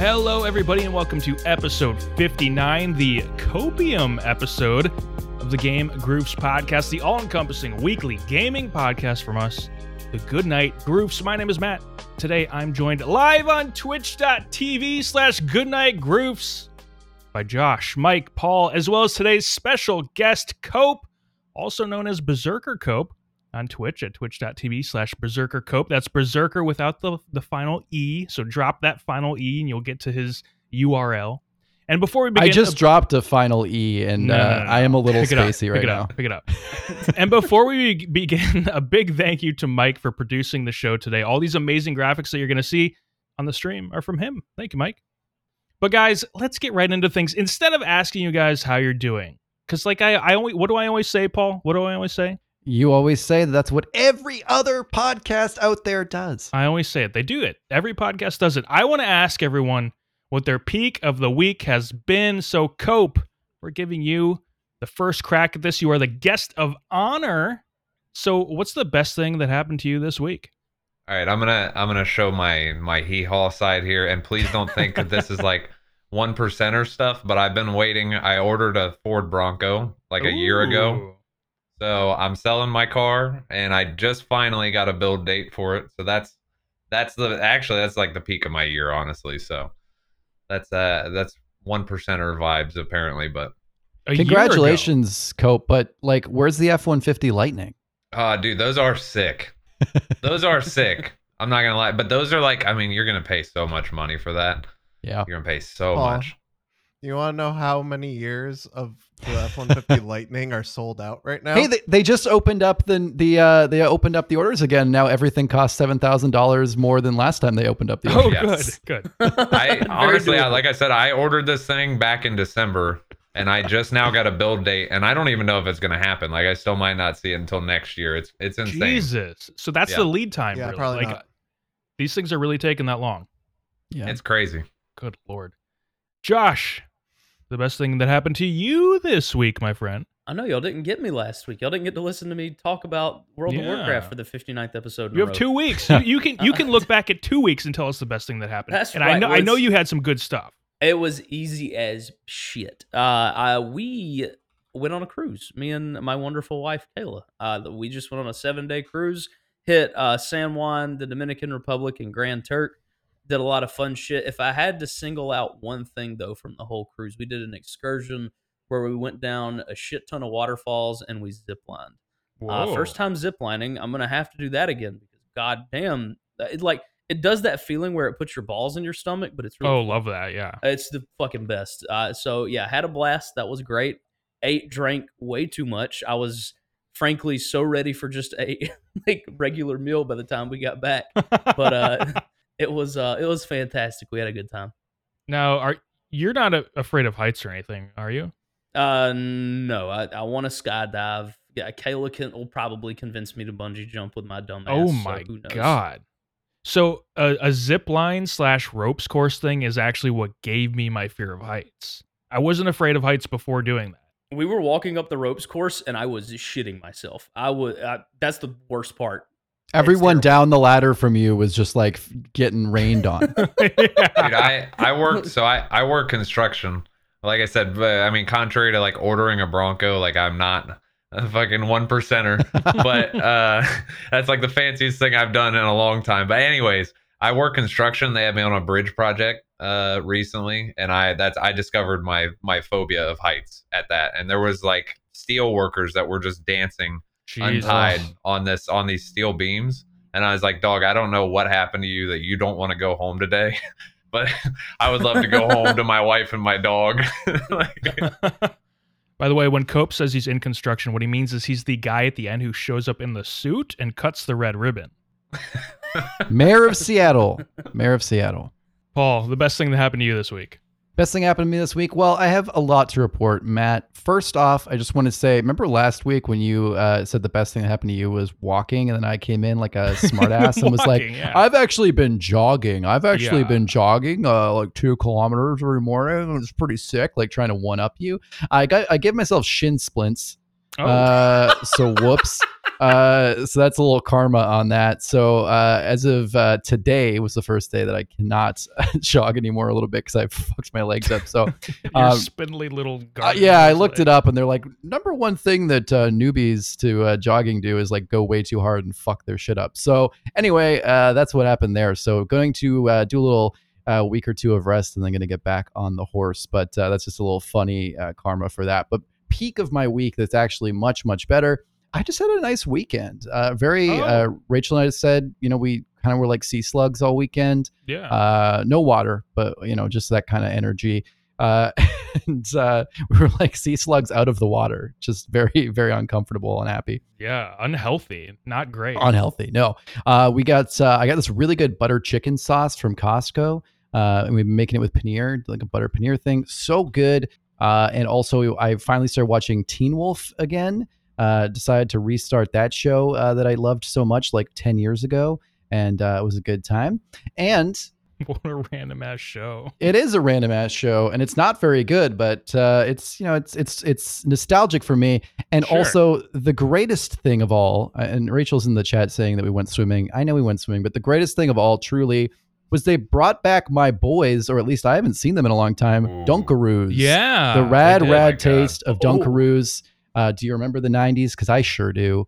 Hello, everybody, and welcome to episode 59, the copium episode of the Game Grooves podcast, the all encompassing weekly gaming podcast from us, the Goodnight Grooves. My name is Matt. Today, I'm joined live on twitch.tv slash goodnight grooves by Josh, Mike, Paul, as well as today's special guest, Cope, also known as Berserker Cope on Twitch at twitch.tv slash berserker cope. That's berserker without the, the final E. So drop that final E and you'll get to his URL. And before we begin, I just dropped a final E and No, no, uh, no, no. I am a little Pick spacey pick right it now. up, pick it up. and before we begin, a big thank you to Mike for producing the show today. All these amazing graphics that you're going to see on the stream are from him. Thank you, Mike. But guys, let's get right into things. Instead of asking you guys how you're doing, because like I, I always, what do I always say, Paul? What do I always say? You always say that that's what every other podcast out there does. I always say it. They do it. Every podcast does it. I want to ask everyone what their peak of the week has been. So, Cope, we're giving you the first crack at this. You are the guest of honor. So, what's the best thing that happened to you this week? All right, I'm gonna I'm gonna show my my hee haw side here, and please don't think that this is like one percenter stuff. But I've been waiting. I ordered a Ford Bronco like a year ago, Ooh. So I'm selling my car, and I just finally got a build date for it. So that's that's the actually that's like the peak of my year, honestly. So that's uh that's one percenter vibes apparently, but A. Congratulations, Cope. But like, where's the F one fifty Lightning? uh dude, those are sick. those are sick. I'm not gonna lie, but those are like I mean, you're gonna pay so much money for that. Yeah. You're gonna pay so Aw. much. You want to know how many years of the F one fifty Lightning are sold out right now? Hey, they, they just opened up the the uh, they opened up the orders again. Now everything costs seven thousand dollars more than last time they opened up the Oh. Yes. good, good. I honestly, I, like I said, I ordered this thing back in December, and I just now got a build date, and I don't even know if it's gonna happen. Like, I still might not see it until next year. It's it's insane. Jesus. So, that's Yeah. the lead time. Yeah, really. probably like, not. These things are really taking that long. Yeah. It's crazy. Good Lord. Josh, the best thing that happened to you this week, my friend. I know y'all didn't get me last week. Y'all didn't get to listen to me talk about World Yeah. of Warcraft for the 59th episode. You have two weeks. You, you can you can look back at two weeks and tell us the best thing that happened. That's and I right. know I know you had some good stuff. It was easy as shit. Uh, I, we went on a cruise. Me and my wonderful wife Kayla. Uh, we just went on a seven day cruise. Hit uh, San Juan, the Dominican Republic, and Grand Turk. Did a lot of fun shit. If I had to single out one thing though from the whole cruise, we did an excursion where we went down a shit ton of waterfalls and we ziplined. Uh, first time ziplining, I'm gonna have to do that again because goddamn, it like it does that feeling where it puts your balls in your stomach, but it's really Oh, fun. love that. Yeah. It's the fucking best. Uh, so yeah, had a blast. That was great. Ate, drank way too much. I was frankly so ready for just a like regular meal by the time we got back. But uh, it was uh, it was fantastic. We had a good time. Now, are you're not a, afraid of heights or anything, are you? Uh, no, I, I want to skydive. Yeah, Kayla can, will probably convince me to bungee jump with my dumb ass. oh so my knows? god. So a, a zip line slash ropes course thing is actually what gave me my fear of heights. I wasn't afraid of heights before doing that. We were walking up the ropes course, and I was shitting myself. I was I, that's the worst part. Everyone down the ladder from you was just like getting rained on. Dude, I I worked so I I work construction. Like I said, but I mean, contrary to like ordering a Bronco, like I'm not a fucking one percenter. but uh, that's like the fanciest thing I've done in a long time. But anyways, I work construction. They had me on a bridge project uh recently, and I that's I discovered my my phobia of heights at that. And there was like steel workers that were just dancing Jesus. untied on this on these steel beams and i was like dog i don't know what happened to you that you don't want to go home today but i would love to go home to my wife and my dog like, By the way, when Cope says he's in construction, what he means is he's the guy at the end who shows up in the suit and cuts the red ribbon. Mayor of Seattle. Mayor of Seattle. Paul, the best thing that happened to you this week. Best thing happened to me this week? Well, I have a lot to report, Matt. First off, I just want to say, remember last week when you uh, said the best thing that happened to you was walking, and then I came in like a smartass and was like, yeah. "I've actually been jogging. I've actually Yeah. been jogging uh, like two kilometers every morning. It's pretty sick. Like trying to one up you. I got I gave myself shin splints. Oh, Uh, so whoops. uh, so that's a little karma on that. So uh, as of uh, today was the first day that I cannot jog anymore a little bit because I fucked my legs up. So Your um, spindly little uh, yeah, I looked like- it up and they're like number one thing that uh, newbies to uh, jogging do is like go way too hard and fuck their shit up. So anyway, uh, that's what happened there. So going to uh, do a little uh, week or two of rest and then going to get back on the horse. But uh, that's just a little funny uh, karma for that. But peak of my week that's actually much much better. I just had a nice weekend. Uh, very Oh. uh, Rachel and I said, you know, we kind of were like sea slugs all weekend Yeah. uh, no water, but you know, just that kind of energy. Uh, and uh, we were like sea slugs out of the water, just very, very uncomfortable and happy. yeah. Unhealthy. Not great. Unhealthy. No, uh, we got uh, I got this really good butter chicken sauce from Costco, uh, and we've been making it with paneer, like a butter paneer thing. So good. Uh, and also, I finally started watching Teen Wolf again. Uh, decided to restart that show uh, that I loved so much like ten years ago, and uh, it was a good time. And what a random ass show. it is a random ass show, and it's not very good, but uh, it's you know it's it's it's nostalgic for me. And Sure. also the greatest thing of all, uh, and Rachel's in the chat saying that we went swimming. I know we went swimming, but the greatest thing of all, truly, was they brought back my boys, or at least I haven't seen them in a long time. Ooh. Dunkaroos, Yeah. the rad rad God. taste of Oh. Dunkaroos. Uh, do you remember the '90s? Because I sure do.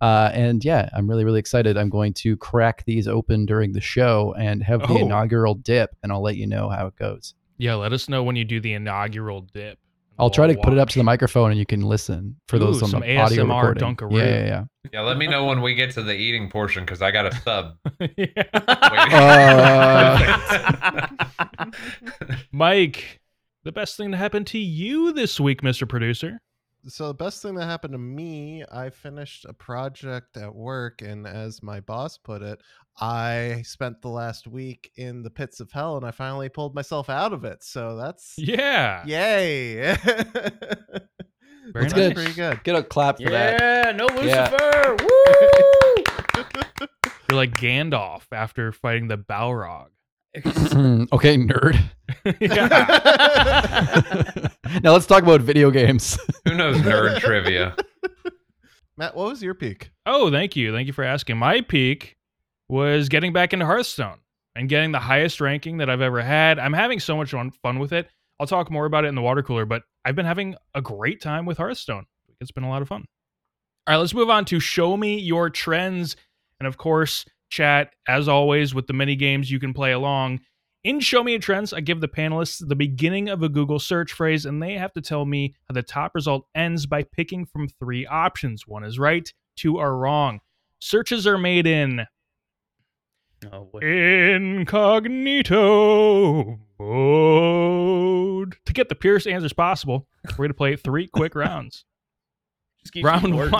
Uh, and yeah, I'm really, really excited. I'm going to crack these open during the show and have the Oh. inaugural dip, and I'll let you know how it goes. Yeah. Let us know when you do the inaugural dip. I'll try to We'll put it up to the microphone, and you can listen for those Ooh, on some the audio ASMR recording. Dunkaroo. Yeah, yeah, yeah. Yeah, let me know when we get to the eating portion because I got a sub. Uh, Mike, the best thing to happen to you this week, Mr. Producer. So the best thing that happened to me, I finished a project at work, and as my boss put it, I spent the last week in the pits of hell, and I finally pulled myself out of it. So that's Yeah. yay! Very That's nice. good. Pretty good. Get a clap for that. yeah, no Yeah. Lucifer. Woo! You're like Gandalf after fighting the Balrog. okay, nerd. now let's talk about video games. Who knows nerd trivia? Matt, what was your peak? Oh, thank you. Thank you for asking. My peak was getting back into Hearthstone and getting the highest ranking that I've ever had. I'm having so much fun fun with it. I'll talk more about it in the water cooler, but I've been having a great time with Hearthstone. It's been a lot of fun. All right, let's move on to show me your trends. And of course, chat, as always, with the mini games you can play along. In Show Me Your Trends, I give the panelists the beginning of a Google search phrase, and they have to tell me how the top result ends by picking from three options. One is right, two are wrong. Searches are made in Oh, incognito mode. To get the purest answers possible, we're going to play three quick rounds. Just Round one.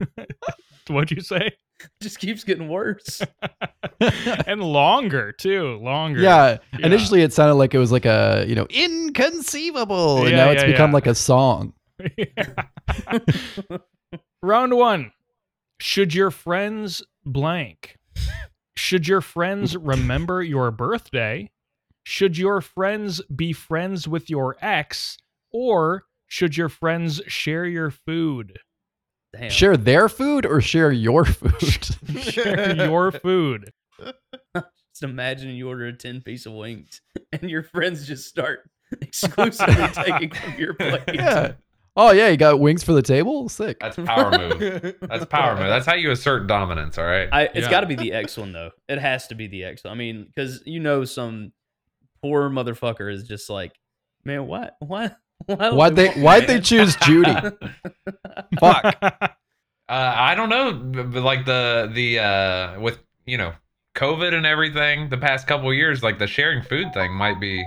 What'd you say? Just keeps getting worse. and longer, too. Longer. yeah, Yeah. initially it sounded like it was like a you know inconceivable, and Yeah, now it's become yeah. like a song. Round one. Should your friends blank? Should your friends remember your birthday? Should your friends be friends with your ex? Or should your friends share your food? Damn. Share their food or share your food. Share your food. Just imagine you order a 10 piece of wings and your friends just start exclusively taking from your plate. yeah. Oh yeah, you got wings for the table. Sick. That's power move. That's power move. That's how you assert dominance. All right. I, it's Yeah. got to be the X one though. It has to be the X one. I mean, because you know some poor motherfucker is just like, man, what, what, why? Why'd they Why'd they choose Judy? Fuck. Uh, I don't know, but like the the uh with you know COVID and everything, the past couple of years, like the sharing food thing might be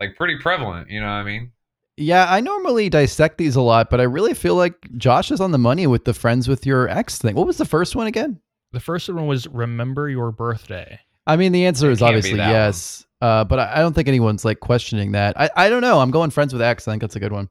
like pretty prevalent. You know what I mean? Yeah, I normally dissect these a lot, but I really feel like Josh is on the money with the friends with your ex thing. What was the first one again? The first one was remember your birthday. I mean, the answer It is obviously yes. one. Yes, uh, but I, I don't think anyone's like questioning that. I, I don't know. I'm going friends with X. I think that's a good one.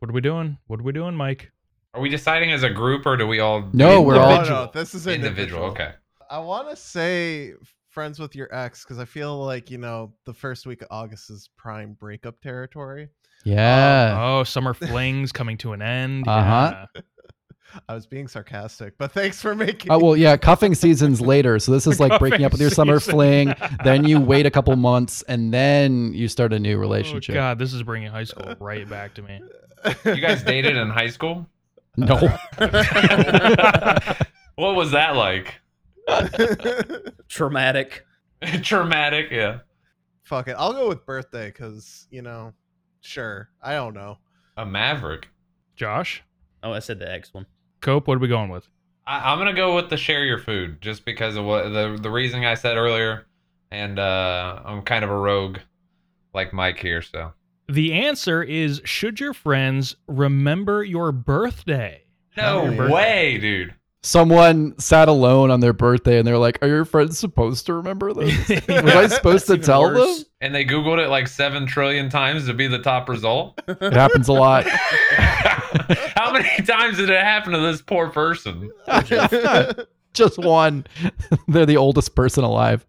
What are we doing? What are we doing, Mike? Are we deciding as a group or do we all? No, we're all- No, no, this is individual. individual. Okay. I want to say friends with your ex because I feel like you know the first week of August is prime breakup territory. Yeah. Oh, summer flings coming to an end. Uh-huh. Yeah. I was being sarcastic, but thanks for making. Oh well, yeah, cuffing season's later, so this is like breaking up with your summer Cuffing fling. Then you wait a couple months, and then you start a new Oh, relationship. God, this is bringing high school right back to me. You guys dated in high school? No, what was that like? Traumatic. Traumatic, yeah. Fuck it. I'll go with birthday because you know, sure. I don't know. A maverick. Josh, Oh, I said the X one. Cope, what are we going with? I, I'm gonna go with the share your food, just because of what the the reason I said earlier, and uh, I'm kind of a rogue, like Mike here. So The answer is should your friends remember your birthday? no Happy way, dude. someone sat alone on their birthday, and they're like, "Are your friends supposed to remember this? Was I supposed to tell worse. them?" And they googled it like seven trillion times to be the top result. It happens a lot. How many times did it happen to this poor person? Just one. They're the oldest person alive.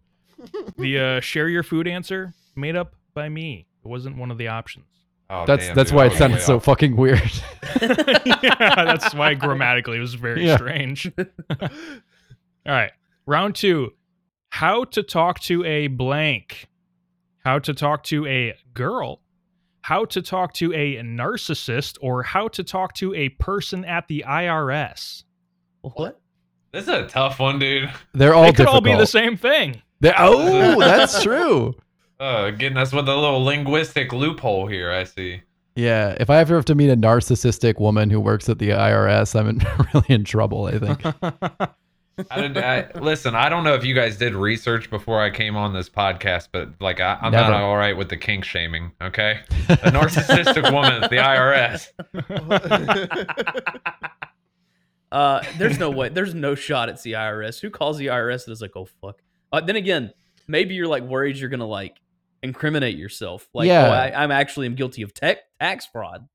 The uh, share your food answer made up by me. It wasn't one of the options. Oh, That's damn, that's dude, why I it was sounded so off. fucking weird. yeah, that's why grammatically it was very Yeah. strange. All right, round two. How to talk to a blank. How to talk to a girl. How to talk to a narcissist, or how to talk to a person at the IRS. What? This is a tough one, dude. They're all they could difficult. all be the same thing. They- oh, that's true. Uh, getting us with a little linguistic loophole here. I see. Yeah, if I ever have to meet a narcissistic woman who works at the IRS, I'm in, really in trouble. I think. I didn't, I, listen, I don't know if you guys did research before I came on this podcast, but like I, I'm Never. not all right with the kink shaming. Okay, a narcissistic woman the IRS. Uh, there's no way. There's no shot at the IRS. Who calls the IRS and is like, oh fuck? Uh, then again, maybe you're like worried you're gonna like incriminate yourself. Like, Yeah. oh, I, I'm actually am guilty of tech tax fraud.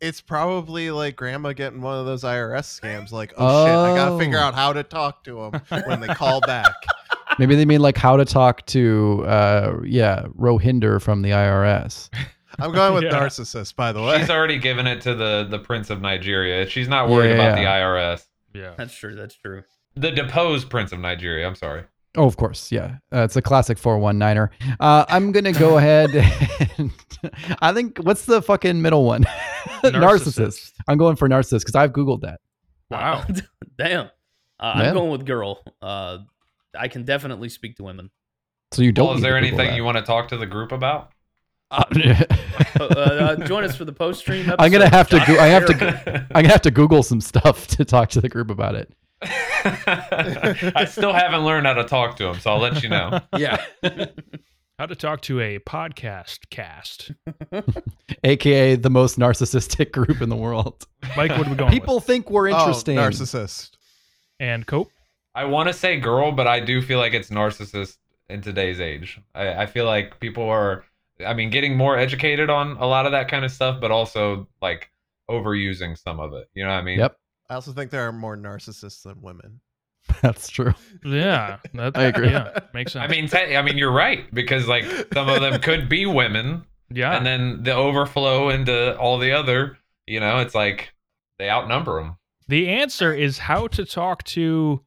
It's probably like grandma getting one of those IRS scams. Like, oh, shit, I gotta figure Oh. out how to talk to them when they call back. Maybe they mean like how to talk to, uh, yeah, Rohinder from the IRS. I'm going with Yeah. narcissist, by the way. She's already given it to the the Prince of Nigeria. She's not worried Yeah. about the IRS. Yeah. That's true. That's true. The deposed Prince of Nigeria. I'm sorry. Oh, of course, yeah. Uh, it's a classic 419er. Uh, I'm gonna go ahead. And I think what's the fucking middle one? narcissist. I'm going for narcissist because I've googled that. Wow. Damn. Uh, I'm going with girl. Uh, I can definitely speak to women. So you don't. Well, is there anything that. you want to talk to the group about? Uh, Uh, uh, join us for the post stream. I'm gonna have to. Go- I have to. Go- I'm gonna have to Google some stuff to talk to the group about it. I still haven't learned how to talk to him, so I'll let you know. Yeah. How to talk to a podcast cast. AKA the most narcissistic group in the world. Mike, what are we going People with? think we're oh, interesting. Oh, narcissist. And Cope? I want to say girl, but I do feel like it's narcissist in today's age. I, I feel like people are, I mean, getting more educated on a lot of that kind of stuff, but also like overusing some of it. You know what I mean? Yep. I also think there are more narcissists than women. That's true. Yeah. That, I agree. Yeah, makes sense. I mean, te- I mean, you're right because like some of them could be women, yeah. and then the overflow into all the other. You know, it's like they outnumber them. The answer is how to talk to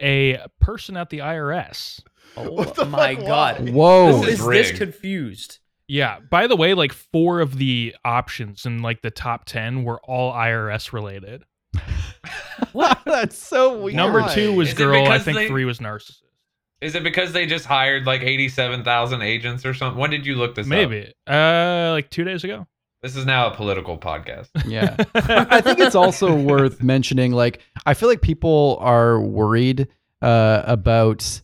a person at the IRS. What Oh the my fuck? god. Whoa. This Who is is this confused? Yeah. By the way, like four of the options in like the top 10 were all IRS related. Wow, that's so weird. Number two was Is it girl. I because think they- three was narcissist. Is it because they just hired like eighty-seven thousand agents or something? When did you look this up? Maybe. Uh, like two days ago. This is now a political podcast. Yeah. I think it's also worth mentioning. Like, I feel like people are worried uh, about,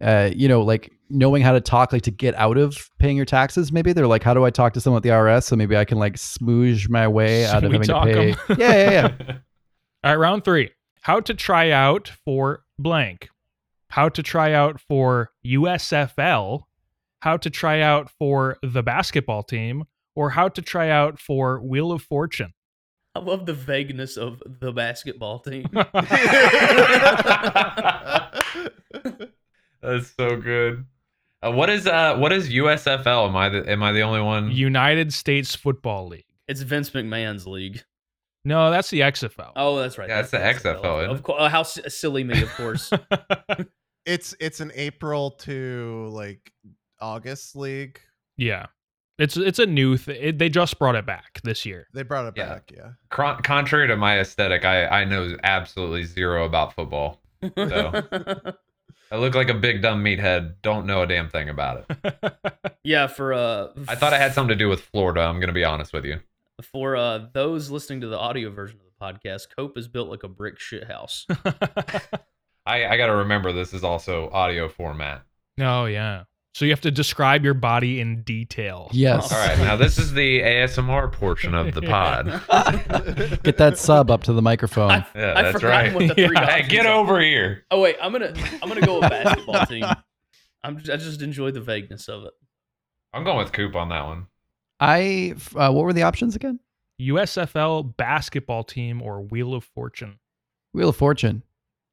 uh, you know, like knowing how to talk, like to get out of paying your taxes. Maybe they're like, how do I talk to someone at the IRS? So maybe I can like smooge my way out of having to Sweet-talk pay. 'em. Yeah, yeah, yeah. All right, round three. How to try out for blank. How to try out for USFL. How to try out for the basketball team. Or how to try out for Wheel of Fortune. I love the vagueness of the basketball team. That's so good. Uh, what is uh what is USFL? Am I the am I the only one? United States Football League. it's Vince McMahon's league. No, that's the XFL. Oh, that's right. Yeah, it's the XFL, isn't Of course. How s- silly me, of course. It's it's an April to like August league. yeah, it's it's a new. Th- it, they just brought it back this year. They brought it Yeah. back. Yeah. Con- contrary to my aesthetic, I I know absolutely zero about football. So. I look like a big dumb meathead. Don't know a damn thing about it. yeah, for uh, I thought it had something to do with Florida. I'm gonna be honest with you. For uh those listening to the audio version of the podcast, Cope is built like a brick shit house. I I got to remember this is also audio format. oh yeah. So you have to describe your body in detail. Yes. All right, now this is the ASMR portion of the pod. Get that sub up to the microphone. I, Yeah, I that's forgot right. what the three Yeah. Hey, options get are. over here. Oh wait, I'm gonna I'm gonna go with basketball team. I'm I just enjoy the vagueness of it. I'm going with Coop on that one. I uh, what were the options again? USFL basketball team or Wheel of Fortune. Wheel of Fortune.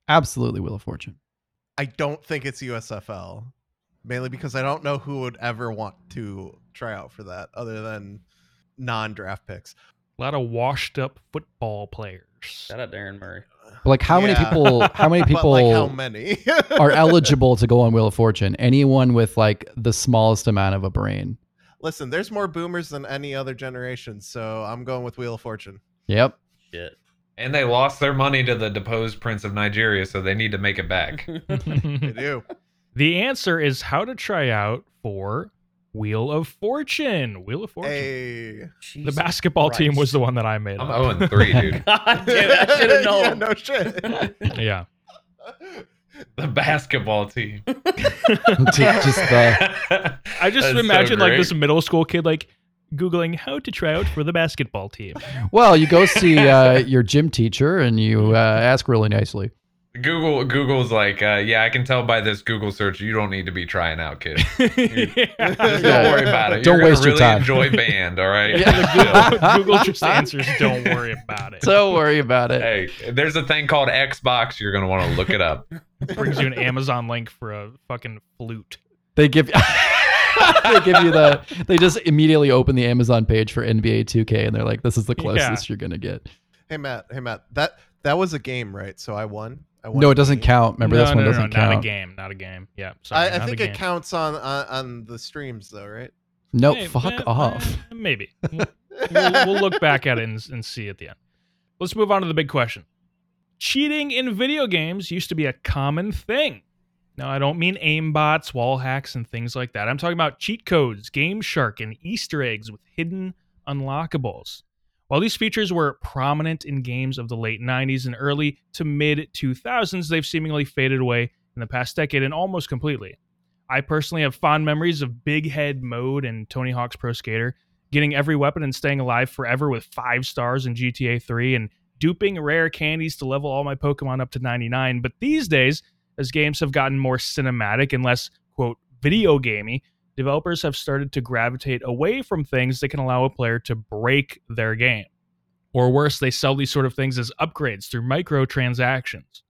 Absolutely Wheel of Fortune. I don't think it's USFL, mainly because I don't know who would ever want to try out for that other than non-draft picks. A lot of washed up football players. Shout out Darren Murray. But, Like how many people how many people like how many are eligible to go on Wheel of Fortune? Anyone with like the smallest amount of a brain. Listen, there's more boomers than any other generation, so I'm going with Wheel of Fortune. Yep. Shit. And they lost their money to the deposed prince of Nigeria, so they need to make it back. They do. the answer is how to try out for Wheel of Fortune. Wheel of Fortune. Hey. the Jesus basketball team was the one that I made. I'm up. 0 3, dude. God damn it, I should have known. yeah, no shit. yeah. The basketball team. Just the I just That's so imagine like this middle school kid like googling how to try out for the basketball team. well, you go see uh, your gym teacher and you uh, ask really nicely. Google Google's like, uh, yeah, I can tell by this Google search you don't need to be trying out, kid. Just yeah. don't worry about it. Don't You're gonna waste your really time. enjoy band, all right? Yeah. Google, Google just answers. Don't worry about it. Don't worry about it. Hey, there's a thing called Xbox. You're gonna want to look it up. brings you an Amazon link for a fucking flute. They give they give you the they just immediately open the Amazon page for NBA 2K and they're like, this is the closest you're gonna get. Hey Matt, hey Matt. That that was a game, right? So I won. I won No, it doesn't game. count. Remember no, this one no, no, doesn't no, Not a game. Not a game. Yeah. Sorry, I, I think it game. counts on, on on the streams though, right? No, Hey, fuck off. maybe. We'll, we'll, we'll look back at it and, and see at the end. Let's move on to the big question. Cheating in video games used to be a common thing. Now, I don't mean aimbots, wall hacks, and things like that. I'm talking about cheat codes, Game Shark, and Easter eggs with hidden unlockables. While these features were prominent in games of the late 90s and early to mid 2000s, they've seemingly faded away in the past decade and almost completely. I personally have fond memories of Big Head Mode and Tony Hawk's Pro Skater, getting every weapon and staying alive forever with five stars in GTA 3, and duping rare candies to level all my Pokemon up to 99. But these days, as games have gotten more cinematic and less, quote, video gamey, developers have started to gravitate away from things that can allow a player to break their game. Or worse, they sell these sort of things as upgrades through microtransactions.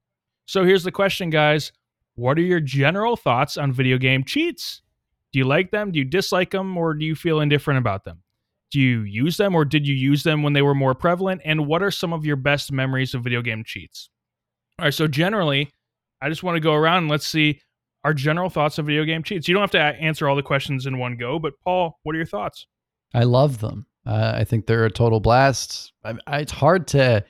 So here's the question, guys. What are your general thoughts on video game cheats? Do you like them? Do you dislike them? Or do you feel indifferent about them? Do you use them or did you use them when they were more prevalent? And what are some of your best memories of video game cheats? All right, so generally, I just want to go around and let's see our general thoughts of video game cheats. You don't have to answer all the questions in one go, but Paul, what are your thoughts? I love them. Uh, I think they're a total blast. I, I, it's hard to,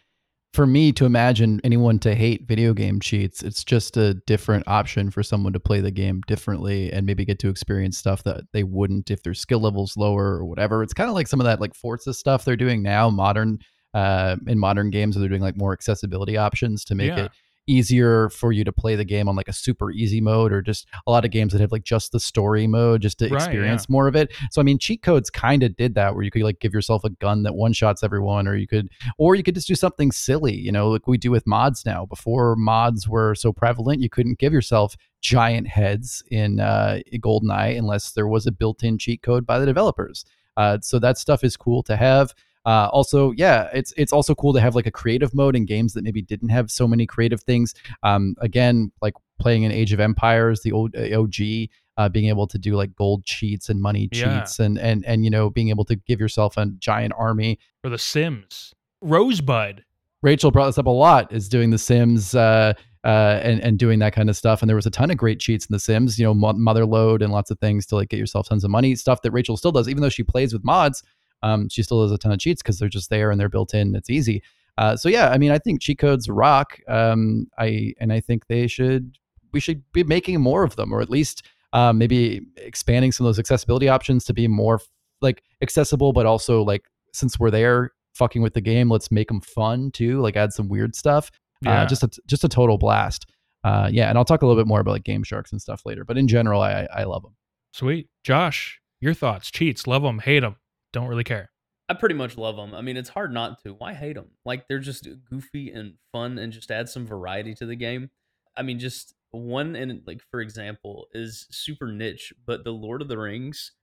for me, to imagine anyone to hate video game cheats. It's just a different option for someone to play the game differently and maybe get to experience stuff that they wouldn't if their skill level's lower or whatever. It's kind of like some of that like Forza stuff they're doing now, modern uh, in modern games, where they're doing like more accessibility options to make Yeah. it easier for you to play the game on like a super easy mode or just a lot of games that have like just the story mode just to Right, experience more of it. So I mean cheat codes kind of did that where you could like give yourself a gun that one shots everyone or you could or you could just do something silly, you know, like we do with mods now. Before mods were so prevalent, you couldn't give yourself giant heads in uh GoldenEye unless there was a built-in cheat code by the developers. Uh, so that stuff is cool to have. Uh, also, yeah, it's it's also cool to have like a creative mode in games that maybe didn't have so many creative things. Um, again, like playing in Age of Empires, the old uh, OG, uh, being able to do like gold cheats and money Yeah. cheats, and and and you know being able to give yourself a giant army. For The Sims? Rosebud. Rachel brought this up a lot. Is doing The Sims uh, uh, and and doing that kind of stuff. And there was a ton of great cheats in The Sims. You know, mo- motherlode and lots of things to like get yourself tons of money. Stuff that Rachel still does, even though she plays with mods. Um, she still does a ton of cheats because they're just there and they're built in. It's easy. Uh, so yeah, I mean, I think cheat codes rock. Um, I and I think they should we should be making more of them, or at least um, maybe expanding some of those accessibility options to be more like accessible, but also like since we're there fucking with the game, let's make them fun too. Like add some weird stuff. Yeah. Uh, just a just a total blast. Uh, yeah, and I'll talk a little bit more about like Game Sharks and stuff later. But in general, I I love them. Sweet. Josh, your thoughts? Cheats, love them, hate them, don't really care. I pretty much love them. I mean, it's hard not to. Why hate them? Like they're just goofy and fun, and just add some variety to the game. I mean, just one and like for example is super niche, but the Lord of the Rings.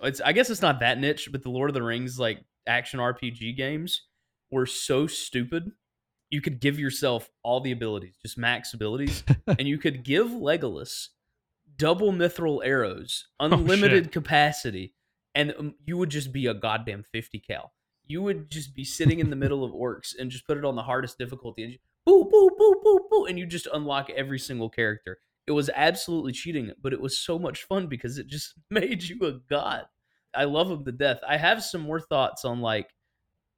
It's I guess it's not that niche, but the Lord of the Rings like action RPG games were so stupid. You could give yourself all the abilities, just max abilities, and you could give Legolas double mithril arrows, oh, unlimited capacity, and um, you would just be a goddamn 50 cal. You would just be sitting in the middle of orcs and just put it on the hardest difficulty and boo, boo, boo, boo, boo, and you just unlock every single character. It was absolutely cheating, but it was so much fun because it just made you a god. I love them to death. I have some more thoughts on like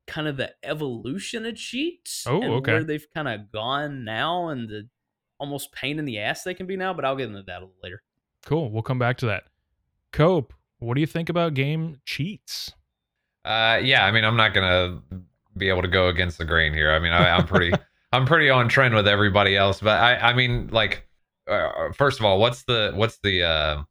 kind of the evolution of cheats Oh, and okay. where they've kind of gone now and the almost pain in the ass they can be now, but I'll get into that a little later. cool. We'll come back to that. Cope, what do you think about game cheats? Uh, yeah, I mean, I'm not gonna be able to go against the grain here. I mean, I, I'm pretty, I'm pretty on trend with everybody else. But I, I mean, like, uh, first of all, what's the, what's the, uh,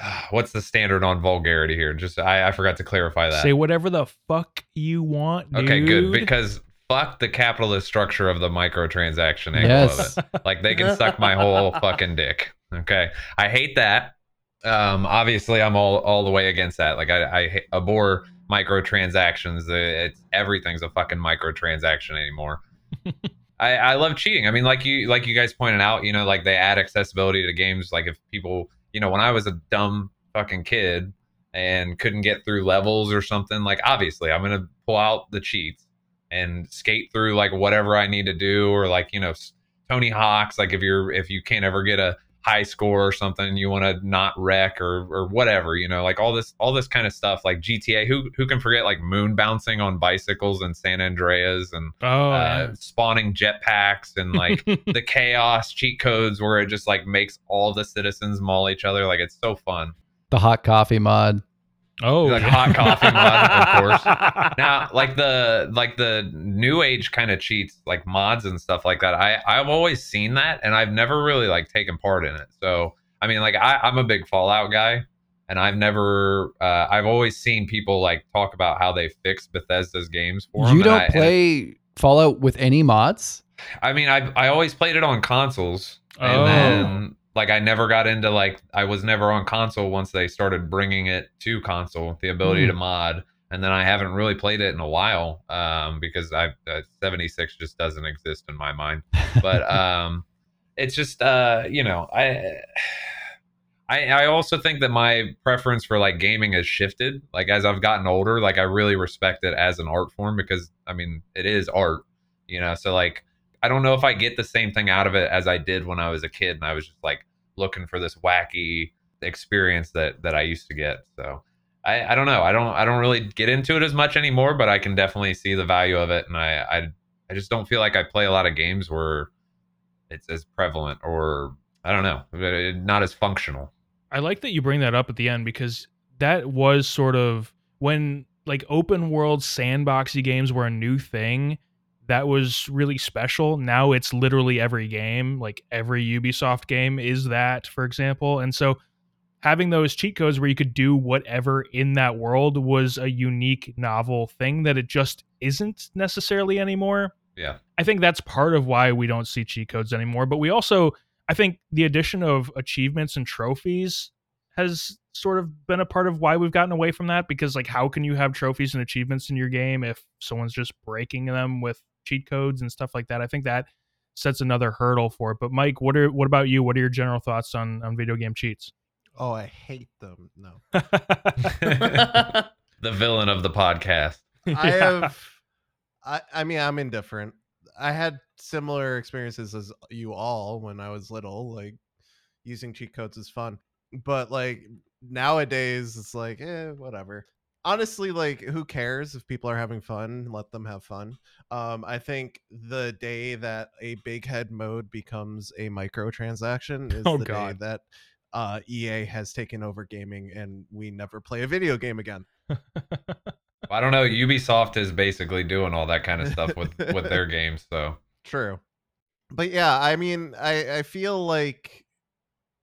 what's the standard on vulgarity here? Just, I, I forgot to clarify that. Say whatever the fuck you want. Dude. okay, good because fuck the capitalist structure of the microtransaction angle Yes. of it. Like, they can suck my whole fucking dick. Okay, I hate that. Um, obviously, I'm all all the way against that. Like, I, I abhor microtransactions. Uh, It's everything's a fucking microtransaction anymore. I, I love cheating. I mean, like you like you guys pointed out, you know, like they add accessibility to games. Like if people, you know, when I was a dumb fucking kid and couldn't get through levels or something, like obviously I'm gonna pull out the cheats and skate through like whatever I need to do, or like you know, Tony Hawk's. Like if you're if you can't ever get a high score or something, you want to not wreck or or whatever, you know, like all this all this kind of stuff. Like GTA, who who can forget like moon bouncing on bicycles in San Andreas and Oh, uh, spawning jetpacks and like the chaos cheat codes where it just like makes all the citizens maul each other. Like it's so fun. The hot coffee mod. Oh, like hot coffee mod, of course. Now, like the like the new age kind of cheats, like mods and stuff like that. I I've always seen that, and I've never really like taken part in it. So I mean, like I, I'm a big Fallout guy, and I've never uh, I've always seen people like talk about how they fix Bethesda's games for them. You don't I- play Fallout with any mods? I mean, I I always played it on consoles, and Oh. then like I never got into like I was never on console once they started bringing it to console, the ability Hmm. to mod, and then I haven't really played it in a while um, because I uh, 76 just doesn't exist in my mind. But um, it's just uh, you know I. I, I also think that my preference for like gaming has shifted. Like as I've gotten older, like I really respect it as an art form because I mean it is art, you know. So like I don't know if I get the same thing out of it as I did when I was a kid and I was just like looking for this wacky experience that that I used to get. So I, I don't know. I don't I don't really get into it as much anymore, but I can definitely see the value of it and I I, I just don't feel like I play a lot of games where it's as prevalent or I don't know, uh, not as functional. I like that you bring that up at the end because that was sort of when like open world sandboxy games were a new thing. That was really special. Now it's literally every game, like every Ubisoft game is that, for example. And so having those cheat codes where you could do whatever in that world was a unique, novel thing that it just isn't necessarily anymore. Yeah. I think that's part of why we don't see cheat codes anymore. But we also, I think the addition of achievements and trophies has sort of been a part of why we've gotten away from that because like how can you have trophies and achievements in your game if someone's just breaking them with cheat codes and stuff like that? I think that sets another hurdle for it. But Mike, what are what about you? What are your general thoughts on on video game cheats? Oh, I hate them. No. the villain of the podcast. I Yeah. have I, I mean, I'm indifferent. I had similar experiences as you all when I was little. Like using cheat codes is fun, but like nowadays, it's like, eh, whatever. Honestly, like, who cares if people are having fun? Let them have fun. Um, I think the day that a big head mode becomes a microtransaction is Oh, the day that uh, EA has taken over gaming and we never play a video game again. I don't know. Ubisoft is basically doing all that kind of stuff with with their games. So True. But yeah, I mean, I I feel like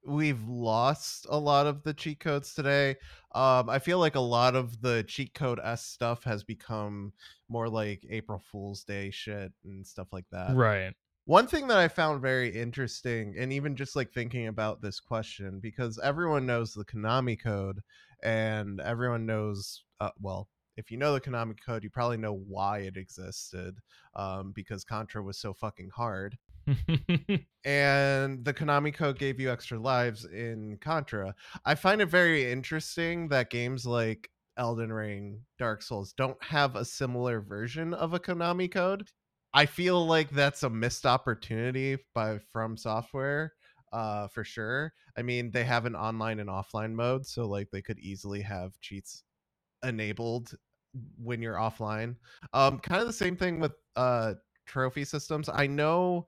we've lost a lot of the cheat codes today. Um I feel like a lot of the cheat code s stuff has become more like April Fool's Day shit and stuff like that. right. One thing that I found very interesting, and even just like thinking about this question, because everyone knows the Konami code and everyone knows, uh, well, if you know the Konami code, you probably know why it existed, um, because Contra was so fucking hard. And the Konami code gave you extra lives in Contra. I find it very interesting that games like Elden Ring, Dark Souls don't have a similar version of a Konami code. I feel like that's a missed opportunity by From Software, uh, for sure. I mean, they have an online and offline mode, so like they could easily have cheats enabled when you're offline. Um, kind of the same thing with uh trophy systems. I know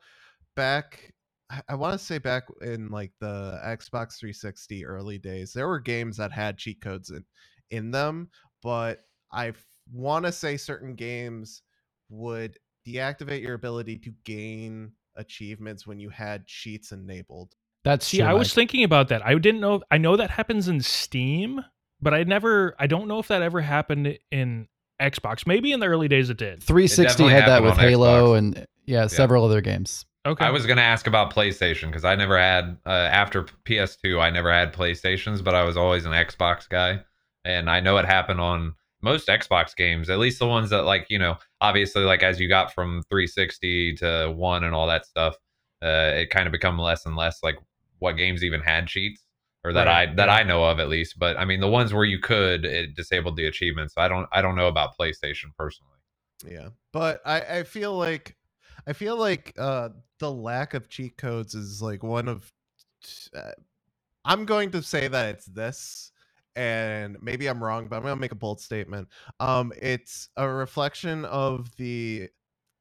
back I- I want to say back in like the Xbox 360 early days, there were games that had cheat codes in, in them, but I want to say certain games would deactivate your ability to gain achievements when you had cheats enabled. That's See, true, I was Mike. thinking about that. I didn't know. I know that happens in Steam, but I never. I don't know if that ever happened in Xbox. Maybe in the early days it did. 360 definitely had that with Halo Xbox. and yeah, several other games. Okay. I was gonna ask about PlayStation because I never had uh, after PS2. I never had PlayStations, but I was always an Xbox guy, and I know it happened on most Xbox games, at least the ones that like you know, obviously like as you got from 360 to one and all that stuff, uh, it kind of become less and less like what games even had cheats or that Right, I that. I know of at least. But I mean, the ones where you could, it disabled the achievements. I don't I don't know about PlayStation personally. Yeah, but I I feel like I feel like uh the lack of cheat codes is like one of uh, I'm going to say that it's this and maybe I'm wrong, but I'm going to make a bold statement. Um it's a reflection of the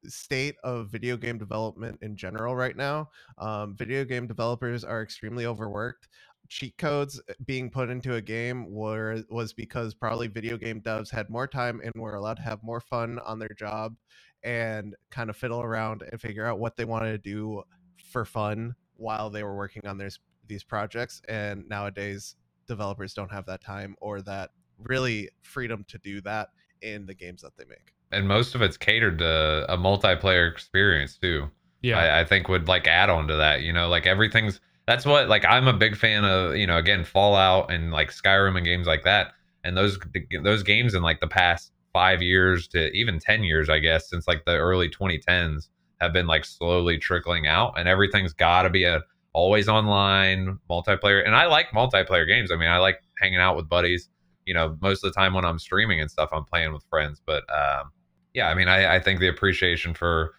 state of video game development in general right now. Um video game developers are extremely overworked. Cheat codes being put into a game were was because probably video game devs had more time and were allowed to have more fun on their job and kind of fiddle around and figure out what they wanted to do for fun while they were working on their, these projects. And nowadays, developers don't have that time or that really freedom to do that in the games that they make. And most of it's catered to a multiplayer experience too. yeah. I, I think would like add on to that. You know, like everything's that's what like I'm a big fan of. You know, again, Fallout and like Skyrim and games like that. And those those games in like the past five years to even ten years, I guess, since like the early 2010s, have been like slowly trickling out. And everything's got to be a always online multiplayer. And I like multiplayer games. I mean, I like hanging out with buddies. You know, most of the time when I'm streaming and stuff, I'm playing with friends. But um, yeah, I mean, I, I think the appreciation for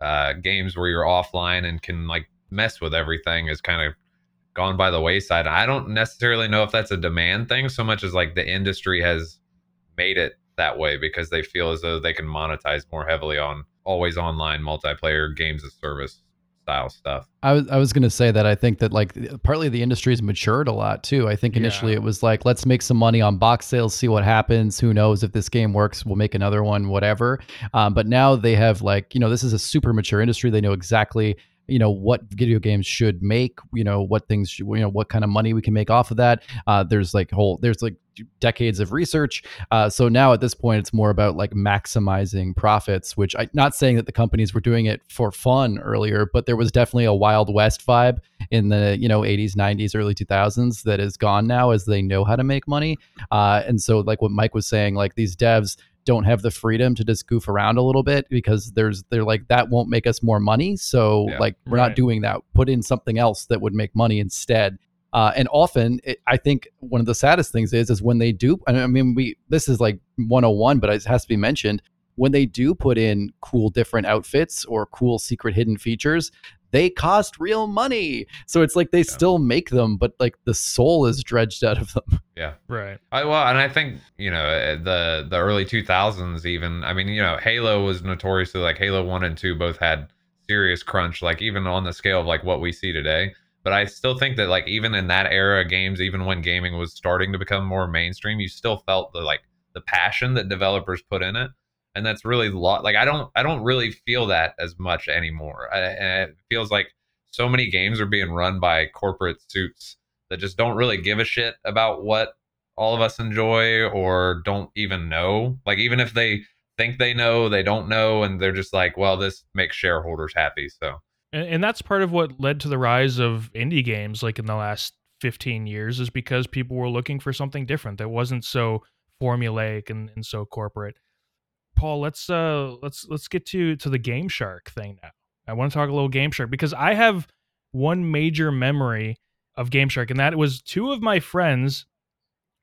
uh, games where you're offline and can like mess with everything is kind of gone by the wayside. I don't necessarily know if that's a demand thing so much as like the industry has made it that way because they feel as though they can monetize more heavily on always online multiplayer games of service style stuff. I was I was gonna say that I think that like partly the industry's matured a lot too. I think initially Yeah. it was like let's make some money on box sales, see what happens. Who knows if this game works? We'll make another one, whatever. Um, but now they have like you know this is a super mature industry. They know exactly you know what video games should make. You know what things should, you know what kind of money we can make off of that. Uh, there's like whole there's like decades of research. Uh, so now at this point, it's more about like maximizing profits. Which I not saying that the companies were doing it for fun earlier, but there was definitely a Wild West vibe in the you know 80s, 90s, early 2000s that is gone now as they know how to make money. Uh, and so like what Mike was saying, like these devs don't have the freedom to just goof around a little bit because there's they're like that won't make us more money so Yeah. like we're Right. not doing that put in something else that would make money instead uh, and often it, i think one of the saddest things is is when they do i mean we this is like 101 but it has to be mentioned when they do put in cool different outfits or cool secret hidden features, they cost real money. So it's like they still make them, but like the soul is dredged out of them. Yeah. Right. I, well, and I think you know eh, the the early 2000s even. I mean, you know, Halo was notoriously like Halo One and Two both had serious crunch, like even on the scale of like what we see today. But I still think that like even in that era of games, even when gaming was starting to become more mainstream, you still felt the like the passion that developers put in it, and that's really lot. Like I don't I don't really feel that as much anymore. I, and it feels like so many games are being run by corporate suits that just don't really give a shit about what all of us enjoy or don't even know. Like even if they think they know, they don't know, and they're just like, well, this makes shareholders happy. So And, and that's part of what led to the rise of indie games like in the last 15 years is because people were looking for something different that wasn't so formulaic and, and so corporate. Paul, let's uh let's let's get to to the Game Shark thing now. I want to talk a little Game Shark because I have one major memory of Game Shark, and that was two of my friends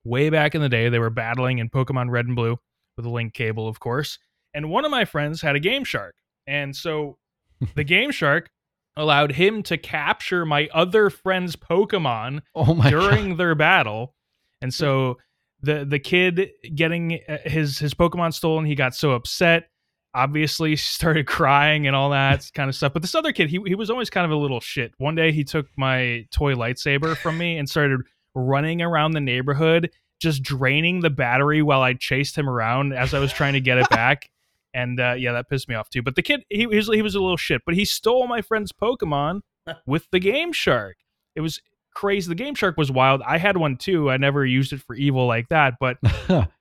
way back in the day. They were battling in Pokemon Red and Blue with a link cable, of course. And one of my friends had a Game Shark. And so the Game Shark allowed him to capture my other friend's Pokemon Oh my during their battle. And so the the kid getting uh, his his Pokemon stolen, he got so upset. Obviously, started crying and all that kind of stuff. But this other kid, he he was always kind of a little shit. One day, he took my toy lightsaber from me and started running around the neighborhood, just draining the battery while I chased him around as I was trying to get it back. And uh, yeah, that pissed me off too. But the kid, he, he was he was a little shit. But he stole my friend's Pokemon with the Game Shark. It was crazy. The Game Shark was wild. I had one too. I never used it for evil like that, but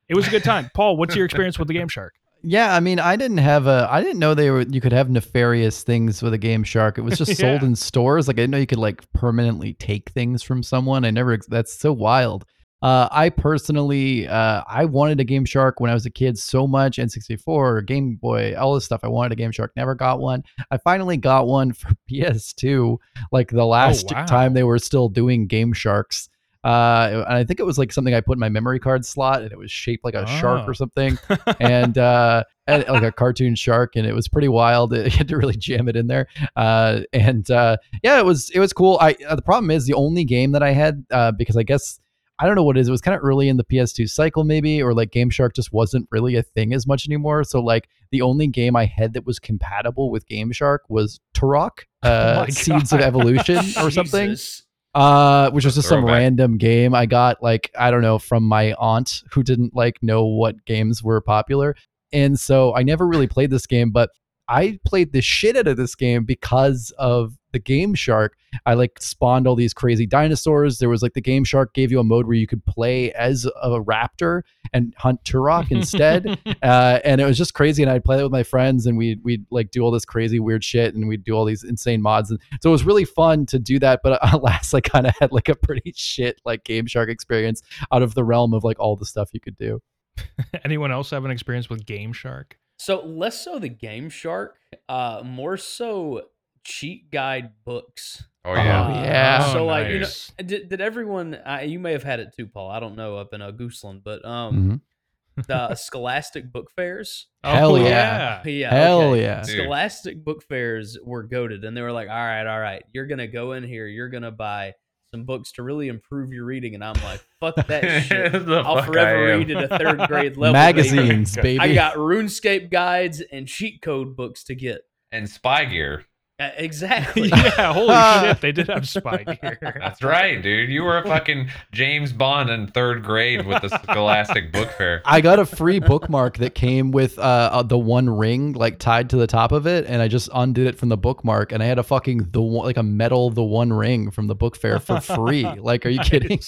it was a good time. Paul, what's your experience with the Game Shark? Yeah, I mean, I didn't have a, I didn't know they were, you could have nefarious things with a Game Shark. It was just sold in stores. Like I didn't know you could like permanently take things from someone. I never, that's so wild. Uh, I personally, uh, I wanted a Game Shark when I was a kid so much. N64, Game Boy, all this stuff. I wanted a Game Shark. Never got one. I finally got one for PS2, like the last wow. time they were still doing Game Sharks. Uh, and I think it was like something I put in my memory card slot, and it was shaped like a shark Oh. or something and uh like a cartoon shark and it was pretty wild you had to really jam it in there uh and uh yeah it was it was cool i uh, the problem is the only game that i had uh because i guess i don't know what it is it was kind of early in the ps2 cycle maybe or like game shark just wasn't really a thing as much anymore so like the only game i had that was compatible with game shark was turok uh Oh seeds of evolution or something. Uh which was just some random game i got like i don't know from my aunt who didn't like know what games were popular. And so i never really played this game but i played the shit out of this game because of the game shark i like spawned all these crazy dinosaurs there was like the game shark gave you a mode where you could play as a raptor and hunt turok instead uh, and it was just crazy. And I'd play it with my friends, and we'd we'd like do all this crazy weird shit, and we'd do all these insane mods, and so it was really fun to do that. But alas, I kind of had like a pretty shit like Game Shark experience out of the realm of like all the stuff you could do. Anyone else have an experience with Game Shark? So less so the Game Shark, uh, more so cheat guide books. oh yeah, Oh, yeah. So Oh, like, you know, did, did everyone? Uh, you may have had it too, Paul. I don't know up in uh, Gooseland, but um, Mhm. the Scholastic book fairs. Hell Oh, yeah. Yeah, Hell okay. yeah. Dude. Scholastic book fairs were goaded, and they were like, "All right, all right, you're gonna go in here. You're gonna buy some books to really improve your reading." And I'm like, "Fuck that shit! I'll forever read at a third grade level." baby." Magazines, baby. I got RuneScape guides and cheat code books to get. and spy gear. Uh, exactly. yeah, holy shit, they did have spy gear. That's right, dude. You were a fucking James Bond in third grade with the Scholastic Book Fair. I got a free bookmark that came with uh, uh, the one ring like tied to the top of it, and I just undid it from the bookmark, and I had a fucking the one, like a metal the one ring from the book fair for free. like, are you kidding?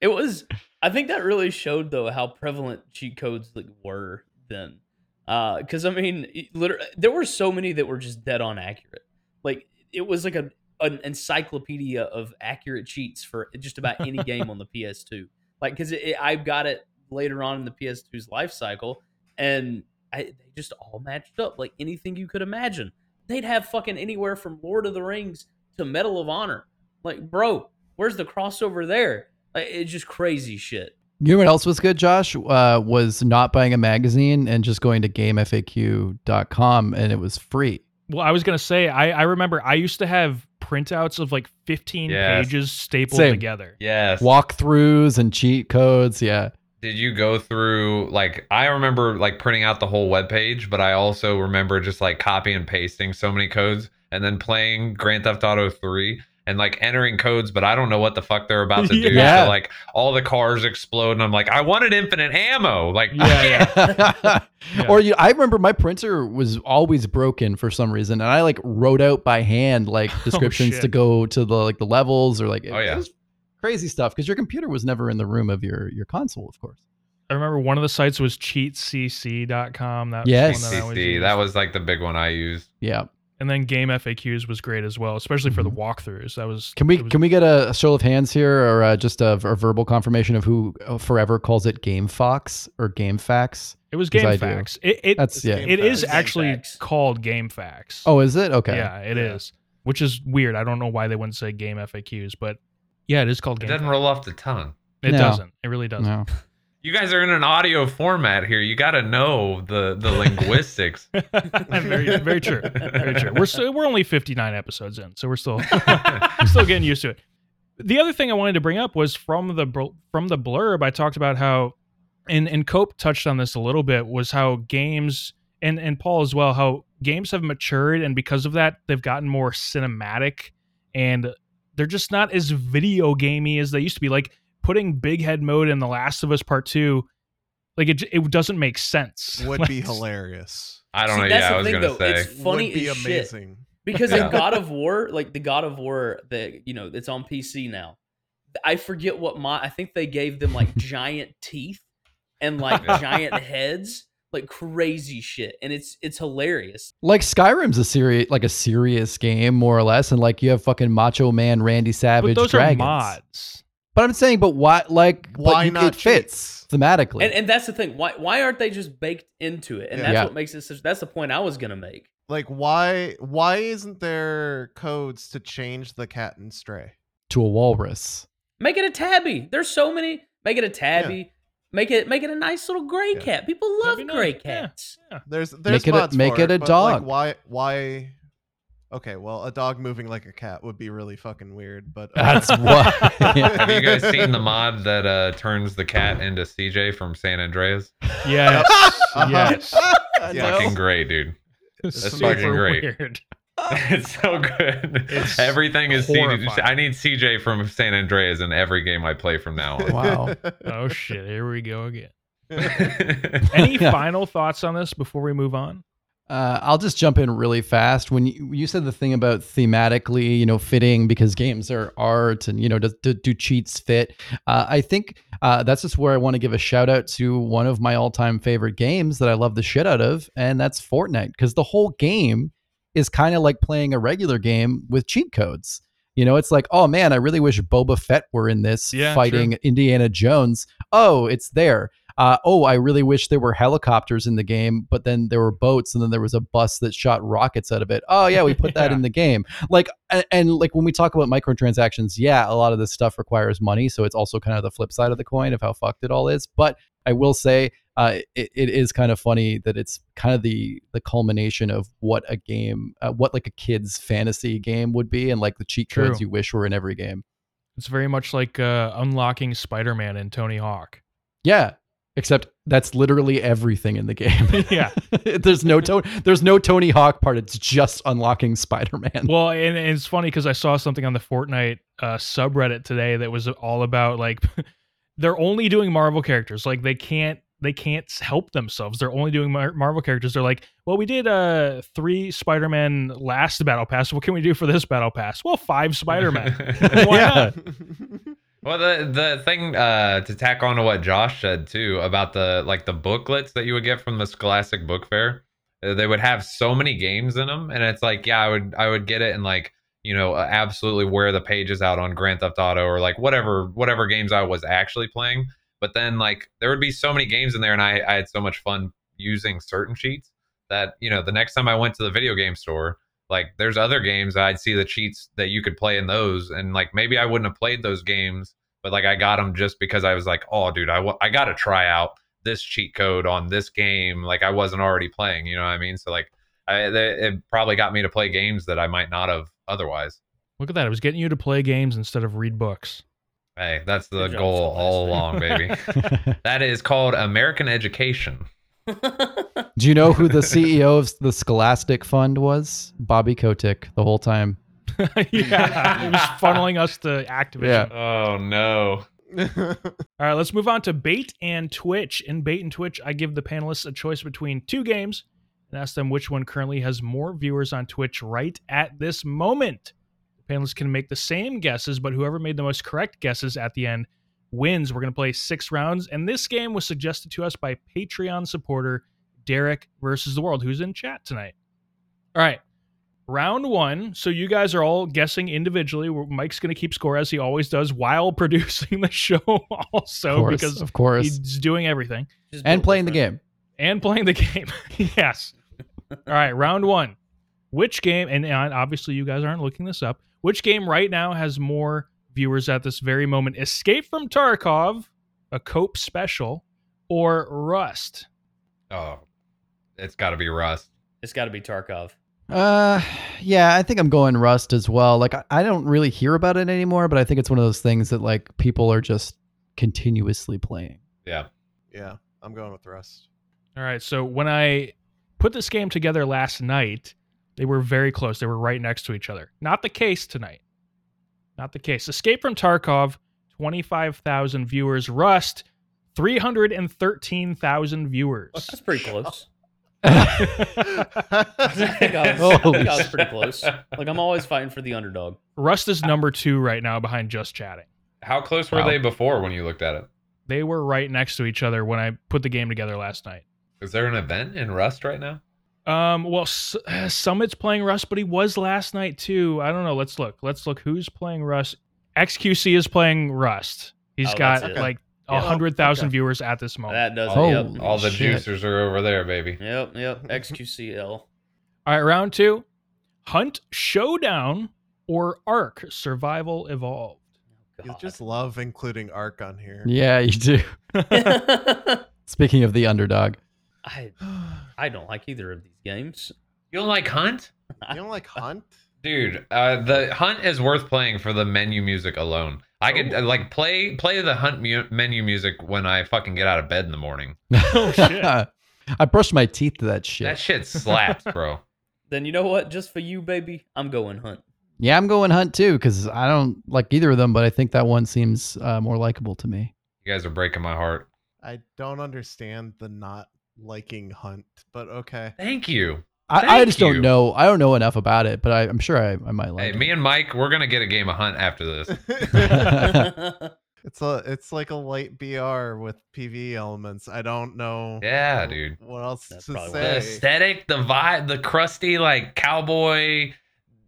It was. I think that really showed though how prevalent cheat codes like were then. Because I mean, it liter- there were so many that were just dead on accurate. Like it was like a an encyclopedia of accurate cheats for just about any game on the PS2. Like because I got it later on in the PS2's life cycle, and I, they just all matched up like anything you could imagine. They'd have fucking anywhere from Lord of the Rings to Medal of Honor. Like, bro, where's the crossover there? Like, it's just crazy shit. You know what else was good, Josh? Uh, was not buying a magazine and just going to gamefaq.com and it was free. Well, I was gonna say I, I remember I used to have printouts of like 15 Yes. pages stapled Same. together. Yes. Walkthroughs and cheat codes. Yeah. Did you go through like I remember like printing out the whole web page, but I also remember just like copy and pasting so many codes and then playing Grand Theft Auto 3 and like entering codes, but I don't know what the fuck they're about to do. Yeah. So like all the cars explode and I'm like, I wanted infinite ammo. Like Yeah, yeah. Yeah. Or you, I remember my printer was always broken for some reason, and I like wrote out by hand like oh, descriptions shit. to go to the like the levels or like it, Oh, yeah. it was crazy stuff because your computer was never in the room of your your console, of course. I remember one of the sites was cheatcc.com. That was Yes. one that CC, used. that was like the big one I used. Yeah. And then game FAQs was great as well, especially for the walkthroughs. That was Mm-hmm. Can we was- can we get a, show of hands here, or uh, just a, a verbal confirmation of who uh, forever calls it Game Fox or Game Facts? It was Game do. Facts. It, it That's yeah. It is actually Game Facts. called Game Facts. Oh, is it okay? yeah, it is, which is weird. I don't know why they wouldn't say Game FAQs, but yeah, it is called It Game. doesn't Facts. roll off the tongue. It No. doesn't. It really doesn't. No. You guys are in an audio format here. You got to know the the linguistics. very, very true. Very true. We're still, we're only 59 episodes in, so we're still still getting used to it. The other thing I wanted to bring up was from the from the blurb. I talked about how, and and Cope touched on this a little bit, was how games and and Paul as well, how games have matured, and because of that, they've gotten more cinematic, and they're just not as video gamey as they used to be. Like putting big head mode in The Last of Us Part Two, like it it doesn't make sense. Would Like, be hilarious. I don't See, know. that's Yeah, the I was thing, though. say. It's funny Would be as shit. amazing. Because Yeah. in God of War, like the God of War that you know, it's on PC now. I forget what my I think they gave them like giant teeth and like giant heads, like crazy shit. And it's it's hilarious. Like Skyrim's a serious, like a serious game, more or less, and like you have fucking Macho Man Randy Savage but those dragons. are mods. But I'm saying, but why? Like, Why you- not It fits thematically. And and that's the thing. Why why aren't they just baked into it? And Yeah. that's Yeah. what makes it such that's the point I was gonna make. Like why why isn't there codes to change the cat and stray? to a walrus. Make it a tabby. There's so many. Make it a tabby. Make it make it a nice little gray Yeah. cat. People love gray nice. Yeah. cats. There's there's Make it a- make for it a dog. Like, why why Okay, well, a dog moving like a cat would be really fucking weird, but That's what. Have you guys seen the mod that uh, turns the cat into CJ from San Andreas? Yes. Uh-huh. yes. Yeah. Fucking great, dude. That's Super fucking great. weird. it's so good. It's Everything is CJ. I need CJ from San Andreas in every game I play from now on. Wow. Oh shit! Here we go again. Any final thoughts on this before we move on? Uh, I'll just jump in really fast. When you, you said the thing about thematically, you know, fitting because games are art and, you know, do, do, do cheats fit? Uh, I think uh, that's just where I want to give a shout out to one of my all time favorite games that I love the shit out of, and that's Fortnite because the whole game is kind of like playing a regular game with cheat codes. You know, it's like, oh man, I really wish Boba Fett were in this Yeah, fighting Indiana Jones. Oh, it's there. Uh, oh, I really wish there were helicopters in the game, but then there were boats, and then there was a bus that shot rockets out of it. Oh yeah, we put that Yeah. in the game. Like, and, and like when we talk about microtransactions, yeah, a lot of this stuff requires money, so it's also kind of the flip side of the coin of how fucked it all is. But I will say, uh, it, it is kind of funny that it's kind of the the culmination of what a game, uh, what like a kid's fantasy game would be, and like the cheat True. codes you wish were in every game. It's very much like uh, unlocking Spider-Man and Tony Hawk. Yeah, except that's literally everything in the game. Yeah. there's no Tony. There's no Tony Hawk part. It's just unlocking Spider-Man. Well, and, and it's funny because I saw something on the Fortnite uh, subreddit today that was all about like they're only doing Marvel characters. Like they can't they can't help themselves. They're only doing Mar- Marvel characters. They're like, well, we did uh three Spider-Man last battle pass. What can we do for this battle pass? Well, five Spider-Man. Why Yeah. not? Well, the the thing uh, to tack on to what Josh said too about the like the booklets that you would get from the Scholastic Book Fair, uh, they would have so many games in them, and it's like, yeah, I would I would get it and like you know uh, absolutely wear the pages out on Grand Theft Auto or like whatever whatever games I was actually playing. But then like there would be so many games in there, and I I had so much fun using certain sheets that you know the next time I went to the video game store like there's other games I'd see the cheats that you could play in those and like maybe I wouldn't have played those games but like I got them just because I was like, oh, dude, I I got to try out this cheat code on this game. Like I wasn't already playing, you know what I mean? So like, I, they, it probably got me to play games that I might not have otherwise. Look at that. It was getting you to play games instead of read books. Hey, that's the goal all along, baby. that is called American education. Do you know who the CEO of the Scholastic Fund was? Bobby Kotick the whole time. yeah, it was funneling us to Activision. Yeah. Oh no. All right, let's move on to Bait and Twitch. In Bait and Twitch, I give the panelists a choice between two games and ask them which one currently has more viewers on Twitch right at this moment. The panelists can make the same guesses, but whoever made the most correct guesses at the end wins. We're going to play six rounds, and this game was suggested to us by Patreon supporter Derek versus the World, who's in chat tonight. All right, round one. So you guys are all guessing individually. Mike's going to keep score as he always does while producing the show, also of course, because of course, he's doing everything Just and built playing the game. and playing the game. yes. All right, round one. Which game? And obviously, you guys aren't looking this up. Which game right now has more viewers at this very moment? Escape from Tarkov, a Cope special, or Rust? Oh, it's got to be Rust. It's got to be Tarkov. Uh, yeah, I think I'm going Rust as well. Like, I, I don't really hear about it anymore, but I think it's one of those things that like people are just continuously playing. Yeah. yeah, I'm going with Rust. All right. So when I put this game together last night, they were very close. They were right next to each other. Not the case tonight. Not the case. Escape from Tarkov, 25,000 viewers. Rust, 313,000 viewers. That's pretty close. yeah, I think I was, I think I was pretty close. Like I'm always fighting for the underdog. Rust is number two right now behind Just Chatting. How close were Wow. they before when you looked at it? They were right next to each other when I put the game together last night. Is there an event in Rust right now? Um, well, S- Summit's playing Rust, but he was last night too. I don't know. Let's look. Let's look. Who's playing Rust? XQC is playing Rust. He's Oh, got that's like a hundred thousand Okay. viewers at this moment. That does Oh. it. Yep. All the Shit. juicers are over there, baby. Yep. Yep. XQCL. All right, round two. Hunt Showdown or Ark Survival Evolved. You just love including Ark on here. Yeah, you do. Speaking of the underdog, I I don't like either of these games. You don't like Hunt? You don't like Hunt? Dude, uh, the Hunt is worth playing for the menu music alone. I could uh, like play play the Hunt mu- menu music when I fucking get out of bed in the morning. Oh, shit. I brushed my teeth to that shit. That shit slaps, bro. Then you know what? Just for you, baby, I'm going hunt. yeah, I'm going Hunt too because I don't like either of them, but I think that one seems uh, more likable to me. You guys are breaking my heart. I don't understand the not liking Hunt, but okay. Thank you. I, I just you. don't know. I don't know enough about it, but I, I'm sure I, I might like Hey, it. me and Mike, we're gonna get a game of Hunt after this. it's a it's like a light BR with PV elements. I don't know. Yeah, dude. What else That's to probably The say? aesthetic, the vibe, the crusty like cowboy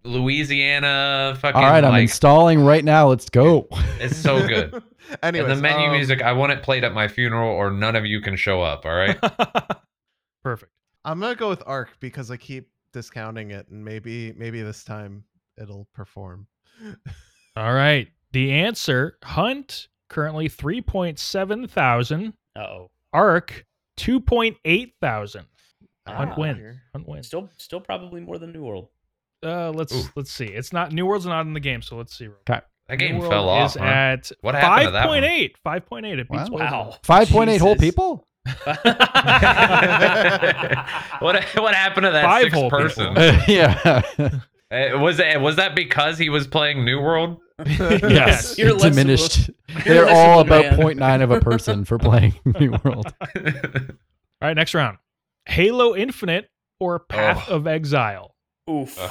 Louisiana fucking All right, I'm like installing right now. Let's go. it's so good. Anyways, and the menu um, music, I want it played at my funeral or none of you can show up, all right? Perfect. I'm gonna go with Ark because I keep discounting it, and maybe maybe this time it'll perform. All right. The answer Hunt currently 3.7 thousand. Uh oh. Ark 2.8 thousand. Hunt Ah. wins. Hunt wins. Still, still probably more than New World. Uh, let's Ooh. let's see. It's not New World's not in the game, so let's see. That game New World fell off. is huh? at What happened to that one? 5.8. 5.8. It beats Wow. Wow. Five point eight whole people. what what happened to that Five sixth whole person? people. yeah. Uh, was it was that because he was playing New World? yes. You're less of a- diminished. They're all about man. 0.9 of a person for playing New World. All right, next round. Halo Infinite or Path Oh. of Exile. Oof. Ugh.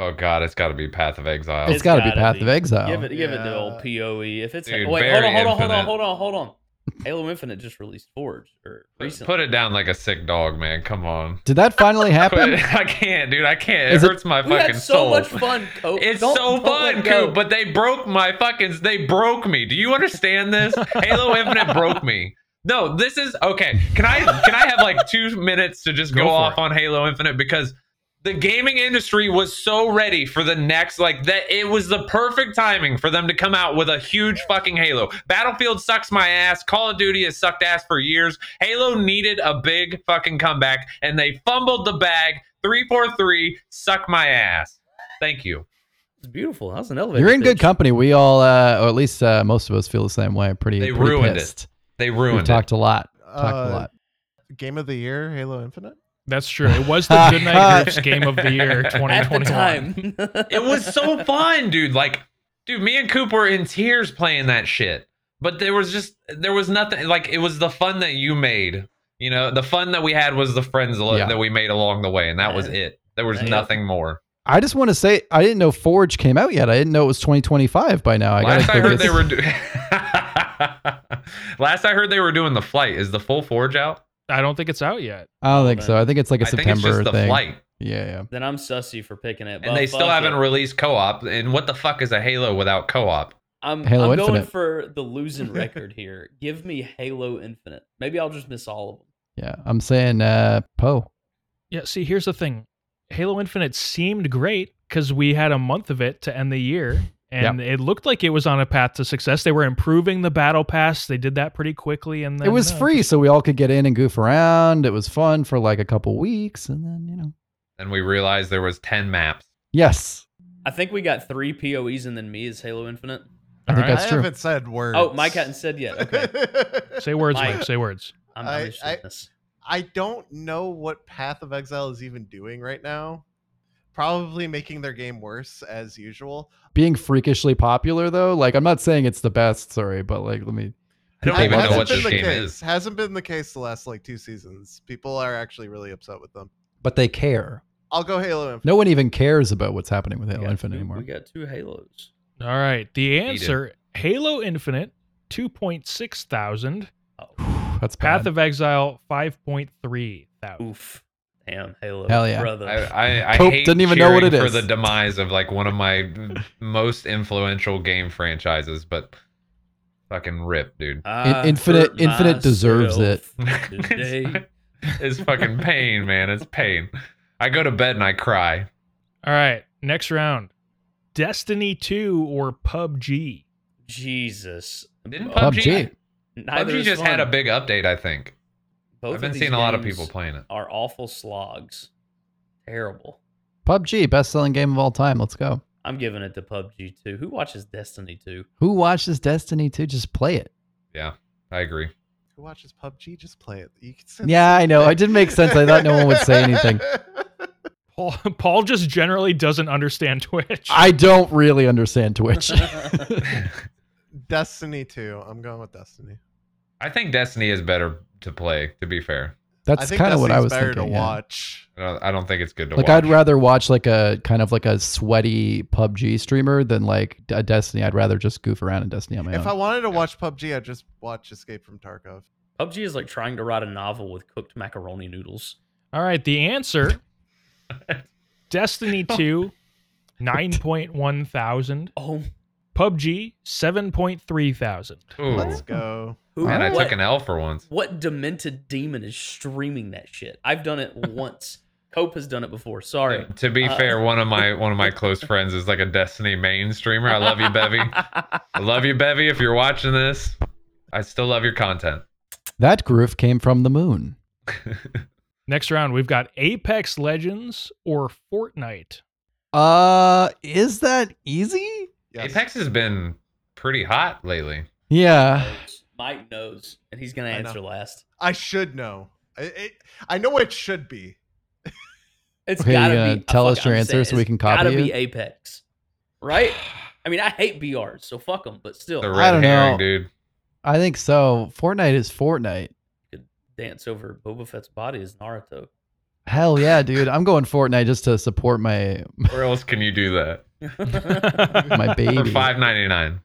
Oh god, it's got to be Path of Exile. It's It's got to be gotta Path be. of Exile. Give it, give it the old Poe. If it's Dude, wait, very hold on, hold on, hold on, infinite. hold on, hold on. Halo Infinite just released Forge or recently. Put it down like a sick dog, man. Come on. Did that finally happen? I can't, dude. I can't. It Is it- hurts my we fucking had so soul. much fun, Cope. It's Don't- so don't fun, go. Coop, but they broke my fucking. They broke me. Do you understand this? Halo Infinite broke me. No, this is okay. Can I can I have like two minutes to just Go go, for off it. on Halo Infinite because the gaming industry was so ready for the next like that it was the perfect timing for them to come out with a huge fucking halo battlefield sucks my ass call of duty has sucked ass for years halo needed a big fucking comeback and they fumbled the bag 343 suck my ass thank you It's beautiful. That was an elevator. You're in good company. We all, uh, or at least uh, most of us, feel the same way. Pretty. They pretty ruined it. pissed. they We've ruined it talked a lot. Talked Uh, a lot. Game of the year, Halo Infinite. That's true. It was the Goodnight Group's Game of the Year At 2021. the time. it was so fun, dude. Like, dude, me and Coop were in tears playing that shit. But there was just there was nothing like it was the fun that you made. You know, the fun that we had was the friends Yeah. that we made along the way, and that was it. There was Yeah. nothing more. I just want to say I didn't know Forge came out yet. I didn't know it was 2025 by now. I Last gotta I go heard they were do- Last I heard they were doing the flight. Is the full Forge out? I don't think it's out yet. I don't think so. I think it's like a I think September it's just the thing. flight. Yeah, yeah. then I'm sussy for picking it. And they still fuck haven't it. released co-op. And what the fuck is a Halo without co-op? I'm, Halo I'm going Infinite. for the losing record here. Give me Halo Infinite. Maybe I'll just miss all of them. Yeah. I'm saying uh Poe. Yeah, see, here's the thing. Halo Infinite seemed great because we had a month of it to end the year, and it looked like it was on a path to success. They were improving the battle pass. They did that pretty quickly, and then, It was uh, free, so we all could get in and goof around. It was fun for like a couple weeks, and then you know. And we realized there was 10 maps. Yes. I think we got three POEs and then me is Halo Infinite. I think Alright. that's I true. haven't said words. Oh, Mike hadn't said yet. Okay. Say words, Mike. Mike. Say words. I'm, I- I'm interested I- in this. I don't know what Path of Exile is even doing right now. Probably making their game worse as usual. Being freakishly popular though, like I'm not saying it's the best, sorry, but like let me I don't even know hasn't what been this the game case. is. Hasn't been the case the last like two seasons. People are actually really upset with them. but they care. I'll go Halo Infinite. No one even cares about what's happening with Halo got Infinite two- anymore. We got two Halos. All right. The answer Halo Infinite, 2.6 thousand. Oh, That's Path of Exile, 5.3 thousand. oof. Damn, Halo. Hell yeah. Brother. I, I, I Cope hate didn't even know what cheering it for is. the demise of like one of my most influential game franchises, but fucking rip, dude. I Infinite- Infinite deserves it. myself Today. it's fucking pain, man. It's pain. I go to bed and I cry. All right. Next round Destiny 2 or PUBG? Jesus. Didn't PUBG? Neither PUBG just fun. had a big update, I think. Both I've been of these seeing a lot of people playing it. Are awful slogs. Terrible. PUBG, best selling game of all time. Let's go. I'm giving it to PUBG 2. Who watches Destiny 2? Who watches Destiny 2? Just play it. Yeah, I agree. Who watches PUBG? Just play it. You can Yeah, I know. thing. It didn't make sense. I thought no one would say anything. Paul, Paul just generally doesn't understand Twitch. I don't really understand Twitch. Destiny 2. I'm going with Destiny. I think Destiny is better to play, to be fair. That's kind of what I was better thinking. to yeah. watch. I don't, I don't think it's good to Like watch. I'd rather watch like a kind of like a sweaty PUBG streamer than like a Destiny. I'd rather just goof around in Destiny on my own. If I wanted to Yeah. watch PUBG, I'd just watch Escape from Tarkov. PUBG is like trying to write a novel with cooked macaroni noodles. All right. The answer Destiny 2, 9.1 thousand. Oh, PUBG, 7.3 thousand. Ooh. Let's go. Who, Man, I what, took an L for once. what demented demon is streaming that shit? I've done it once. Cope has done it before. Sorry. To be Uh, fair, one of my one of my close friends is like a Destiny main streamer. I love you, Bevy. I love you, Bevy. If you're watching this, I still love your content. that groove came from the moon. Next round, we've got Apex Legends or Fortnite. Uh, is that easy? Yes. Apex has been pretty hot lately. Yeah. Knows. Mike knows, and he's gonna I know. answer last. I should know. I, it, I know it should be. It's Okay, gotta you be. tell us your I'm answer saying so we can copy Gotta you? be Apex, right? I mean, I hate BRs, so fuck them. But still, The I don't herring, know. dude. I think so. Fortnite is Fortnite. You could dance over Boba Fett's body is Naruto. Hell yeah, dude. I'm going Fortnite just to support my Where else can you do that? my baby. For five ninety nine.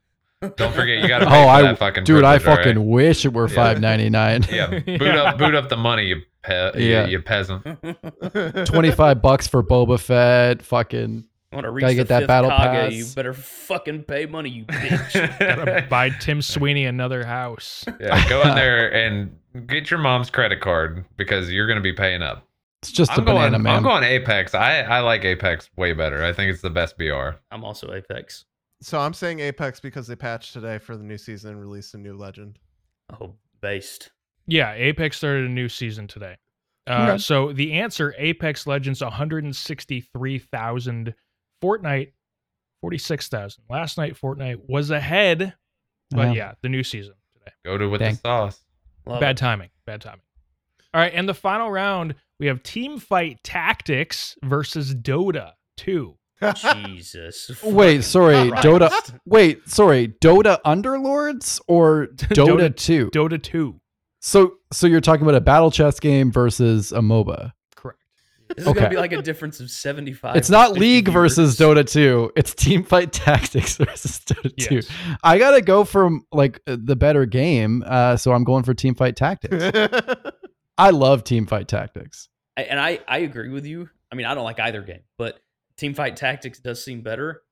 Don't forget, you got to Oh, pay for I that fucking. dude, I privilege, all right? fucking wish it were Yeah. five ninety nine. Yeah, boot Yeah. up, boot up the money, you pe- Yeah. you, you peasant. Twenty five bucks for Boba Fett. Fucking I want to reach Gotta the get that battle Kage, pass. You better fucking pay money, you bitch. Gotta buy Tim Sweeney another house. yeah, go in there and get your mom's credit card because you're going to be paying up. It's just a I'm going. banana man. I'm going Apex. I I like Apex way better. I think it's the best BR. I'm also Apex. So I'm saying Apex because they patched today for the new season and released a new legend. Oh, based. Yeah, Apex started a new season today. Uh, Okay. So the answer: Apex Legends, 163,000. Fortnite, 46,000. Last night, Fortnite was ahead, but Yeah. yeah, the new season today. Go to with Dang. the sauce. Love Bad it. timing. Bad timing. All right, and the final round, we have Teamfight Tactics versus Dota 2. Jesus. Wait, sorry, Christ. Dota. Wait, sorry, Dota Underlords or Dota, Dota- 2? Dota 2. So, so you're talking about a battle chess game versus a MOBA. Correct. This is gonna be like a difference of 75. It's not 50 League versus. Dota 2. It's Team Fight Tactics versus Dota 2. I gotta go for like uh, the better game, uh, so I'm going for Teamfight Tactics. I love Teamfight Tactics. And I I agree with you. I mean, I don't like either game, but Teamfight Tactics does seem better.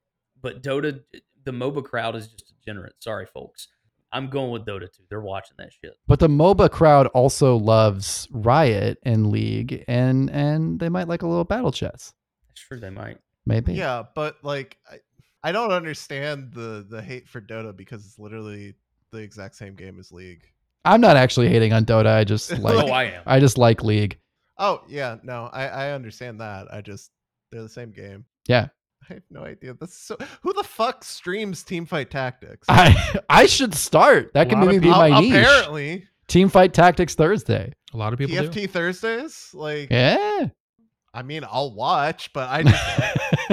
But Dota, the MOBA crowd is just degenerate. Sorry, folks. I'm going with Dota 2. They're watching that shit. But the MOBA crowd also loves Riot and League, and and they might like a little battle chess. Sure, they might. Maybe. yeah, but like I, I don't understand the the hate for Dota because it's literally the exact same game as League. I'm not actually hating on Dota. I just like oh, I am. I just like League. Oh yeah, no, I I understand that. I just they're the same game. Yeah. I have no idea. This so who the fuck streams Teamfight Tactics? I I should start. That A can maybe be my Ap- niche. Apparently, Teamfight Tactics Thursday. A lot of people do. TFT Thursdays. Like, Yeah. I mean, I'll watch, but I just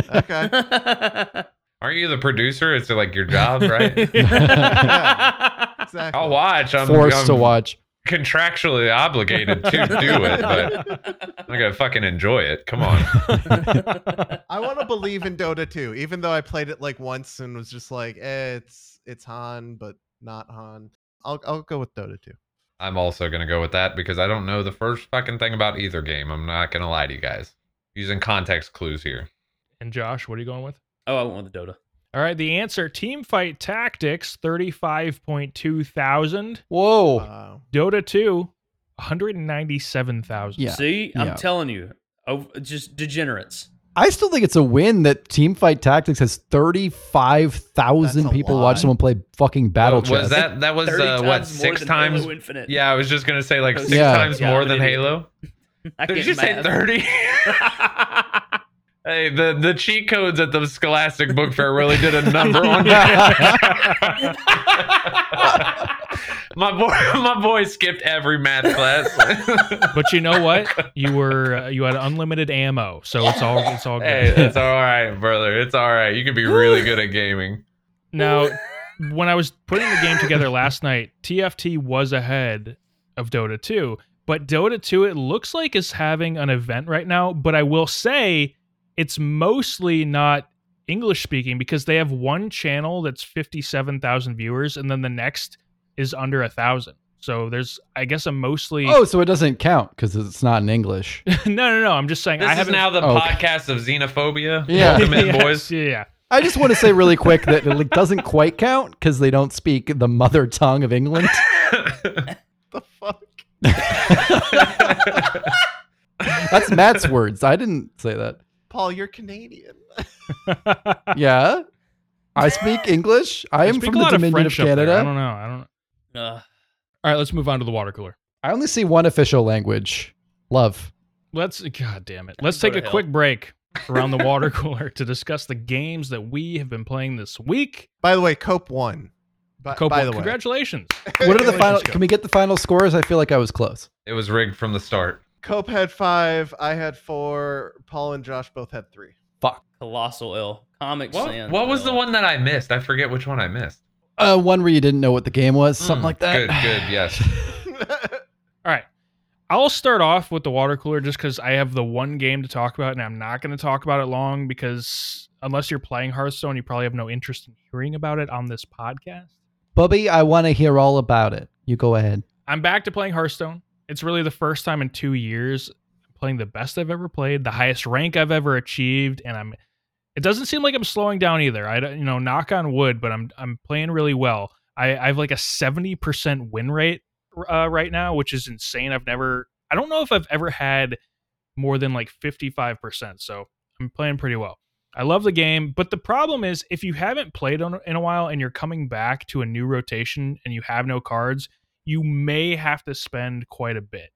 okay. Aren't you the producer? It's like your job, right? Exactly. I'll watch. I'm Forced I'm to watch. Contractually obligated to do it, but I'm gonna fucking enjoy it. Come on. I want to believe in Dota 2, even though I played it like once and was just like, eh, it's it's Han, but not Han. I'll I'll go with Dota 2. I'm also gonna go with that because I don't know the first fucking thing about either game. I'm not gonna lie to you guys. Using context clues here. And Josh, what are you going with? oh, I went with the Dota. All right, the answer Teamfight Tactics, 35.2 thousand. Whoa. Wow. Dota 2, 197,000. Yeah. See, I'm yeah. telling you, oh, just degenerates. I still think it's a win that Teamfight Tactics has 35,000 That's people lot. watch someone play fucking battle was chess. that that was uh, what six times? Halo Infinite. Yeah, I was just gonna say like six Yeah. times Yeah, more than. Halo. I Did can't you say thirty? hey, the the cheat codes at the Scholastic Book Fair really did a number on that. my boy, my boy skipped every math class. But you know what? You were uh, you had unlimited ammo, so it's all it's all good. hey, it's all right, brother. It's all right. You can be really good at gaming. Now, when I was putting the game together last night, TFT was ahead of Dota 2, but Dota 2 it looks like is having an event right now, but I will say it's mostly not English speaking because they have one channel that's 57,000 viewers and then the next is under a 1,000. So there's I guess a mostly oh, so it doesn't count because it's not in English. no, no, no, I'm just saying This I is haven't now the Oh, okay. podcast of xenophobia. Yeah. Welcome in, Yes, boys. Yeah, yeah. I just want to say really quick that it like, doesn't quite count because they don't speak the mother tongue of England. The fuck? That's Matt's words. I didn't say that. Paul, you're Canadian. Yeah. I speak English. I am from the lot of Dominion of French up there. Canada. I don't know. I don't know. Uh, All right, let's move on to the water cooler. I only see one official language. Love. Let's god damn it. Let's take a hell. quick break around the water cooler to discuss the games that we have been playing this week. By the way, Cope won. By, Cope, by the way, congratulations. What are the final? Congratulations, Can we get the final scores? I feel like I was close. it was rigged from the start. Cope had five. I had four. Paul and Josh both had three. Fuck. Colossal ill. Comic What, Sans. what was the one that I missed? I forget which one I missed. Uh, one where you didn't know what the game was, something Mm, like that. Good, good, yes. All right. I'll start off with the water cooler just because I have the one game to talk about, and I'm not going to talk about it long because unless you're playing Hearthstone, you probably have no interest in hearing about it on this podcast. Bubby, I want to hear all about it. You go ahead. I'm back to playing Hearthstone. It's really the first time in two years playing the best I've ever played, the highest rank I've ever achieved, and I'm. It doesn't seem like I'm slowing down either. I you know, knock on wood, but I'm I'm playing really well. I, I have like a seventy percent win rate uh, right now, which is insane. I've never. I don't know if I've ever had more than like 55%. So I'm playing pretty well. I love the game, but the problem is if you haven't played on, in a while and you're coming back to a new rotation and you have no cards, you may have to spend quite a bit.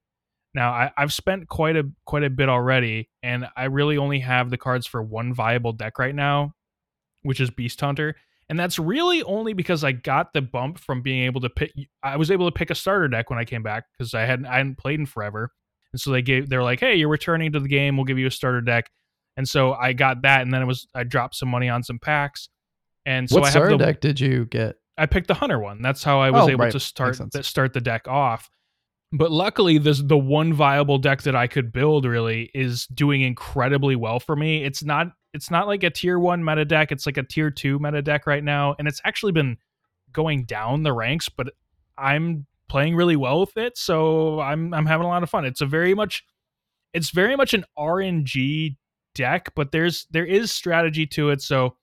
Now I, I've spent quite a quite a bit already, and I really only have the cards for one viable deck right now, which is Beast Hunter. And that's really only because I got the bump from being able to pick. I was able to pick a starter deck when I came back because I hadn't I hadn't played in forever, and so they gave they're like, hey, you're returning to the game, we'll give you a starter deck. And so I got that, and then it was I dropped some money on some packs, and so what I have starter the deck did you get? I picked the hunter one. That's how I was Oh, able right. to start th- start the deck off. But luckily, this the one viable deck that I could build really is doing incredibly well for me. It's not it's not like a tier one meta deck. It's like a tier two meta deck right now, and it's actually been going down the ranks. But I'm playing really well with it, so I'm I'm having a lot of fun. It's a very much it's very much an RNG deck, but there's there is strategy to it. So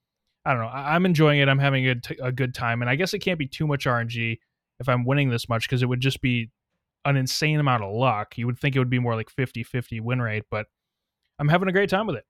I don't know. I, I'm enjoying it. I'm having a, t- a good time, and I guess it can't be too much RNG if I'm winning this much because it would just be an insane amount of luck. You would think it would be more like 50-50 win rate, but I'm having a great time with it.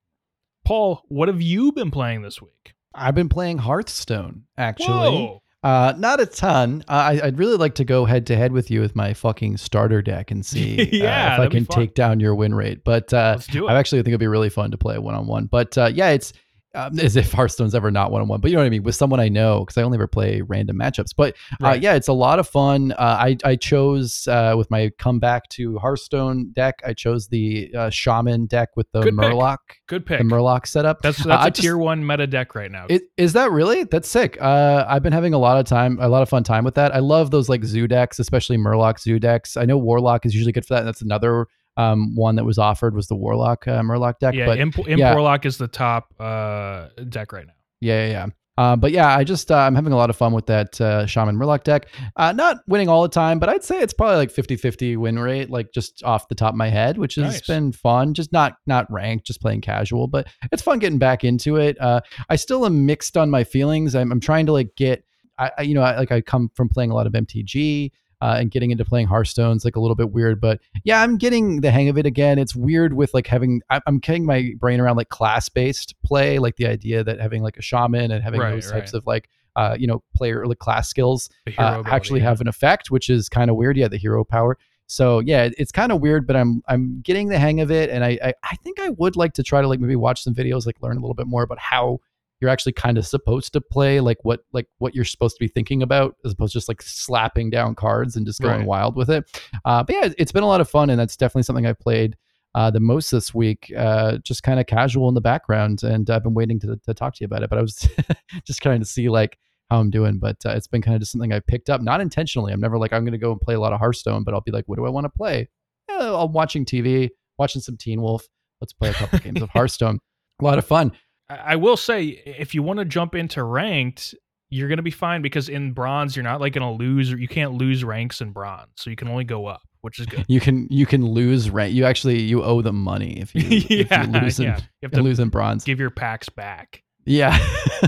Paul, what have you been playing this week? I've been playing Hearthstone actually. Uh, not a ton. Uh, I, I'd really like to go head to head with you with my fucking starter deck and see Yeah, uh, if I can take down your win rate. But uh, Let's do it. I actually think it'd be really fun to play one on one. But uh, yeah, it's um, as if Hearthstone's ever not one on one. But you know what I mean with someone I know because I only ever play random matchups. But uh, yeah, it's a lot of fun. Uh, I I chose uh, with my comeback to Hearthstone deck. I chose the uh, Shaman deck with the Good pick. Good pick. the Murloc setup. That's Uh, that's a just- tier one meta deck right now. it, is that really? That's sick. Uh, I've been having a lot of time, a lot of fun time with that. I love those like zoo decks, especially Murloc zoo decks. I know Warlock is usually good for that. And that's another um, one that was offered was the Warlock uh, Murloc deck. yeah, but Imp, Imp yeah. Warlock is the top uh, deck right now. yeah, yeah, yeah. Uh, but yeah, I just uh, I'm having a lot of fun with that uh, Shaman Murloc deck. Uh, not winning all the time, but I'd say it's probably like 50-50 win rate, like just off the top of my head, which has Nice. been fun. Just not not ranked, just playing casual, but it's fun getting back into it. Uh, I still am mixed on my feelings. I'm, I'm trying to like get, I, I you know, I, like I come from playing a lot of MTG. Uh, and getting into playing Hearthstone's like a little bit weird, but yeah, I'm getting the hang of it again. It's weird with like having I- I'm getting my brain around like class based play, like the idea that having like a shaman and having Right, those types of like uh, you know player like class skills uh, ability, actually yeah. have an effect, which is kind of weird. Yeah, the hero power. So yeah, it's kind of weird, but I'm I'm getting the hang of it, and I, I I think I would like to try to like maybe watch some videos, like learn a little bit more about how you're actually kind of supposed to play, like what like what you're supposed to be thinking about, as opposed to just like slapping down cards and just going Right. wild with it. Uh, but yeah, it's been a lot of fun, and that's definitely something I've played. Uh, the most this week, uh, just kind of casual in the background, and I've been waiting to, to talk to you about it. But I was just trying to see like how I'm doing. But uh, it's been kind of just something I picked up, not intentionally. I'm never like I'm going to go and play a lot of Hearthstone, but I'll be like, what do I want to play? Yeah, I'm watching TV, watching some Teen Wolf. Let's play a couple games of Hearthstone. A lot of fun. I, will say, if you want to jump into ranked, you're going to be fine because in bronze, you're not like going to lose, or you can't lose ranks in bronze, so you can only go up, which is good. You can you can lose rent. You actually you owe them money if you, if yeah, you lose in, yeah. You have to lose in bronze. give your packs back. Yeah.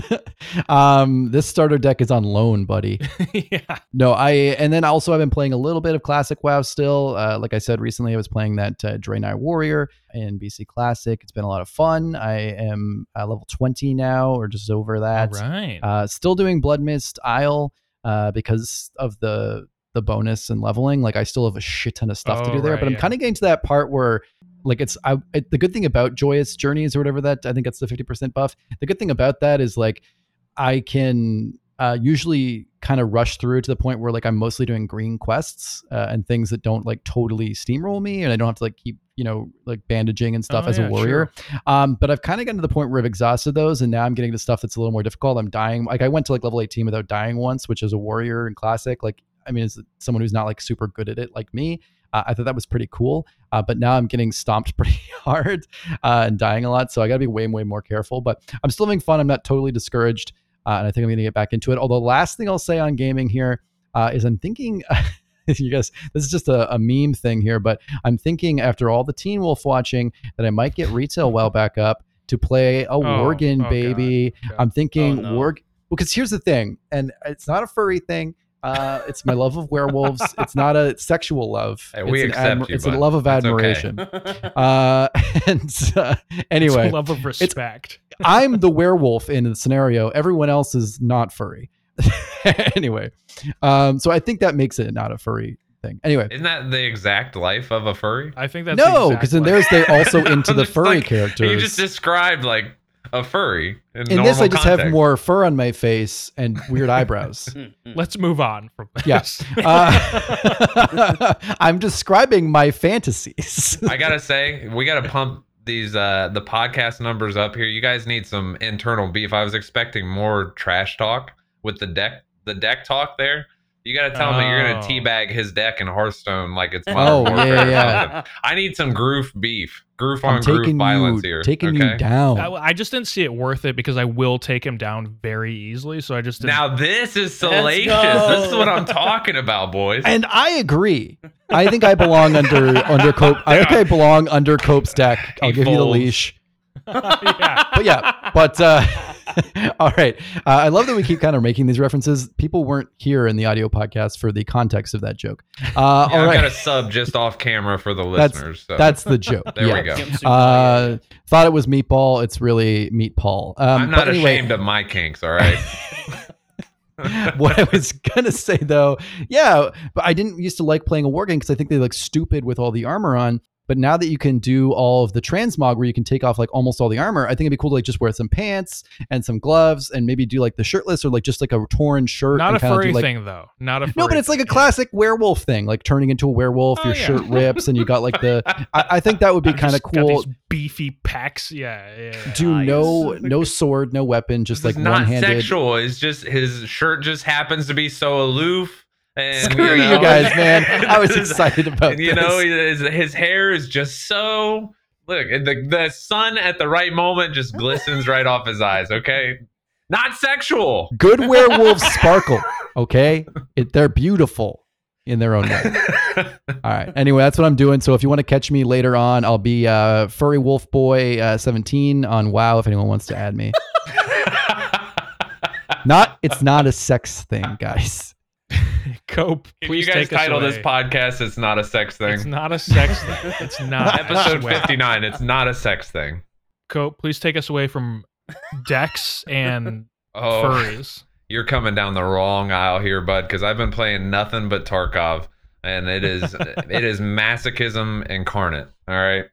um, this starter deck is on loan, buddy. yeah, No, I and then also I've been playing a little bit of Classic WoW still. Uh, like I said recently, I was playing that uh, Draenei Warrior in BC Classic. It's been a lot of fun. I am uh, level twenty now, or just over that. All right. Uh, still doing Bloodmyst Isle uh, because of the the bonus and leveling. Like I still have a shit ton of stuff to Oh, do there, right, but I'm yeah. kind of getting to that part where like it's I it, the good thing about Joyous Journeys or whatever that I think that's the 50% buff. The good thing about that is like I can uh, usually kind of rush through to the point where like I'm mostly doing green quests uh, and things that don't like totally steamroll me, and I don't have to like keep you know like bandaging and stuff Oh, as yeah, a warrior. Um, but I've kind of gotten to the point where I've exhausted those, and now I'm getting to stuff that's a little more difficult. I'm dying. Like I went to like level 18 without dying once, which is a warrior in classic. Like I mean, as someone who's not like super good at it, like me, uh, I thought that was pretty cool. Uh, but now I'm getting stomped pretty hard uh, and dying a lot, so I got to be way, way more careful. But I'm still having fun. I'm not totally discouraged, uh, and I think I'm going to get back into it. Although, last thing I'll say on gaming here uh, is I'm thinking. You guys, this is just a, a meme thing here, but I'm thinking after all the Teen Wolf watching that I might get retail WoW back up to play a Worgen oh, God. baby. God. I'm thinking Oh, no. Worg because here's the thing, and it's not a furry thing. Uh, it's my love of werewolves. It's not a sexual love. Hey, we it's an accept you, It's a love of That's okay. admiration. Uh, and uh, anyway, It's love of respect. I'm the werewolf in the scenario. Everyone else is not furry. anyway, um, so I think that makes it not a furry thing. Anyway, Isn't that the exact life of a furry? I think that's no, the because then exact there's they're also into the furry like, characters. You just described like a furry. In, in this, I just have more fur on my face and weird eyebrows. Mm, mm. Let's move on from this. Yes. Uh, I'm describing my fantasies. I gotta say, we gotta pump these uh the podcast numbers up here. You guys need some internal beef. I was expecting more trash talk with the deck the deck talk there. You gotta tell me you're gonna Oh. teabag his deck in Hearthstone like it's Oh, Modern Warfare yeah, or yeah. something. I need some groove beef. Groove on I'm groove taking violence you, here. taking okay? you down. I, I just didn't see it worth it because I will take him down very easily. So I just didn't. Now this is salacious. go. This is what I'm talking about, boys. and I agree. I think I belong under under Cope. I think I belong under Cope's deck. I'll He give you the folds. leash. Yeah. But yeah, but uh, all right. Uh, I love that we keep kind of making these references. People weren't here in the audio podcast for the context of that joke. Uh, Yeah, all I've got right, a sub just off camera for the That's- listeners. so. that's the joke. there yeah. we go. Uh, thought it was meatball. It's really meat Paul. Um, I'm not anyway, ashamed of my kinks, all right? what I was gonna say though, yeah, but I didn't used to like playing a worgen because I think they look stupid with all the armor on. But now that you can do all of the transmog where you can take off like almost all the armor, I think it'd be cool to like just wear some pants and some gloves and maybe do like the shirtless or like just like a torn shirt. Not and a furry do, like, thing though. Not a. Furry No, but it's like a thing. classic werewolf thing, like turning into a werewolf. Oh, your yeah. shirt rips, and you got like the. I, I think that would be kind of cool. beefy pecs. Yeah. yeah. Do no no sword, no weapon, just like one handed. Not sexual. It's just his shirt just happens to be so aloof. And Screw you, know, guys, man! I was excited about and, you know, his, his hair is just so look. The the sun at the right moment just glistens right off his eyes. Okay, not sexual. Good werewolves sparkle. Okay, it, they're beautiful in their own way. All right. Anyway, that's what I'm doing. So if you want to catch me later on, I'll be uh, furry wolf boy uh, 17 on WoW. If anyone wants to add me, not it's not a sex thing, guys. Cope. Can Please you guys take title this podcast "It's Not a Sex Thing"? It's not a sex thing. It's not. Episode 59. It's not a sex thing. Cope, please take us away from decks and Oh, furries. you're coming down the wrong aisle here, bud. Because I've been playing nothing but Tarkov, and it is it is masochism incarnate. All right.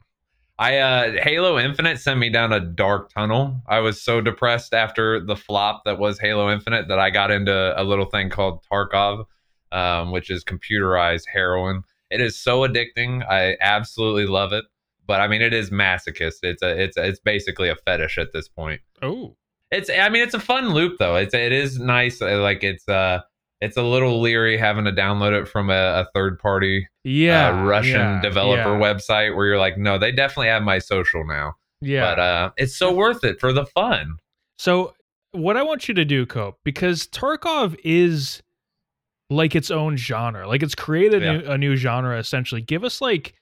I uh Halo Infinite sent me down a dark tunnel. I was so depressed after the flop that was Halo Infinite that I got into a little thing called Tarkov, um, which is computerized heroin. It is so addicting. I absolutely love it. But I mean, it is masochist. It's a it's a, it's basically a fetish at this point. Oh. It's I mean it's a fun loop though. It's it is nice. Like it's uh it's a little leery having to download it from a, a third party Yeah. uh, Russian yeah, developer yeah, website where you're like, no, they definitely have my social now. Yeah. But uh it's so worth it for the fun. So what I want you to do, Cope, because Tarkov is like its own genre. Like it's created Yeah. a, new, a new genre essentially. Give us like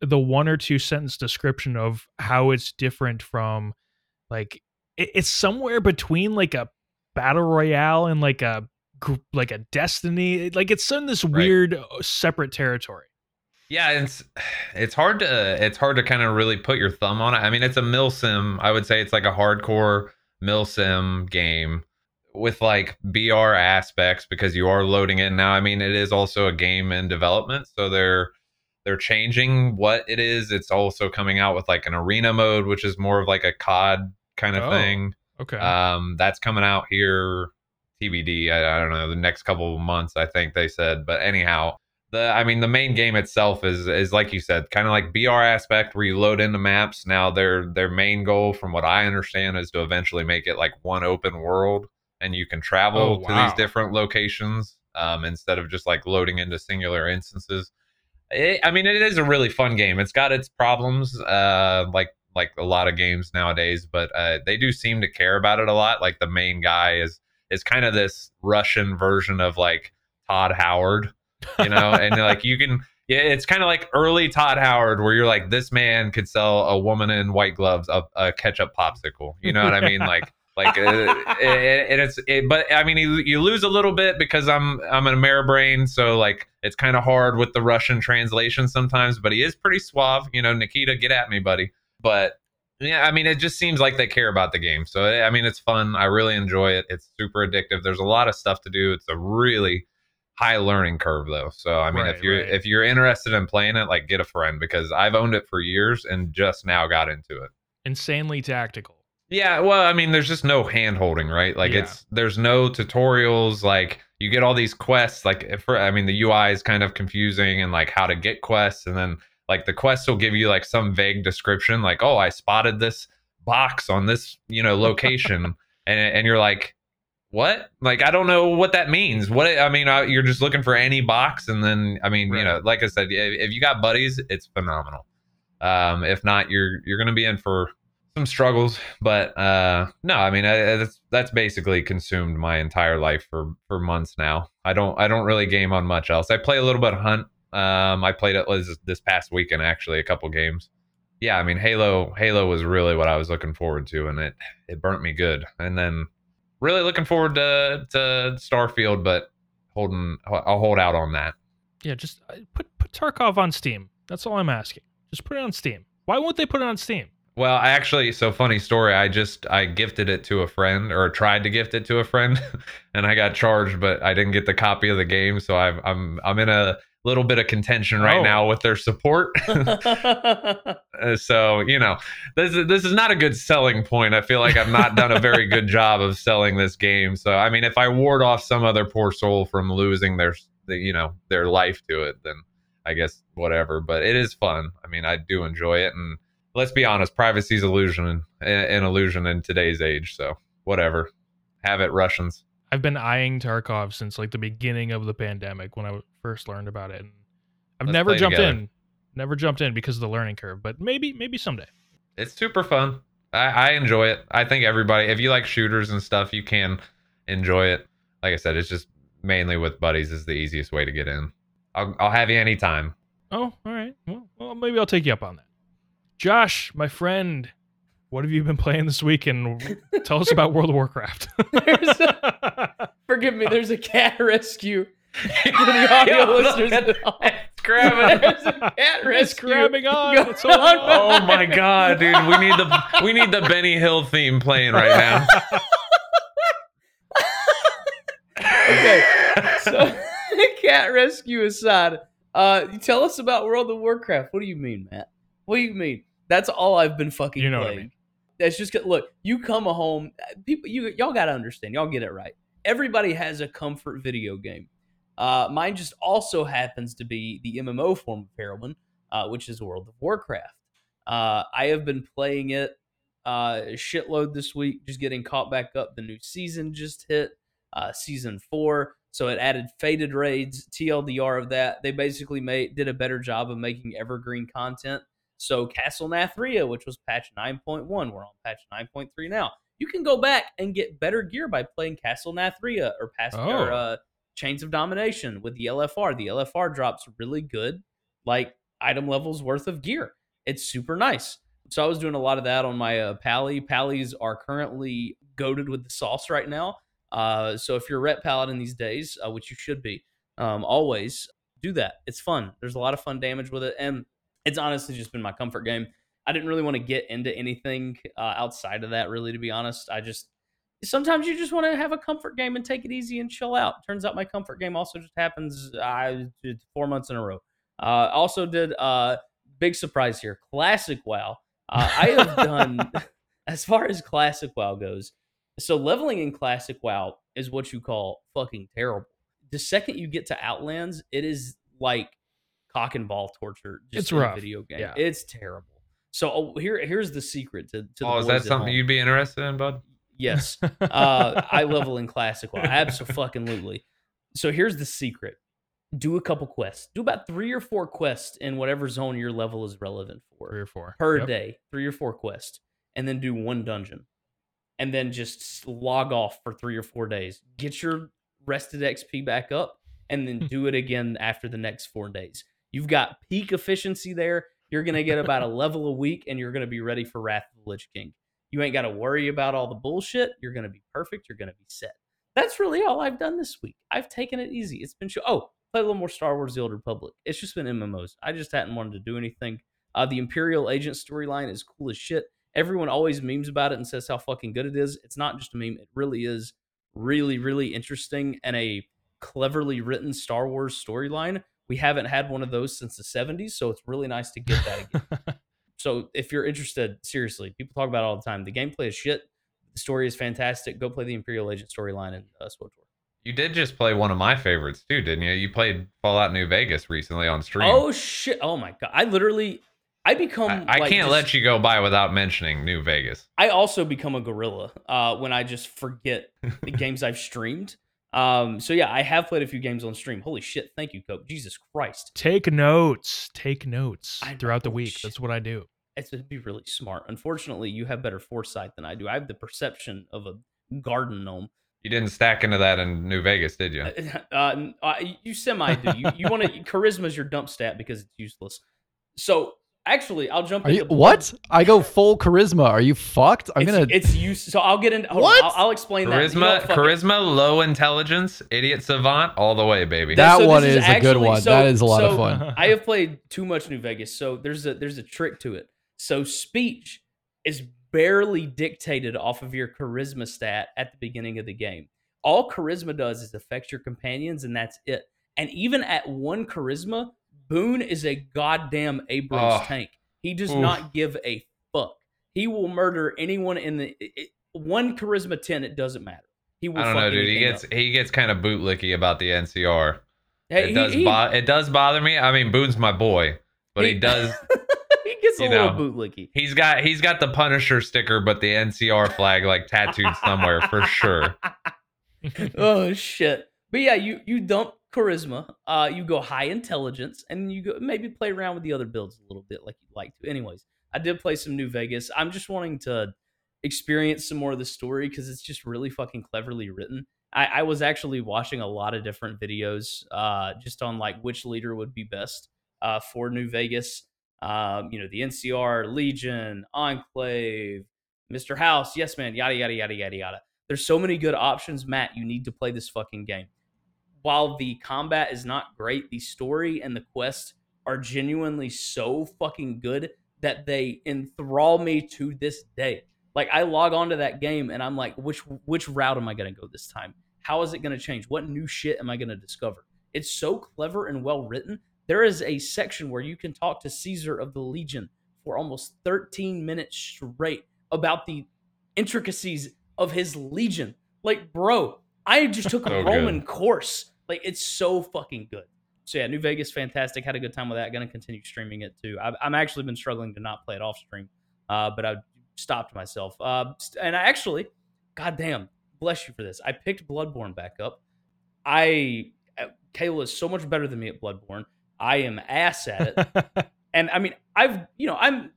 the one or two sentence description of how it's different from like it, it's somewhere between like a battle royale and like a like a destiny like it's in this weird uh, separate territory Yeah, it's it's hard to it's hard to kind of really put your thumb on it. I mean, it's a mil sim. I would say it's like a hardcore mil sim game with like BR aspects because you are loading in now. I mean, it is also a game in development, so they're they're changing what it is. It's also coming out with like an arena mode, which is more of like a COD kind of Oh. thing. okay Um, that's coming out here TBD. I, I don't know the next couple of months. I think they said, but anyhow, the I mean the main game itself is is like you said, kind of like BR aspect where you load into maps. Now their their main goal, from what I understand, is to eventually make it like one open world, and you can travel Oh, to these different locations um, instead of just like loading into singular instances. It, I mean, it is a really fun game. It's got its problems, uh, like like a lot of games nowadays, but uh, they do seem to care about it a lot. Like the main guy is is kind of this Russian version of like Todd Howard, you know, and like you can. Yeah, it's kind of like early Todd Howard, where you're like, this man could sell a woman in white gloves a, a ketchup popsicle. You know what I mean? Like, Like, uh, it, it's, it, but I mean, you, you lose a little bit because I'm I'm an Ameribrain, so like it's kind of hard with the Russian translation sometimes. But he is pretty suave, you know. Nikita, get at me, buddy. But yeah, I mean, it just seems like they care about the game. So eh, I mean, it's fun. I really enjoy it. It's super addictive. There's a lot of stuff to do. It's a really high learning curve though. So I mean, Right, if you're right. if you're interested in playing it, like get a friend because I've owned it for years and just now got into it. Insanely tactical. Yeah, well, I mean, there's just no hand holding, right? Like Yeah. it's there's no tutorials. Like you get all these quests. Like if for, I mean, the UI is kind of confusing and like how to get quests, and then like the quest will give you like some vague description, like oh, I spotted this box on this you know location, and and you're like, what? Like I don't know what that means. What I mean, uh, you're just looking for any box, and then I mean, you know, like I said, if, if you got buddies, it's phenomenal. Um, if not, you're you're gonna be in for some struggles, but uh, no, I mean I, I- that's that's basically consumed my entire life for for months now. I don't I don't really game on much else. I play a little bit of Hunt. Um, I played it this, this past weekend actually, a couple games. Yeah, I mean Halo Halo was really what I was looking forward to, and it it burnt me good. And then really looking forward to to Starfield, but holding I'll hold out on that. Yeah, just uh, put put Tarkov on Steam. That's all I'm asking. Just put it on Steam. Why won't they put it on Steam? Well, I actually, so funny story. I just I gifted it to a friend, or tried to gift it to a friend, and I got charged, but I didn't get the copy of the game. So I've, I'm I'm in a little bit of contention right Oh. now with their support. Uh, so you know, this is this is not a good selling point. I feel like I've not done a very good job of selling this game. So I mean, if I ward off some other poor soul from losing their you know their life to it, then I guess whatever. But it is fun. I mean, I do enjoy it, and let's be honest, privacy's illusion an illusion in today's age. So whatever, have it, Russians. I've been eyeing Tarkov since like the beginning of the pandemic when I first learned about it, and I've Let's never jumped together. in. Never jumped in because of the learning curve, but maybe maybe someday. It's super fun. I, I enjoy it. I think everybody, if you like shooters and stuff, you can enjoy it. Like I said, it's just mainly with buddies is the easiest way to get in. I'll, I'll have you anytime. Oh, all right. Well, well, maybe I'll take you up on that. Josh, my friend, what have you been playing this week? And tell us about World of Warcraft. There's Forgive me. There's a cat rescue for the audio Yo, listeners. at at. It's grabbing. Cat it's rescue. grabbing on. It's on. on. oh my god, dude! We need the we need the Benny Hill theme playing right now. Okay, so cat rescue aside, uh, tell us about World of Warcraft. What do you mean, Matt? What do you mean? That's all I've been fucking You know what I mean. That's just look. You come home, people. You y'all gotta understand. Y'all get it right. Everybody has a comfort video game. Uh, mine just also happens to be the MMO form of heroin, uh, which is World of Warcraft. Uh, I have been playing it uh, a shitload this week, just getting caught back up. The new season just hit, uh, season four, so it added fated raids. TLDR of that, they basically made did a better job of making evergreen content. So Castle Nathria, which was patch 9.1, we're on patch 9.3 now. You can go back and get better gear by playing Castle Nathria or, Pas- or Oh. uh, Chains of Domination with the LFR. The LFR drops really good, like item levels worth of gear. It's super nice. So I was doing a lot of that on my uh, Pally. Pallies are currently goaded with the sauce right now. Uh, so if you're a Ret Paladin these days, uh, which you should be, um, always do that. It's fun. There's a lot of fun damage with it, and it's honestly just been my comfort game. I didn't really want to get into anything uh, outside of that, really, to be honest. I just sometimes you just want to have a comfort game and take it easy and chill out. Turns out my comfort game also just happens uh, four months in a row. Uh, also did uh, big surprise here, classic WoW. Uh, I have done as far as classic WoW goes. So leveling in classic WoW is what you call fucking terrible. The second you get to Outlands, it is like cock and ball torture. Just It's rough. video game. Yeah. It's terrible. So oh, here, here's the secret to, to Oh, is that something home. you'd be interested in, bud? Yes, uh, I level in classic WoW. Absolutely. So here's the secret: do a couple quests. Do about three or four quests in whatever zone your level is relevant for Three or four per Yep. day, three or four quests, and then do one dungeon, and then just log off for three or four days. Get your rested XP back up, and then do it again after the next four days. You've got peak efficiency there. You're gonna get about a level a week, and you're gonna be ready for Wrath of the Lich King. You ain't got to worry about all the bullshit. You're going to be perfect. You're going to be set. That's really all I've done this week. I've taken it easy. It's been show. Oh, play a little more Star Wars: The Old Republic. It's just been MMOs. I just hadn't wanted to do anything. Uh, the Imperial Agent storyline is cool as shit. Everyone always memes about it and says how fucking good it is. It's not just a meme. It really is really, really interesting and a cleverly written Star Wars storyline. We haven't had one of those since the 70s, so it's really nice to get that again. so if you're interested, seriously, people talk about it all the time. The gameplay is shit. The story is fantastic. Go play the Imperial Agent storyline in uh, SWTOR. You did just play one of my favorites too, didn't you? You played Fallout New Vegas recently on stream. Oh shit! Oh my god! I literally, I become. I, I like, can't just- let you go by without mentioning New Vegas. I also become a gorilla uh, when I just forget the games I've streamed. Um, so yeah, I have played a few games on stream. Holy shit! Thank you, Cope. Jesus Christ, Take notes. Take notes I know. throughout the week. shit. That's what I do. it's to be really smart. Unfortunately, you have better foresight than I do. I have the perception of a garden gnome. You didn't stack into that in New Vegas, did you? Uh, uh, you semi do. You you want to charisma is your dump stat because it's useless. So actually, I'll jump. Are you into what? I go full charisma. Are you fucked? I'm it's, gonna. It's you. So I'll get into. hold on, What? I'll, I'll explain that. Charisma, what, fuck it. charisma, low intelligence, idiot savant, all the way, baby. that so one is is, a good one. so- that is a lot of so- fun. I have played too much New Vegas, so there's a there's a trick to it. So speech is barely dictated off of your charisma stat at the beginning of the game. All charisma does is affect your companions, and that's it. And even at one charisma, Boone is a goddamn Abrams Oh. tank. He does Oof. not give a fuck. He will murder anyone in the it, one charisma ten. It doesn't matter. He will. I don't know, dude. He gets up. he gets kind of bootlicky about the NCR. Hey, it he- does he- bo- it does bother me. I mean, Boone's my boy, but he, He- does. he gets a you little know. bootlicky. He's got he's got the Punisher sticker, but the NCR flag like tattooed somewhere for sure. oh shit. But yeah, you you dump charisma, uh, you go high intelligence, and you go maybe play around with the other builds a little bit like you'd like to. Anyways, I did play some New Vegas. I'm just wanting to experience some more of the story because it's just really fucking cleverly written. I, I was actually watching a lot of different videos, uh, just on like which leader would be best uh, for New Vegas. Um, you know, the NCR, Legion, Enclave, Mr. House, Yes Man, yada yada yada yada yada. There's so many good options, Matt. You need to play this fucking game. While the combat is not great, the story and the quest are genuinely so fucking good that they enthrall me to this day. Like I log onto that game and I'm like, which which route am I gonna go this time? How is it gonna change? What new shit am I gonna discover? It's so clever and well written. There is a section where you can talk to Caesar of the Legion for almost 13 minutes straight about the intricacies of his legion. Like, bro, I just took a Roman good. course. Like, it's so fucking good. So yeah, New Vegas, fantastic. Had a good time with that. Going to continue streaming it too. I've, I'm actually been struggling to not play it off stream, uh, but I stopped myself. Uh, and I actually, goddamn, bless you for this. I picked Bloodborne back up. I, uh, Kayla is so much better than me at Bloodborne. I am ass at it. And I mean, I've you know, I'm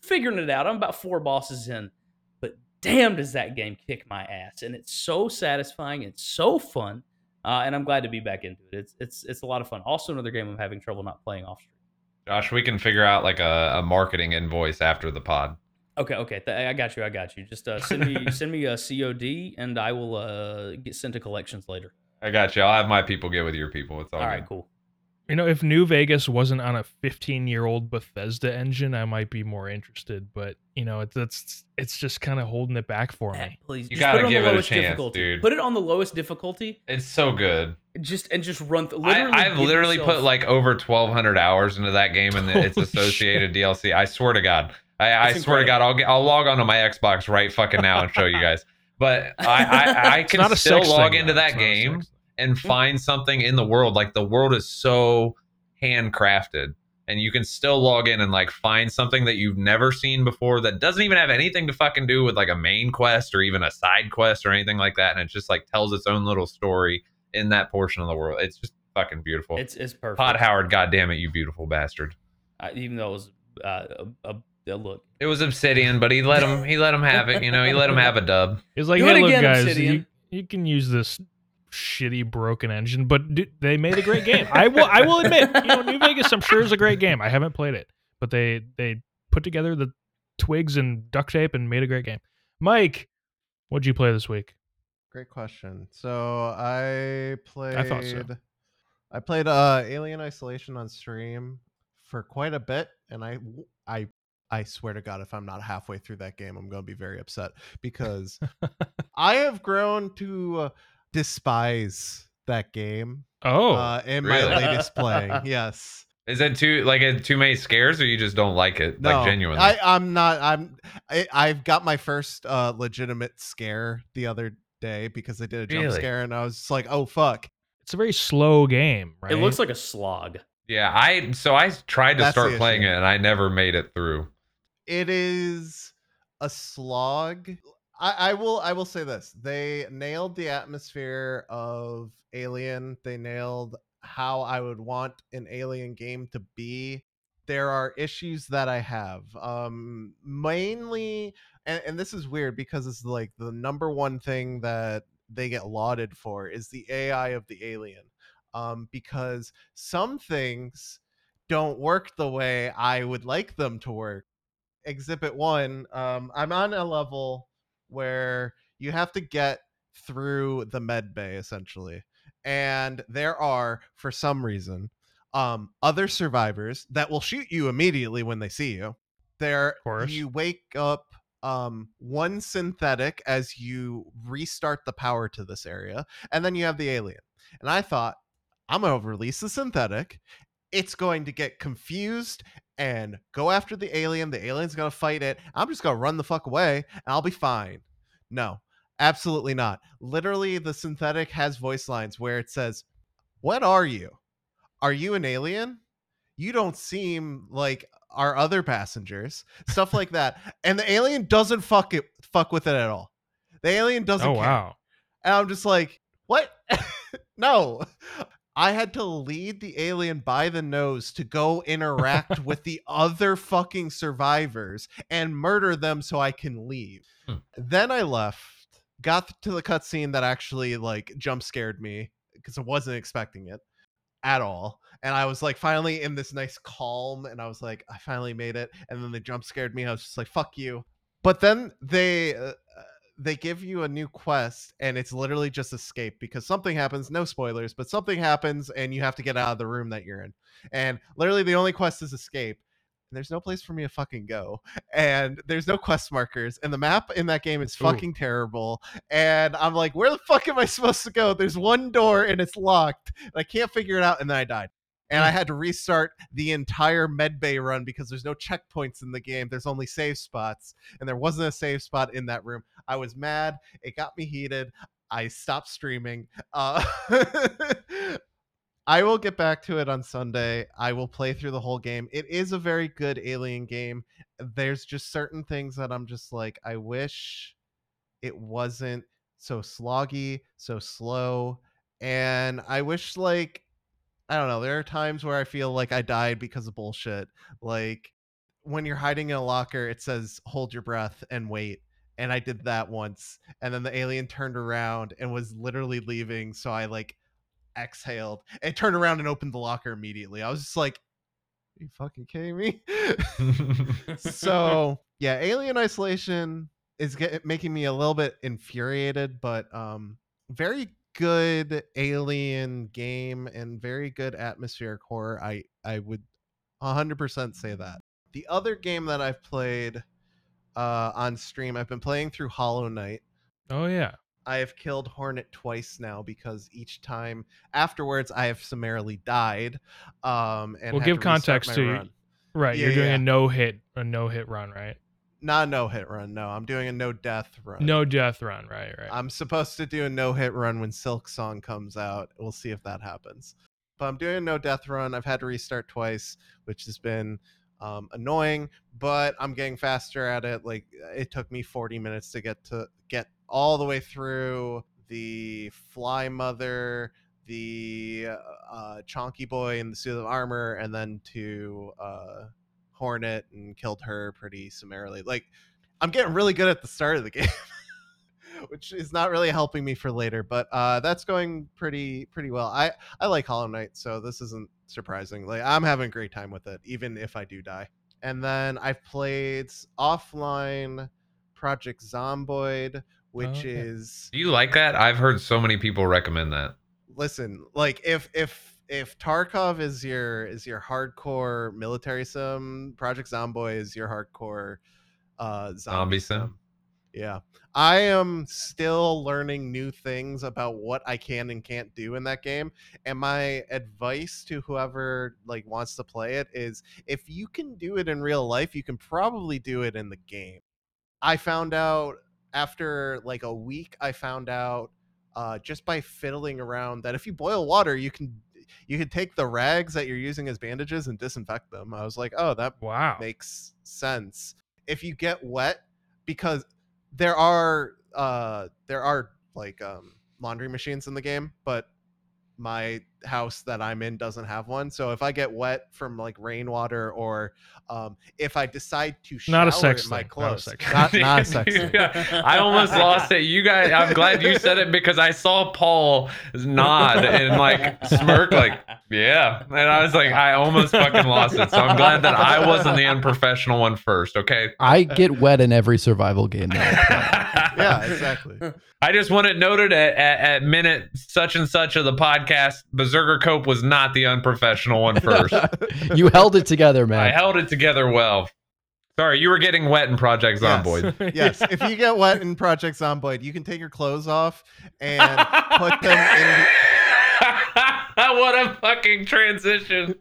figuring it out. I'm about four bosses in, but damn, does that game kick my ass! And it's so satisfying. It's so fun, uh, and I'm glad to be back into it. It's it's it's a lot of fun. Also, another game I'm having trouble not playing off stream. Josh, we can figure out like a, a marketing invoice after the pod. Okay, okay, th- I got you. I got you. Just uh, send me send me a COD, and I will uh, get sent to collections later. I got you. I'll have my people get with your people. It's all, All good. cool. You know, if New Vegas wasn't on a 15 year old Bethesda engine, I might be more interested. But you know, it's it's, it's just kind of holding it back for Eh, me. Please, You just gotta put it on give the it a lowest chance, difficulty. dude. Put it on the lowest difficulty. It's so good. Just and just run. Th- I, literally I've literally yourself- put like over 1,200 hours into that game and its Holy associated DLC. I swear to God. I, I swear to. God, I'll get, I'll log onto my Xbox right fucking now and show you guys. But I I, I can still log thing, into though. that It's not a game sex thing. And find something in the world. Like the world is so handcrafted, and you can still log in and like find something that you've never seen before that doesn't even have anything to fucking do with like a main quest or even a side quest or anything like that. And it just like tells its own little story in that portion of the world. It's just fucking beautiful. It's it's perfect. Pod Howard, goddamn it, you beautiful bastard. uh, even though it was uh, a, a, a look. It was Obsidian, but he let him he let him have it. You know, he let him have a dub. It's like, Do hey, it look, again, guys, Obsidian." you, you can use this shitty broken engine, but d- they made a great game. I will I will admit, you know, New Vegas, I'm sure is a great game. I haven't played it, but they they put together the twigs and duct tape and made a great game. Mike, what'd you play this week? Great question. So I played. I thought so. I played uh, Alien Isolation on stream for quite a bit, and I, I, I swear to God, if I'm not halfway through that game, I'm going to be very upset because I have grown to uh, despise that game Oh, uh, in really? my latest playing. Yes. Is it too like uh, too many scares, or you just don't like it? No, like genuinely. I, I'm not. I'm. I, I've got my first uh, legitimate scare the other day because I did a jump Really? scare, and I was just like, "Oh fuck!" it's a very slow game, right? It looks like a slog. yeah, I so I tried to That's start playing issue. it, and I never made it through. it is a slog. I, I will I will say this. They nailed the atmosphere of Alien. They nailed how I would want an alien game to be. There are issues that I have. Um mainly and, and this is weird because it's like the number one thing that they get lauded for is the AI of the alien. Um because some things don't work the way I would like them to work exhibit one um i'm on a level where you have to get through the med bay essentially and there are for some reason um other survivors that will shoot you immediately when they see you. There course. you wake up um one synthetic as you restart the power to this area and then you have the alien. And i thought i'm gonna release the synthetic. It's going to get confused and go after the alien. The alien's gonna fight it. I'm just gonna run the fuck away and I'll be fine. No, absolutely not. Literally, the synthetic has voice lines where it says, What are you? Are you an alien? You don't seem like our other passengers. Stuff like that. And the alien doesn't fuck it fuck with it at all. The alien doesn't oh care. wow. And I'm just like, what? no. I had to lead the alien by the nose to go interact with the other fucking survivors and murder them so I can leave. Hmm. Then I left, got to the cutscene that actually like jump scared me because I wasn't expecting it at all. And I was like finally in this nice calm and I was like, I finally made it. And then they jump scared me. I was just like, fuck you. But then they uh, they give you a new quest and it's literally just escape because something happens no spoilers but something happens and you have to get out of the room that you're in. And literally the only quest is escape and there's no place for me to fucking go and there's no quest markers and the map in that game is Ooh. fucking terrible and i'm like where the fuck am i supposed to go? There's one door and it's locked and i can't figure it out and then i died and I had to restart the entire medbay run because there's no checkpoints in the game. There's only save spots, and there wasn't a save spot in that room. I was mad. It got me heated. I stopped streaming. Uh, I will get back to it on Sunday. I will play through the whole game. It is a very good alien game. There's just certain things that I'm just like, I wish it wasn't so sloggy, so slow. And I wish, like, I don't know, there are times where I feel like I died because of bullshit. Like, when you're hiding in a locker, it says hold your breath and wait. And I did that once. And then the alien turned around and was literally leaving. So I like exhaled and turned around and opened the locker immediately. I was just like, Are you fucking kidding me? so yeah, Alien Isolation is get, making me a little bit infuriated, but um, very good alien game and very good atmospheric horror. I I would 100% say that. The other game that I've played uh, on stream, I've been playing through Hollow Knight. Oh yeah. I have killed Hornet twice now because each time afterwards I have summarily died. Um, and Well, give context to you. run. Right. Yeah, You're doing yeah. a no hit, a no hit run, right? Not a no hit run. No, I'm doing a no death run. No death run, right? Right. I'm supposed to do a no hit run when Silksong comes out. We'll see if that happens. But I'm doing a no death run. I've had to restart twice, which has been um, annoying, but I'm getting faster at it. Like it took me 40 minutes to get to get all the way through the Fly Mother, the uh, Chonky Boy in the suit of armor, and then to uh, Hornet and killed her pretty summarily. Like I'm getting really good at the start of the game. which is not really helping me for later. But uh, that's going pretty pretty well. I I like Hollow Knight, so this isn't surprising. Like I'm having a great time with it, even if I do die. and then I've played offline Project Zomboid, which Okay. is Do you like that? I've heard so many people recommend that. listen like if if if tarkov is your is your hardcore military sim project zomboid is your hardcore uh zombie, Zombie sim. yeah. I am still learning new things about what i can and can't do in that game and my advice to whoever like wants to play it is if you can do it in real life you can probably do it in the game. I found out after like a week i found out uh, just by fiddling around that if you boil water you can you could take the rags that you're using as bandages and disinfect them i was like oh that Wow. makes sense if you get wet because there are uh there are like um laundry machines in the game but my house that i'm in doesn't have one so if i get wet from like rainwater or um if i decide to shower Not a sex in my thing, not a clothes sex not, not a sex. Yeah, I almost lost it. You guys, I'm glad you said it because I saw Paul nod and like smirk, like, yeah. And I was like, I almost fucking lost it. So I'm glad that I wasn't the unprofessional one first, okay? I get wet in every survival game. That I play. yeah exactly I just want it noted at, at, at minute such and such of the podcast, Berserker Cope was not the unprofessional one first. you held it together, man. I held it together well. Sorry, you were getting wet in Project Yes. Zomboid. yes if you get wet in project zomboid you can take your clothes off and put them in what a fucking transition.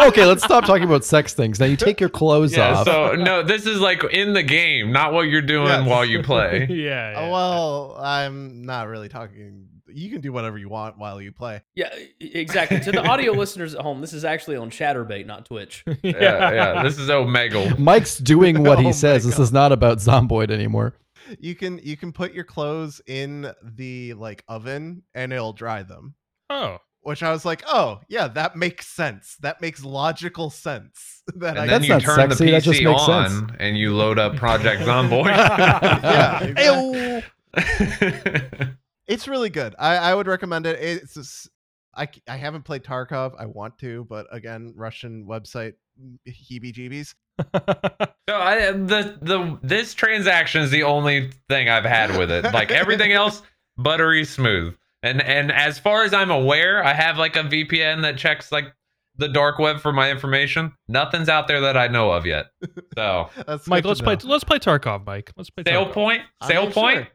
Okay, let's stop talking about sex things. Now you take your clothes yeah, off. so no, this is like in the game, not what you're doing Yes. while you play. yeah. yeah. Well, I'm not really talking. You can do whatever you want while you play. Yeah, exactly. To the audio listeners at home, this is actually on Chaturbate, not Twitch. Yeah, yeah. This is Omegle. Mike's doing what Oh he my says. This is not about Zomboid anymore. You can you can put your clothes in the like oven and it'll dry them. Oh. Which I was like, oh yeah, that makes sense. That makes logical sense. That I And then That's you not turn sexy, the that just PC makes on sense. and you load up Project Zomboid. yeah, exactly. It's really good. I, I would recommend it. It's just, I c- I haven't played Tarkov. I want to, but again, Russian website mm, heebie-jeebies. So I the the this transaction is the only thing I've had with it. Like everything else, buttery smooth. And and as far as I'm aware, I have like a VPN that checks like the dark web for my information. Nothing's out there that I know of yet. So That's Mike, let's to play let's play Tarkov, Mike. Let's play sale Tarkov. point, I sale mean, point.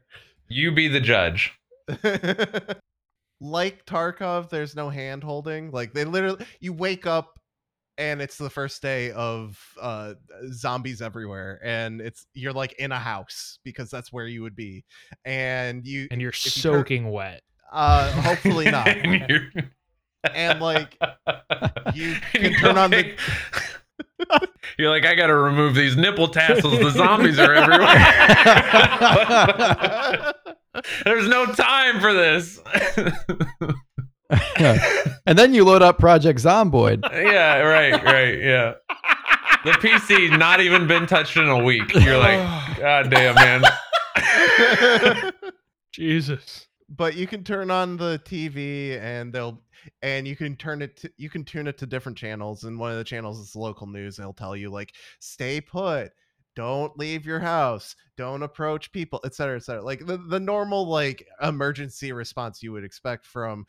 You be the judge. like Tarkov, there's no hand holding. Like they literally, you wake up and it's the first day of uh, zombies everywhere, and it's you're like in a house because that's where you would be, and you And you're if you turn- soaking wet. uh, hopefully not, And and like you can turn on the You're like, I gotta remove these nipple tassels. The zombies are everywhere. There's no time for this. and then you load up Project Zomboid. yeah, right, right, yeah. The PC not even been touched in a week. You're like, God damn, man. Jesus. but you can turn on the TV and they'll and you can turn it to you can tune it to different channels and one of the channels is local news and it'll tell you like stay put don't leave your house don't approach people etc etc like the, the normal like emergency response you would expect from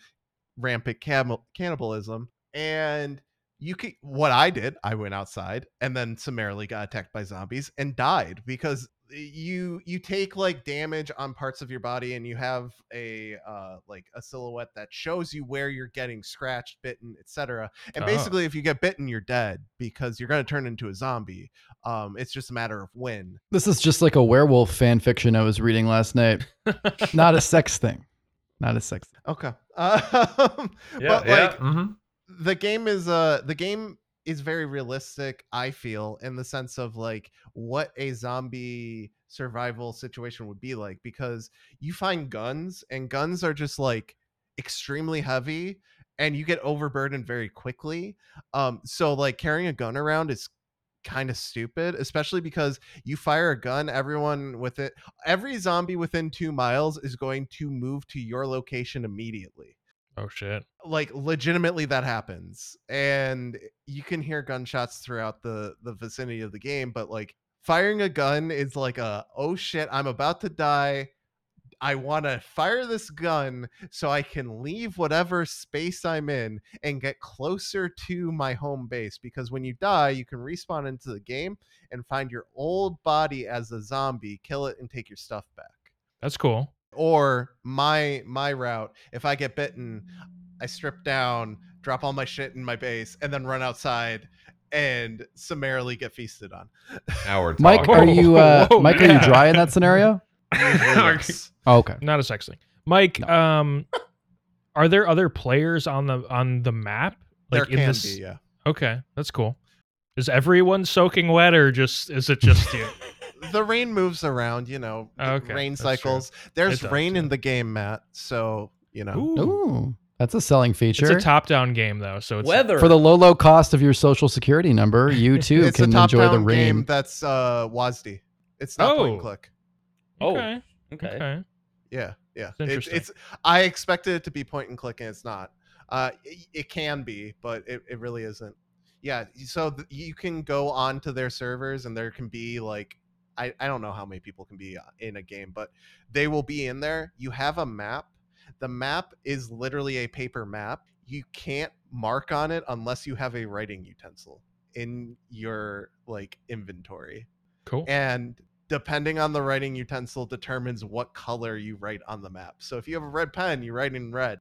rampant cam- cannibalism and you can what i did i went outside and then summarily got attacked by zombies and died because you you take like damage on parts of your body and you have a uh like a silhouette that shows you where you're getting scratched bitten etc and Oh. basically if you get bitten you're dead because you're going to turn into a zombie um it's just a matter of when This is just like a werewolf fan fiction I was reading last night. Not a sex thing. Not a sex. Thing. okay um, but like mhm. the game is uh the game is very realistic i feel in the sense of like what a zombie survival situation would be like because you find guns and guns are just like extremely heavy and you get overburdened very quickly um so like carrying a gun around is kind of stupid especially because you fire a gun everyone with it every zombie within two miles is going to move to your location immediately Oh shit. like legitimately that happens and you can hear gunshots throughout the the vicinity of the game but like firing a gun is like a oh shit i'm about to die i want to fire this gun so i can leave whatever space i'm in and get closer to my home base because when you die you can respawn into the game and find your old body as a zombie kill it and take your stuff back That's cool. Or my my route if i get bitten i strip down drop all my shit in my base and then run outside and summarily get feasted on Now we're Mike, are you uh, Whoa, Mike? Are you yeah. dry in that scenario? Yes. Oh, okay. Not a sex thing. Mike, um are there other players on the on the map? there can this- be yeah Okay, that's cool. Is everyone soaking wet or just is it just you? the rain moves around you know Okay, rain that's true. cycles there's does, rain yeah. in the game matt so you know Ooh. Ooh, that's a selling feature. It's a top-down game though, so it's Weather For the low, low cost of your social security number, you too it's a can top enjoy the down game rain. that's uh WASD. it's not point and Oh. click Oh, Okay. okay. Okay. Yeah, yeah. It's It- interesting. it's I expected it to be point and click, and it's not. Uh, it, it can be, but it, it really isn't. Yeah. So th- you can go on to their servers, and there can be like I I don't know how many people can be uh, in a game, but they will be in there. You have a map. The map is literally a paper map. You can't mark on it unless you have a writing utensil in your like inventory Cool. and depending on the writing utensil determines what color you write on the map so if you have a red pen you write in red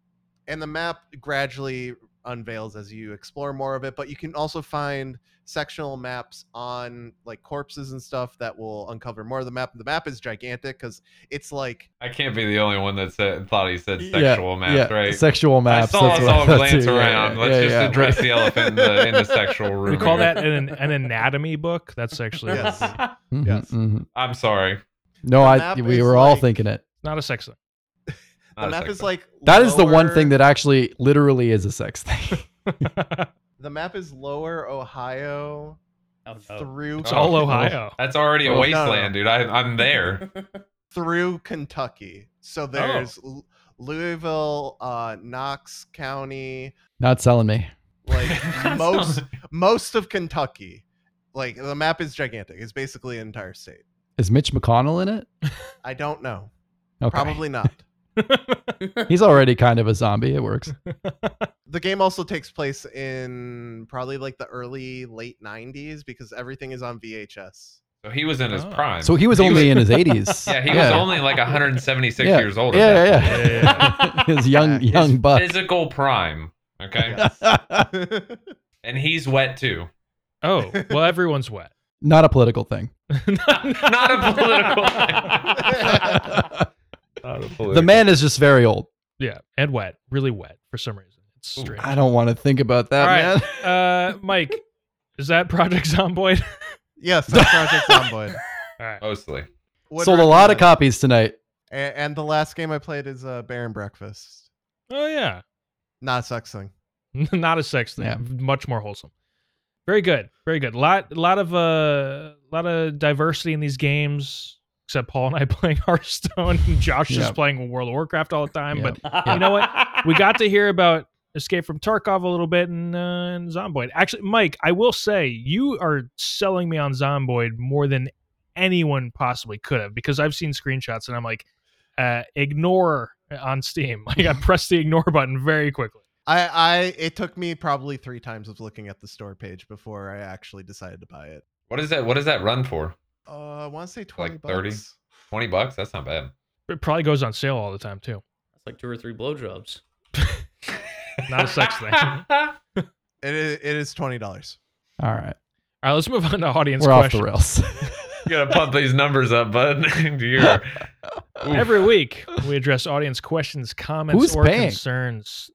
and the map gradually unveils as you explore more of it but you can also find sectional maps on like corpses and stuff that will uncover more of the map the map is gigantic because it's like I can't be the only one that said thought he said Yeah, sexual maps, yeah, right? Sexual maps. I saw that's us all thought glance too. Yeah, around. yeah, Let's yeah, just yeah. address the elephant in the, in the sexual room. We call here. that an, an anatomy book. That's actually Yes. Yes. mhm. I'm sorry. No, The I we is were all thinking it. not a sex thing. The map is thing. like That is the one lower- thing that actually literally is a sex thing. the map is lower ohio Oh, through It's all Ohio. That's already a Oh, no, no. wasteland, dude. I, I'm there. through Kentucky. Oh. So there's L- Louisville, uh, Knox County, Not selling me. like most most of Kentucky. Like the map is gigantic. It's basically an entire state. Is Mitch McConnell in it? I don't know. Okay. Probably not. He's already kind of a zombie. It works. The game also takes place in probably like the early late 90s because everything is on VHS. So he was in his Oh. prime. So he was only in his 80s. yeah, he was only like 176 Yeah. years old. Yeah, yeah, yeah. Yeah, his young Yeah, young buck. Physical prime. Okay. Yes. And he's wet too. oh, well, everyone's wet. Not a political thing. Not a political. Not a political. The man is just very old. Yeah, and wet, really wet for some reason. It's Ooh. strange. I don't want to think about that, All right. man. Uh, Mike, is that Project Zomboid? yes, that's Project Zomboid. All right. Mostly. Would Sold a lot of recommend. copies tonight. A- And, the last game I played is uh, Bear and Breakfast. Oh yeah, Not a sex thing. not a sex thing. Yeah. Much more wholesome. Very good. Very good. Lot lot of uh lot of diversity in these games. Except Paul and I playing Hearthstone and Josh just Yeah. playing World of Warcraft all the time. Yeah. But you know what? we got to hear about Escape from Tarkov a little bit and, uh, and Zomboid. Actually, Mike, I will say you are selling me on Zomboid more than anyone possibly could have because I've seen screenshots and I'm like, uh, ignore on Steam. Like I pressed the ignore button very quickly. I, I it took me probably three times of looking at the store page before I actually decided to buy it. What is that? What does that run for? Uh, I want to say twenty Like 30? bucks. 20 bucks? That's not bad. It probably goes on sale all the time too. That's like two or three blowjobs. Not a sex thing. It is, it is twenty dollars. All right. All right, let's move on to audience We're off questions. the rails. you gotta pump these numbers up, bud. You're- Every week, we address audience questions, comments, Who's or paying? concerns.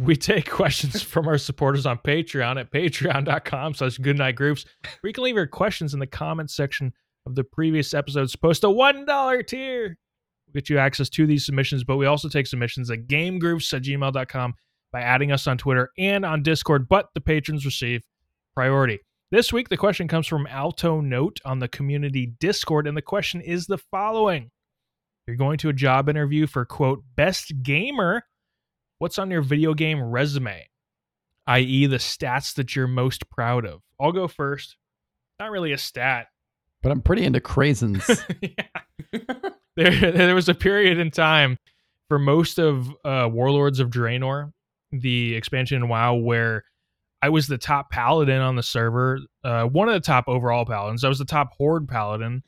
We take questions from our supporters on Patreon at patreon.com slash goodnightgroups. You can leave your questions in the comments section of the previous episodes. Post a $1 tier. We'll get you access to these submissions, but we also take submissions at gamegroups at gmail.com by adding us on Twitter and on Discord, but the patrons receive priority. This week, the question comes from Alto Note on the community Discord, and the question is the following. You're going to a job interview for, quote, best gamer. What's on your video game resume? I.e., the stats that you're most proud of. I'll go first. Not really a stat. But I'm pretty into craisins. yeah. there, there was a period in time for most of uh, Warlords of Draenor, the expansion in WoW, where I was the top paladin on the server, uh, one of the top overall paladins. I was the top horde paladin,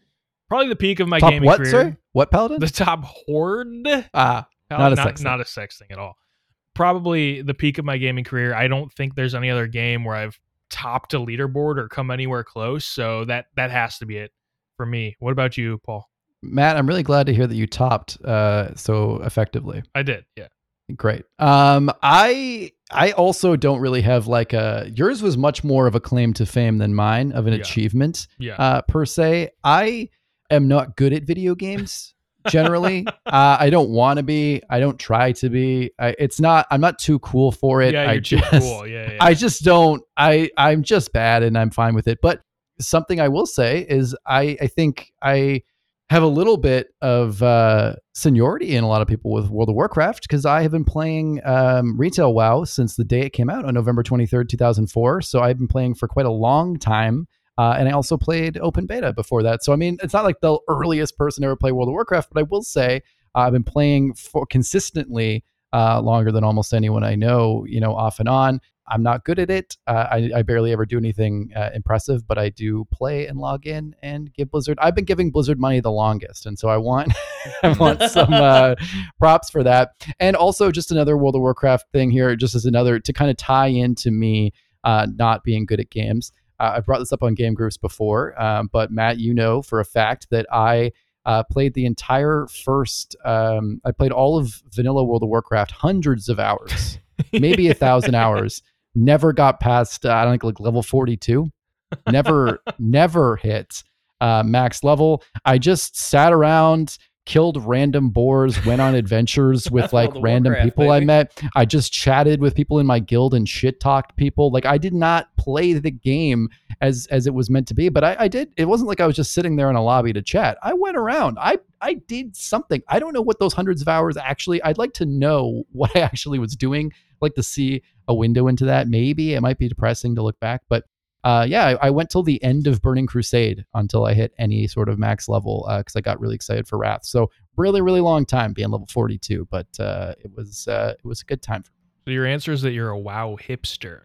probably the peak of my Top gaming what, career. sir? What paladin? The top horde, ah, Paladin, Not a not, not a sex thing at all. Probably the peak of my gaming career. I don't think there's any other game where I've topped a leaderboard or come anywhere close. So that that has to be it for me. What about you, Paul? Matt, I'm really glad to hear that you topped uh, so effectively. I did, yeah. Great. Um, I I also don't really have like a yours was much more of a claim to fame than mine of an Yeah. achievement Yeah. uh, per se. I am not good at video games generally. uh, I don't want to be. I don't try to be. I, it's not. I'm not too cool for it. yeah, I just cool. Yeah, yeah. I just don't. I I'm just bad, and I'm fine with it. But something I will say is, I I think I have a little bit of uh, seniority in a lot of people with World of Warcraft because I have been playing um, retail WoW since the day it came out on November 23rd, 2004. So I've been playing for quite a long time. Uh, and I also played open beta before that. So I mean, it's not like the earliest person to ever play World of Warcraft, but I will say uh, I've been playing for consistently uh, longer than almost anyone I know. You know, off and on. I'm not good at it. Uh, I, I barely ever do anything uh, impressive, but I do play and log in and give Blizzard. I've been giving Blizzard money the longest, and so I want I want some uh, props for that. And also, just another World of Warcraft thing here, just as another to kind of tie into me uh, not being good at games. Uh, I've brought this up on Game Grooves before, um, but Matt, you know for a fact that I uh, played the entire first. Um, I played all of Vanilla World of Warcraft, hundreds of hours, maybe a thousand hours. Never got past. Uh, I don't think like level forty-two. Never, never hit uh, max level. I just sat around, killed random boars, went on adventures with like random Warcraft, people I met. I just chatted with people in my guild and shit talked people. Like I did not play the game as as it was meant to be, but I, I did. It wasn't like I was just sitting there in a lobby to chat. I went around. I I did something. I don't know what those hundreds of hours actually. I'd like to know what I actually was doing. I'd like to see a window into that. Maybe it might be depressing to look back, but uh, yeah, I, I went till the end of Burning Crusade until I hit any sort of max level because I got really excited for Wrath. So really, really long time being level 42, but uh, it was uh, it was a good time. For me. So your answer is that you're a WoW hipster.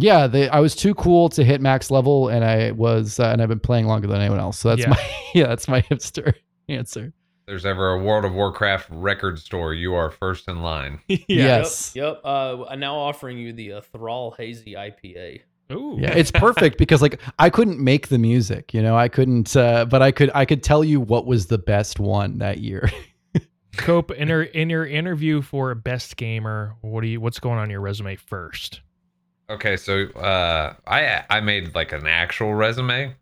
Yeah, they, I was too cool to hit max level, and I was, uh, and I've been playing longer than anyone else. So that's Yeah. my yeah, that's my hipster answer. There's ever a World of Warcraft record store, you are first in line. yeah. Yes. Yep. Yep. Uh, I'm now offering you the uh, Thrall Hazy IPA. Ooh. Yeah, it's perfect because like I couldn't make the music, you know, I couldn't, uh, but I could, I could tell you what was the best one that year. Cope in your in your interview for best gamer. What do you? What's going on your resume first? Okay, so uh, I I made like an actual resume.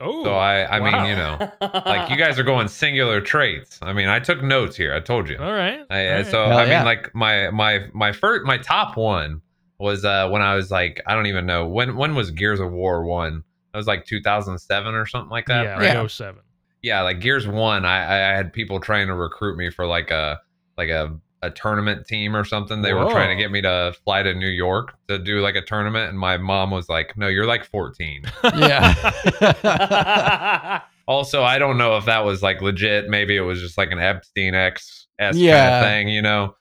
Oh, So I I wow. mean you know like you guys are going singular traits. I mean I took notes here. I told you. all right. I, all right. So Hell I mean, like my my my first my top one was uh when I was like I don't even know when when was Gears of War one. That was like 2007 or something like that. yeah, right? like 07. yeah, like Gears One. I I I had people trying to recruit me for like a like a a tournament team or something. They were trying to get me to fly to New York to do like a tournament, and my mom was like, "No, you're like 14." yeah. Also, I don't know if that was like legit. Maybe it was just like an Epstein X S kind Yeah. of thing, you know.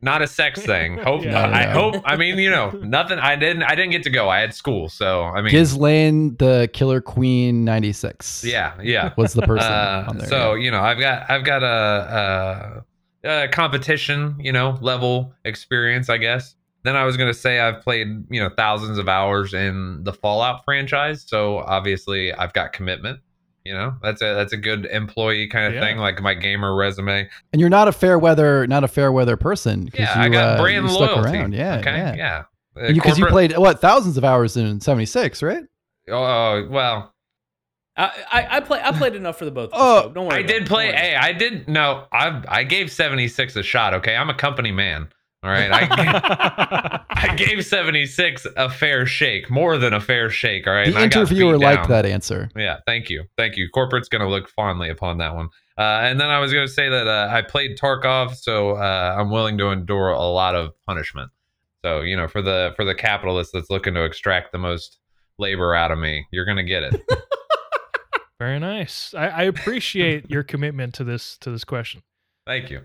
Not a sex thing. Hope Yeah. not. I Yeah. hope. I mean, you know, nothing. I didn't. I didn't get to go. I had school, so I mean, Ghislaine, the Killer Queen 96. yeah, yeah. Was the person Uh, on there. so yeah. you know, I've got I've got a, a, a competition, you know, level experience, I guess. Then I was gonna say I've played you know thousands of hours in the Fallout franchise, so obviously I've got commitment. You know, that's a that's a good employee kind of Yeah. thing, like my gamer resume. And you're not a fair weather, not a fair weather person. 'cause Yeah, I got uh, brand you stuck loyalty. around. Yeah, okay, yeah. yeah. Uh, you because you played what thousands of hours in '76, right? Oh well, I, I I play I played enough for the both. Oh, so don't worry. I did play. Don't. Hey, I did. No, I I gave seventy six a shot. Okay, I'm a company man. All right, I I I gave 76 a fair shake, more than a fair shake. All right. the And I got interviewer liked down. that answer. Yeah, thank you, thank you. Corporate's gonna look fondly upon that one. Uh, and then I was gonna say that uh, I played Tarkov, so uh, I'm willing to endure a lot of punishment. So you know, for the for the capitalist that's looking to extract the most labor out of me, you're gonna get it. Very nice. I, I appreciate your commitment to this to this question. thank you.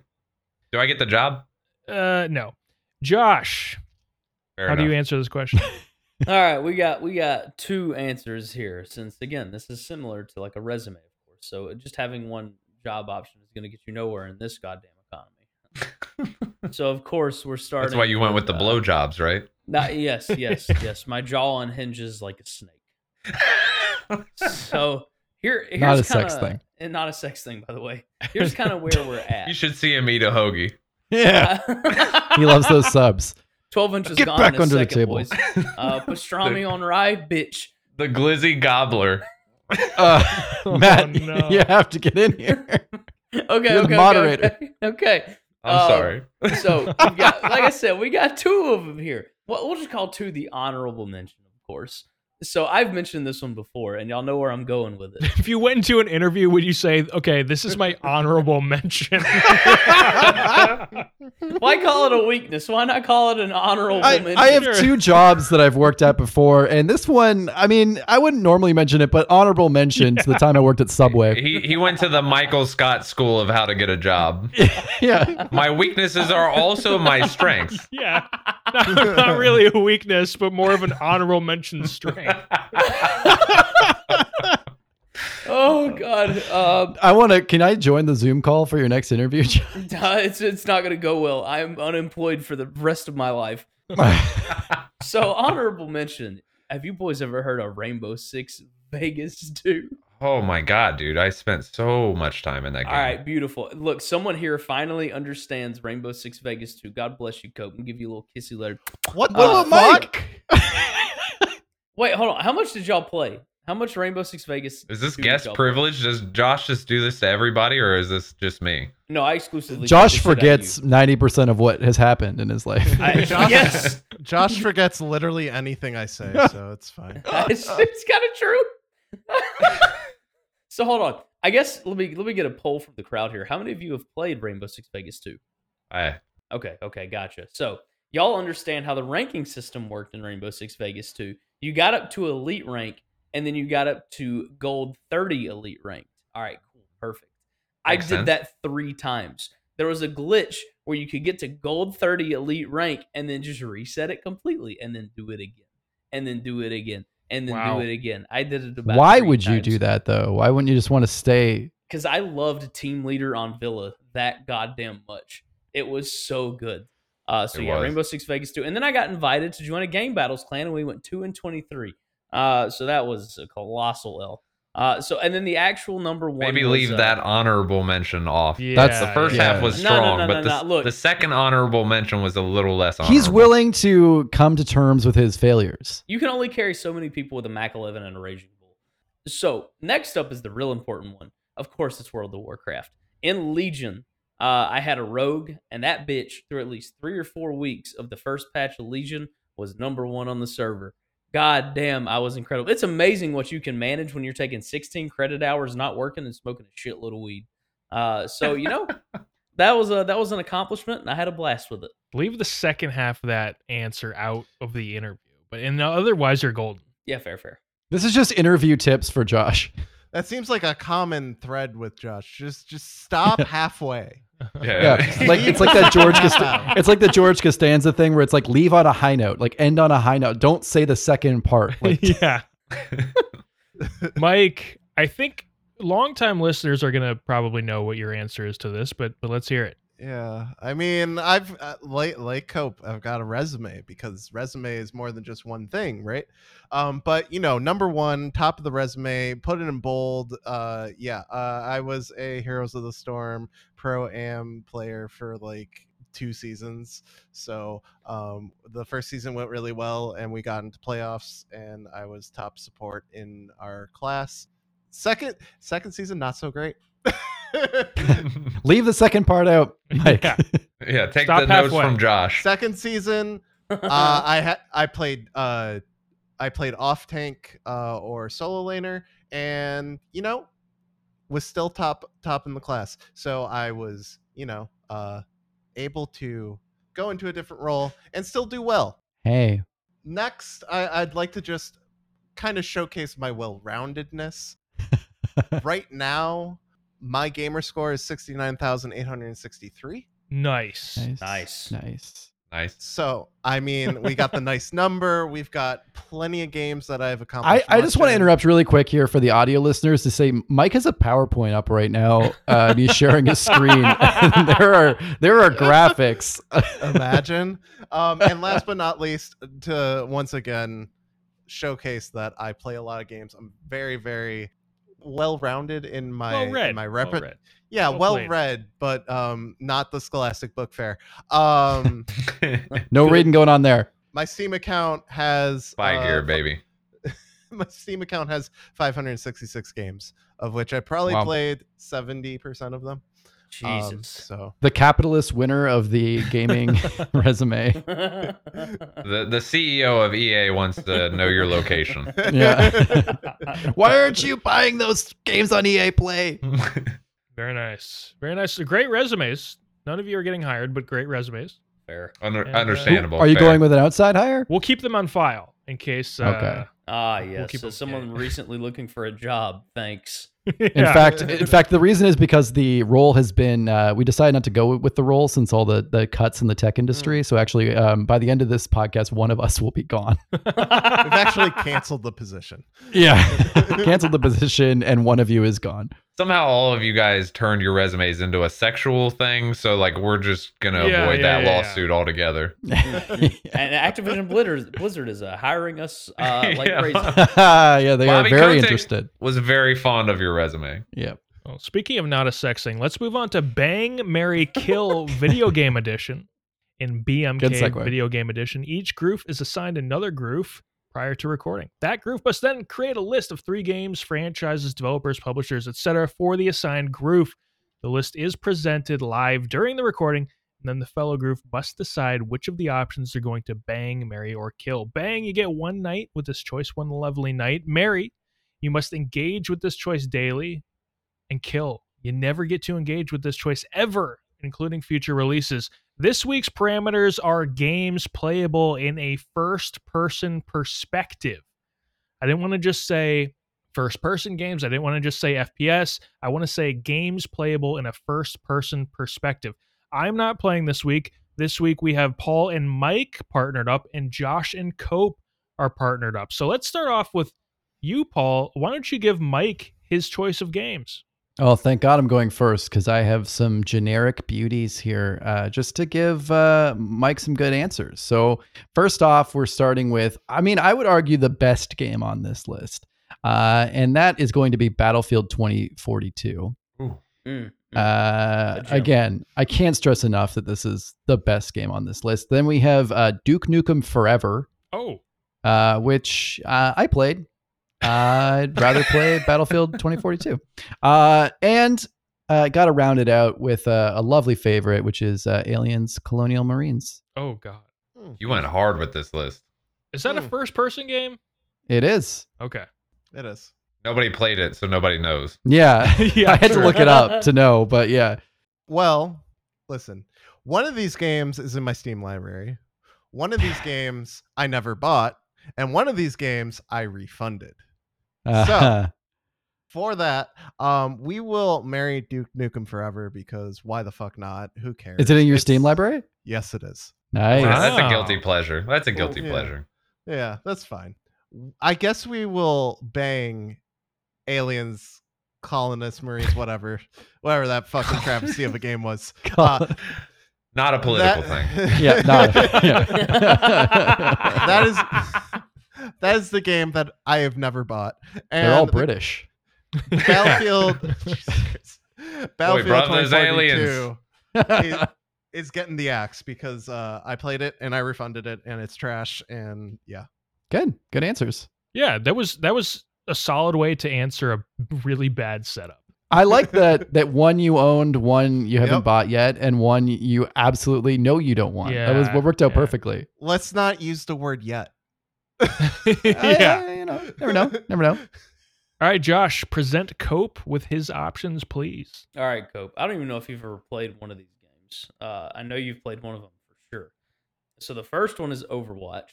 Do I get the job? Uh, no, Josh, Fair how do you answer this question? All right, we got we got two answers here. Since again, this is similar to like a resume, of course. So just having one job option is going to get you nowhere in this goddamn economy. so of course we're starting. That's why you went with the uh, blowjobs, right? Not, yes, yes, yes. My jaw unhinges like a snake. So here, here's Not a sex kinda- thing. and not a sex thing, by the way. Here's kind of where we're at. You should see him eat a hoagie. Yeah. he loves those subs. Twelve inches Get gone back in a under the second, table. boys. Uh, pastrami on rye, bitch. The glizzy gobbler. Uh, Oh, Matt, no. you have to get in here. Okay, You're the okay, moderator. okay, okay. I'm Uh, sorry. So we got, like I said, we got two of them here. Well, we'll just call two the honorable mention, of course. So I've mentioned this one before, and y'all know where I'm going with it. if you went into an interview, would you say, "Okay, this is my honorable mention"? Why call it a weakness? Why not call it an honorable I, mention? I have two jobs that I've worked at before, and this one, I mean, I wouldn't normally mention it, but honorable mention to the time I worked at Subway. He he went to the Michael Scott School of How to Get a Job. yeah. My weaknesses are also my strengths. yeah, not, not really a weakness, but more of an honorable mention strength. oh God, um, I want to. Can I join the Zoom call for your next interview? it's it's not gonna go well. I'm unemployed for the rest of my life. So honorable mention. Have you boys ever heard of Rainbow Six Vegas 2? Oh my god, dude! I spent so much time in that game. All right, beautiful. Look, someone here finally understands Rainbow Six Vegas 2. God bless you, Cope, and give you a little kissy letter. What the What about fuck? Wait, hold on. How much did y'all play? How much Rainbow Six Vegas? Is this guest y'all play? privilege? Does Josh just do this to everybody, or is this just me? No, I exclusively. Josh played the shit out of forgets ninety percent of what has happened in his life. I, Josh- yes, Josh forgets literally anything I say, so it's fine. it's, it's kind of true. so hold on. I guess let me let me get a poll from the crowd here. How many of you have played Rainbow Six Vegas 2? I Okay, okay, gotcha. So y'all understand how the ranking system worked in Rainbow Six Vegas 2. You got up to elite rank, and then you got up to gold 30 elite rank. All right, cool, perfect. I did sense. that three times. There was a glitch where you could get to gold 30 elite rank and then just reset it completely and then do it again. And then do it again. And then Wow. do it again. I did it about Why three would you do that though? Why wouldn't you just want to stay? because I loved Team Leader on Villa that goddamn much. It was so good. Uh, so It yeah, was. Rainbow Six Vegas 2. And then I got invited to join a Game Battles clan, and we went 2 and 23. Uh, so that was a colossal L. Uh, so and then the actual number one. maybe was, leave uh, that honorable mention off. Yeah, That's The first yeah. half was No, no, strong, no, but no, the, no, look. the second honorable mention was a little less honorable. He's willing to come to terms with his failures. You can only carry so many people with a Mac 11 and a Raging Bull. So next up is the real important one. Of course, it's World of Warcraft. In Legion, uh, I had a rogue, and that bitch through at least three or four weeks of the first patch of Legion was number one on the server. God damn, I was incredible. It's amazing what you can manage when you're taking 16 credit hours not working and smoking a shitload of weed. Uh, so you know, that was a that was an accomplishment, and I had a blast with it. Leave the second half of that answer out of the interview, but in and otherwise you're golden. Yeah, fair, fair. This is just interview tips for Josh. That seems like a common thread with Josh. Just just stop halfway. Yeah, it's like it's like that George Costa- it's like the George Costanza thing where it's like leave on a high note, like end on a high note. Don't say the second part. Like yeah. Mike, I think longtime listeners are gonna probably know what your answer is to this, but but let's hear it. Yeah, I mean, I've uh, like like Cope, I've got a resume because resume is more than just one thing, right? Um, but you know, number one, top of the resume, put it in bold. Uh, yeah, uh, I was a Heroes of the Storm pro am player for like two seasons. So um, the first season went really well, and we got into playoffs, and I was top support in our class. Second second season, not so great. leave the second part out. Mike. Yeah. yeah, take Stop the notes halfway. from Josh. second season uh, I had I played uh, I played off tank uh, or solo laner, and you know, was still top top in the class. So I was you know uh, able to go into a different role and still do well. Hey, Next, I, I'd like to just kind of showcase my well-roundedness. right now, my gamer score is sixty nine thousand eight hundred sixty three. Nice. nice, Nice. nice. Nice. So, I mean, we got the nice number. We've got plenty of games that I've accomplished. I just want to interrupt really quick here for the audio listeners to say Mike has a PowerPoint up right now. Uh, and he's sharing his screen. and there are there are graphics. Imagine. Um, and last but not least, to once again showcase that I play a lot of games. I'm very, very well-rounded in my well in read. my well rep- read. Yeah, well, well read, but um, not the Scholastic Book Fair. Um, No reading going on there. my Steam account has Spy uh, gear, baby. my Steam account has 566 games, of which I probably Wow. played 70% of them. Um, Jesus. so The capitalist winner of the gaming resume. The the CEO of EA wants to know your location. Yeah. Why aren't you buying those games on EA Play? Very nice. Very nice. Great resumes. None of you are getting hired, but great resumes. Fair. Under, And, uh, understandable. Are you fair. going with an outside hire? We'll keep them on file in case. Uh, Okay. Ah, We'll yes. so them- someone yeah. recently looking for a job. Thanks. In fact, in fact, the reason is because the role has been. Uh, we decided not to go with the role since all the the cuts in the tech industry. So actually, um, by the end of this podcast, one of us will be gone. we've actually canceled the position. Yeah, canceled the position, and one of you is gone. Somehow all of you guys turned your resumes into a sexual thing, so like we're just gonna Yeah, avoid yeah, that yeah, yeah. lawsuit altogether. and Activision Blizzard, Blizzard is uh, hiring us uh, like Yeah. crazy. yeah, they Bobby are very Kotick interested. Was very fond of your resume. Yeah. Well, speaking of not a sex thing, let's move on to Bang Mary Kill Video Game Edition. In BMK. Video Game Edition, each group is assigned another group prior to recording. That group must then create a list of three games, franchises, developers, publishers, etc. for the assigned group. The list is presented live during the recording, and then the fellow group must decide which of the options they're going to bang, marry, or kill. Bang, you get one night with this choice, one lovely night. Marry, you must engage with this choice daily and kill. You never get to engage with this choice ever, including future releases. This week's parameters are games playable in a first person perspective. I didn't want to just say first person games. I didn't want to just say FPS. I want to say games playable in a first person perspective. I'm not playing this week. This week we have Paul and Mike partnered up, and Josh and Cope are partnered up. So let's start off with you, Paul. Why don't you give Mike his choice of games? Oh, thank God I'm going first because I have some generic beauties here uh, just to give uh, Mike some good answers. So, first off, we're starting with, I mean, I would argue the best game on this list. Uh, and that is going to be Battlefield 2042. Mm, mm. Uh, again, I can't stress enough that this is the best game on this list. Then we have uh, Duke Nukem Forever, Oh, uh, which uh, I played. I'd rather play Battlefield 2042. Uh, and uh, got to round it out with uh, a lovely favorite, which is uh, Aliens Colonial Marines. oh God. Hmm, You went hard with this list. Is that a Hmm. first person game? It is. Okay. It is. Nobody played it, so nobody knows. Yeah. Yeah, I had to look it up to know, but yeah. Well, listen. One of these games is in my Steam library. One of these games I never bought, and one of these games I refunded. Uh, For that, um, we will marry Duke Nukem Forever because why the fuck not? Who cares? is it in your It's- Steam library? Yes, it is. Nice. Yeah, that's a guilty pleasure. That's a guilty Yeah. pleasure. Yeah, that's fine. I guess we will bang aliens, colonists, marines, whatever, whatever that fucking travesty of a game was. Uh, Not a political that- thing. Yeah, not- yeah. that is that is the game that I have never bought. And They're all British. Battlefield. Jesus Christ. Battlefield brothers, 2042 is, is getting the axe because uh, I played it and I refunded it and it's trash and yeah. Good. Good answers. Yeah, that was that was a solid way to answer a really bad setup. I like that that one you owned, one you haven't Yep. bought yet, and one you absolutely know you don't want. that was what worked out yeah. perfectly. Let's not use the word yet. yeah. Uh, you know, never know, never know. All right, Josh, present Cope with his options, please. All right, Cope. I don't even know if you've ever played one of these games. Uh, I know you've played one of them for sure. So the first one is Overwatch.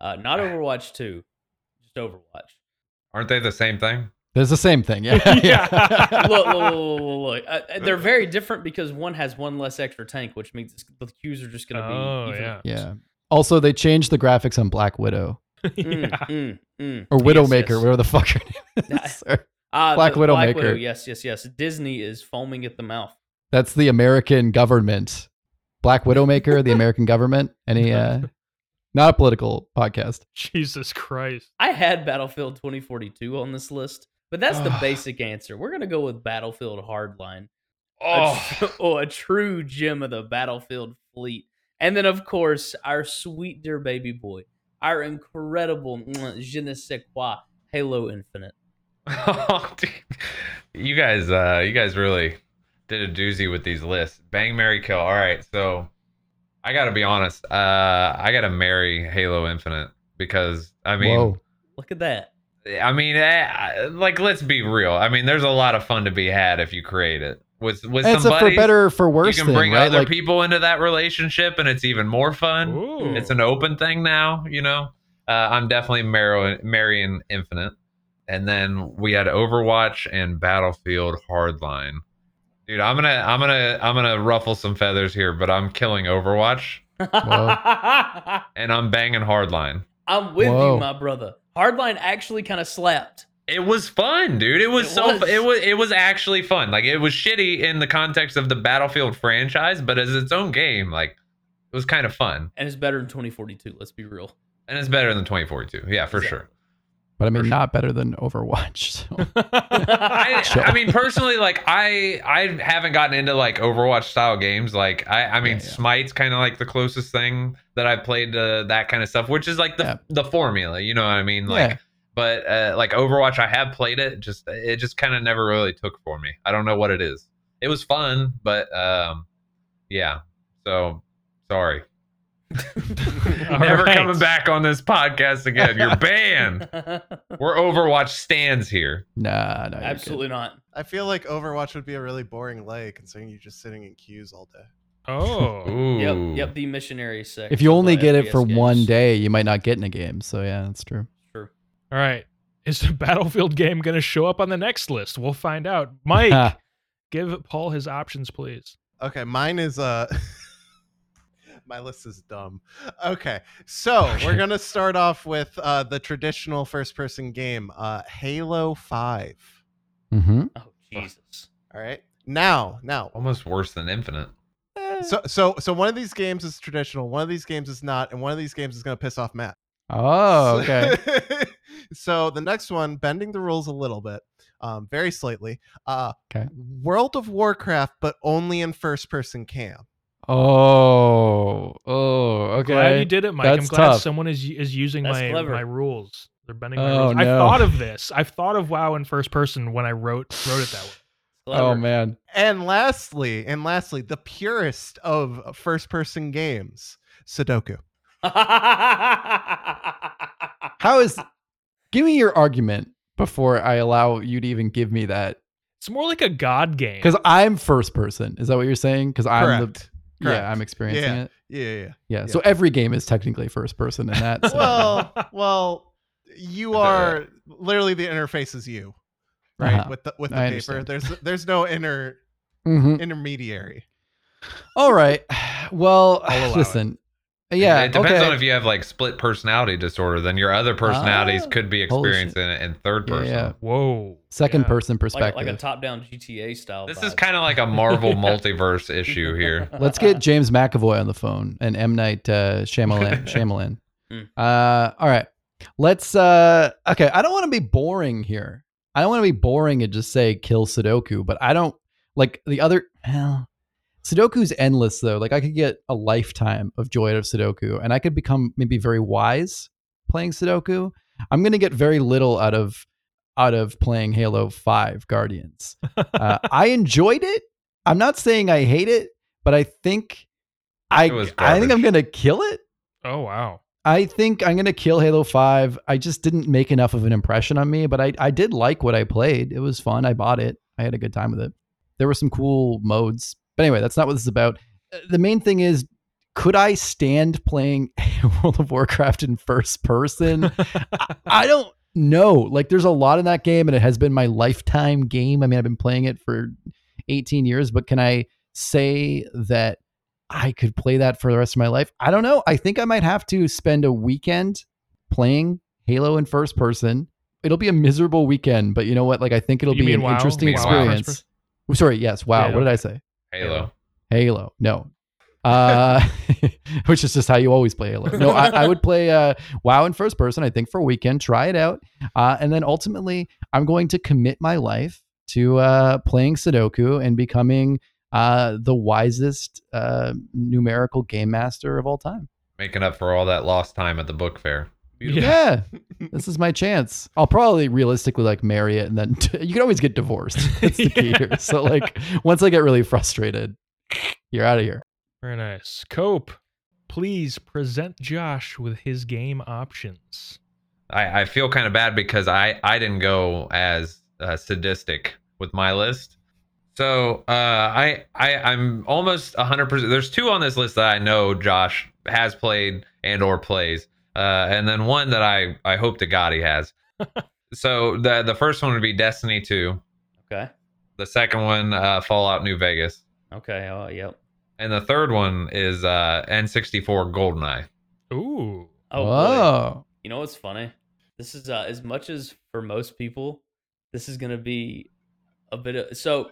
Uh, not Overwatch 2, just Overwatch. Aren't they the same thing? It's the same thing. Yeah, Yeah. look, look, look, look, look, look. Uh, uh, they're very different because one has one less extra tank, which means the queues are just going to be. Oh, even- yeah. yeah. Also, they changed the graphics on Black Widow yeah. mm, mm. or Widowmaker, yes. whatever the fuck her name is. Ah, Black the- Widow Black Widow, Yes, yes, yes. Disney is foaming at the mouth. That's the American government. Black Widowmaker, the American government. Any uh not a political podcast. Jesus Christ. I had Battlefield 2042 on this list, but that's the basic answer. We're gonna go with Battlefield Hardline. A Oh, tr- oh, a true gem of the Battlefield fleet. And then, of course, our sweet dear baby boy, our incredible mwah, je ne sais quoi, Halo Infinite. dude. you guys, uh, you guys really did a doozy with these lists. Bang, Mary, kill. All right, so I gotta be honest. Uh, I gotta marry Halo Infinite because I mean, Whoa. Look at that. I mean, eh, like let's be real. I mean, there's a lot of fun to be had if you create it with with And it's some a for buddies. better or for You worse can thing, bring right? other Like people into that relationship, and it's even more fun. Ooh. It's an open thing now, you know. Uh, I'm definitely marrying, marrying Infinite, and then we had Overwatch and Battlefield Hardline. Dude, I'm gonna, I'm gonna, I'm gonna ruffle some feathers here, but I'm killing Overwatch and I'm banging Hardline. I'm with Whoa. you, my brother. Hardline actually kind of slapped. It was fun, dude. It was It so. was. It was. It was actually fun. Like it was shitty in the context of the Battlefield franchise, but as its own game, like it was kind of fun, And it's better than 2042, let's be real. and it's better than 2042. Yeah, for Exactly. sure. but I mean for not better than Overwatch. So. I, I mean personally like I I haven't gotten into like Overwatch style games like I I mean Yeah, yeah. Smite's kind of like the closest thing that I've played to that kind of stuff which is like the Yeah. the formula you know what I mean like Yeah. But uh, like Overwatch I have played it just it just kind of never really took for me I don't know what it is it was fun but um yeah so sorry All never right. coming back on this podcast again you're banned we're Overwatch stands here Nah, no, you're Absolutely not. I feel like Overwatch would be a really boring lay considering you're just sitting in queues all day. Oh. Ooh. Yep, yep. The missionary section. If you only get it FPS for one day, you might not get in a game. So yeah, that's true. True. All right. Is the Battlefield game going to show up on the next list? We'll find out. Mike, give Paul his options, please. Okay, mine is uh my list is dumb. Okay, so Okay. we're gonna start off with uh the traditional first person game, uh Halo 5. mm-hmm. Oh Jesus. All right. Now, now. Almost worse than Infinite. So so so one of these games is traditional, one of these games is not, and one of these games is gonna piss off Matt. Oh, okay. So the next one, bending the rules a little bit, um, very slightly. Uh Okay. World of Warcraft, but only in first person cam. oh, oh, Glad you did it, Mike. I'm That's glad tough. someone is is using That's my clever. my rules. They're bending my Oh, rules. I thought of this. I've thought of WoW in first person when I wrote wrote it that way. Oh man. And lastly, and lastly, the purest of first person games, Sudoku. How is? Give me your argument before I allow you to even give me that. It's more like a god game. Because I'm first person. Is that what you're saying? Because I'm the Correct. yeah, I'm experiencing Yeah. it. Yeah, yeah, yeah. Yeah. So every game is technically first person in that. sense. Well, well, you are literally the interface is you, right? Uh-huh. With the with the I paper. understand. There's there's no inner Mhm. intermediary. All right. Well, I'll allow listen. Yeah. it depends okay. on if you have like split personality disorder. Then your other personalities Ah, could be experiencing it in third person. yeah. Whoa. Second Yeah. person perspective. like a top-down GTA style. This vibe. is kind of like a Marvel multiverse issue here. Let's get James McAvoy on the phone and M Night uh, Shyamalan. Shyamalan. Hmm. Uh, all right. Let's. Uh, okay. I don't want to be boring here. I don't want to be boring and just say kill Sudoku, but I don't like the other. Well, Sudoku's endless though. Like I could get a lifetime of joy out of Sudoku, and I could become maybe very wise playing Sudoku. I'm gonna get very little out of out of playing Halo 5 Guardians. Uh, I enjoyed it. I'm not saying I hate it, but I think I I think I'm going to kill it. Oh wow. I think I'm gonna kill Halo Five. I just didn't make enough of an impression on me, but I I did like what I played. It was fun. I bought it. I had a good time with it. There were some cool modes, but anyway, that's not what this is about. Uh, The main thing is, could I stand playing World of Warcraft in first person? I, I don't know. Like, there's a lot in that game, and it has been my lifetime game. I mean, I've been playing it for 18 years, but can I say that I could play that for the rest of my life? I don't know. I think I might have to spend a weekend playing Halo in first person. It'll be a miserable weekend, but you know what? Like, I think it'll You be an WoW? interesting WoW. experience. Oh, sorry, yes. Wow. Yeah, what did I say? Halo. Halo. No. Uh, which is just how you always play Halo. No, I, I would play uh, WoW in first person, I think, for a weekend, try it out. Uh, and then ultimately, I'm going to commit my life to uh, playing Sudoku and becoming uh, the wisest uh, numerical game master of all time. Making up for all that lost time at the book fair. Beautiful. Yeah. this is my chance. I'll probably realistically like marry it and then you can always get divorced. That's the key here. So, like, once I get really frustrated, you're out of here. Very nice. Cope, please present Josh with his game options. I, I feel kind of bad because I, I didn't go as uh, sadistic with my list. So uh, I, I I'm almost 100%. There's two on this list that I know Josh has played and or plays. Uh, and then one that I, I hope to God he has. so the the first one would be Destiny 2. Okay. The second one, uh, Fallout New Vegas. Okay. Oh, yep. And the third one is uh, N64 GoldenEye. Ooh. Oh, boy. You know what's funny? This is uh, as much as for most people, this is gonna be a bit of. So,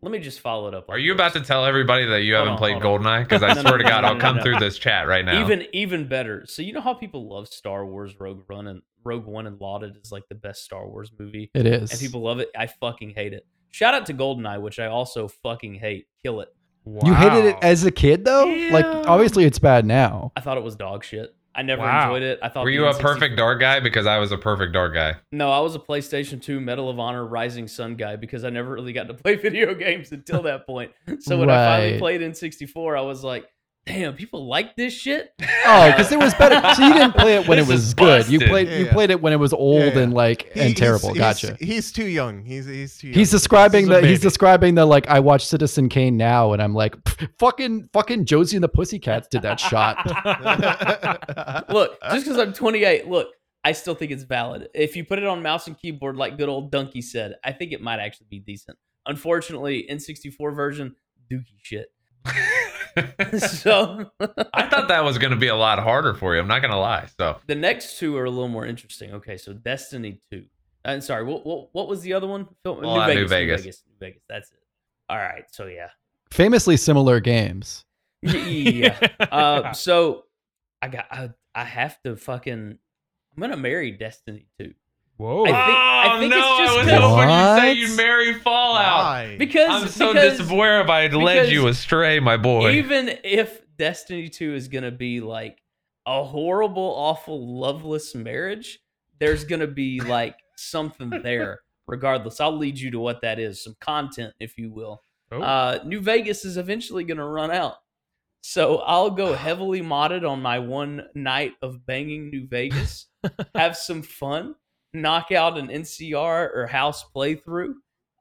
let me just follow it up. Are you this. about to tell everybody that you Hold haven't on, played hold GoldenEye? Because I No, swear no, to God, no, I'll no, come no. through this chat right now. even even better? So you know how people love Star Wars Rogue One and Rogue One and lauded as like the best Star Wars movie, It is. and people love it. I fucking hate it. Shout out to GoldenEye, which I also fucking hate. Kill it. Wow. You hated it as a kid though? Like obviously it's bad now. I thought it was dog shit. I never Wow. enjoyed it. I thought Were you a N64 perfect dark guy? Because I was a perfect dark guy. No, I was a PlayStation 2 Medal of Honor Rising Sun guy because I never really got to play video games until that point. So when I finally played N64, I was like, damn, people like this shit? Oh, because it was better. So you didn't play it when This it was good. You played Yeah, you yeah. played it when it was old Yeah, yeah. and like He- and he's- terrible. he's- gotcha. He's, too young. He's he's too young. He's describing This the he's describing the like I watch Citizen Kane now and I'm like fucking fucking Josie and the Pussycats did that shot. Look, just because I'm 28, look, I still think it's valid. If you put it on mouse and keyboard, like good old Donkey said, I think it might actually be decent. Unfortunately, N64 version, dookie shit. so I thought that was going to be a lot harder for you. I'm not going to lie. So the next two are a little more interesting. Okay, so Destiny 2. And sorry, what, what what was the other one? Phil- Well, uh, New Vegas. New Vegas. New Vegas. That's it. All right. So yeah. Famously similar games. Y- yeah. Uh, so I got I, I have to fucking I'm gonna marry Destiny 2. Whoa. I think- I oh think no! it's just I was 'cause- hoping you'd say you'd marry Fallout. Why? Because I'm so because disappointed if I had led you astray, my boy. even if Destiny 2 is gonna be like a horrible, awful, loveless marriage, there's gonna be like something there regardless. I'll lead you to what that is, some content, if you will. Oh. Uh, New Vegas is eventually going to run out. So I'll go heavily modded on my one night of banging New Vegas, have some fun, knock out an NCR or house playthrough,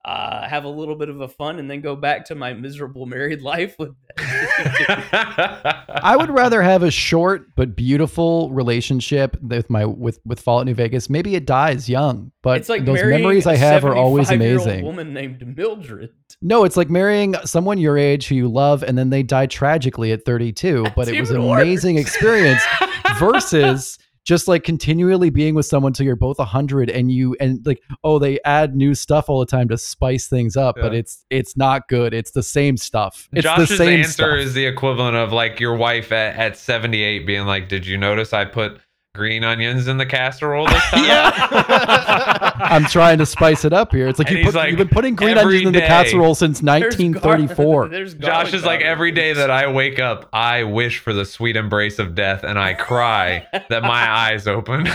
uh, have a little bit of a fun, and then go back to my miserable married life with I would rather have a short but beautiful relationship with my with with Fallout New Vegas. Maybe it dies young, but it's like those memories I have are always 75-year-old amazing. Woman named Mildred. No, it's like marrying someone your age who you love and then they die tragically at 32, but That's it was an worse. amazing experience versus just like continually being with someone till you're both 100 and you and like oh they add new stuff all the time to spice things up but it's it's not good. It's the same stuff. It's Josh's the same answer stuff. is the equivalent of like your wife at, at 78 being like, "Did you notice I put green onions in the casserole this time. I'm trying to spice it up here. It's like And you he's put, like, you've been putting green every onions in the day. casserole since There's gar- 1934. There's Josh garlic is like powder. every day that I wake up, I wish for the sweet embrace of death, and I cry that my eyes open.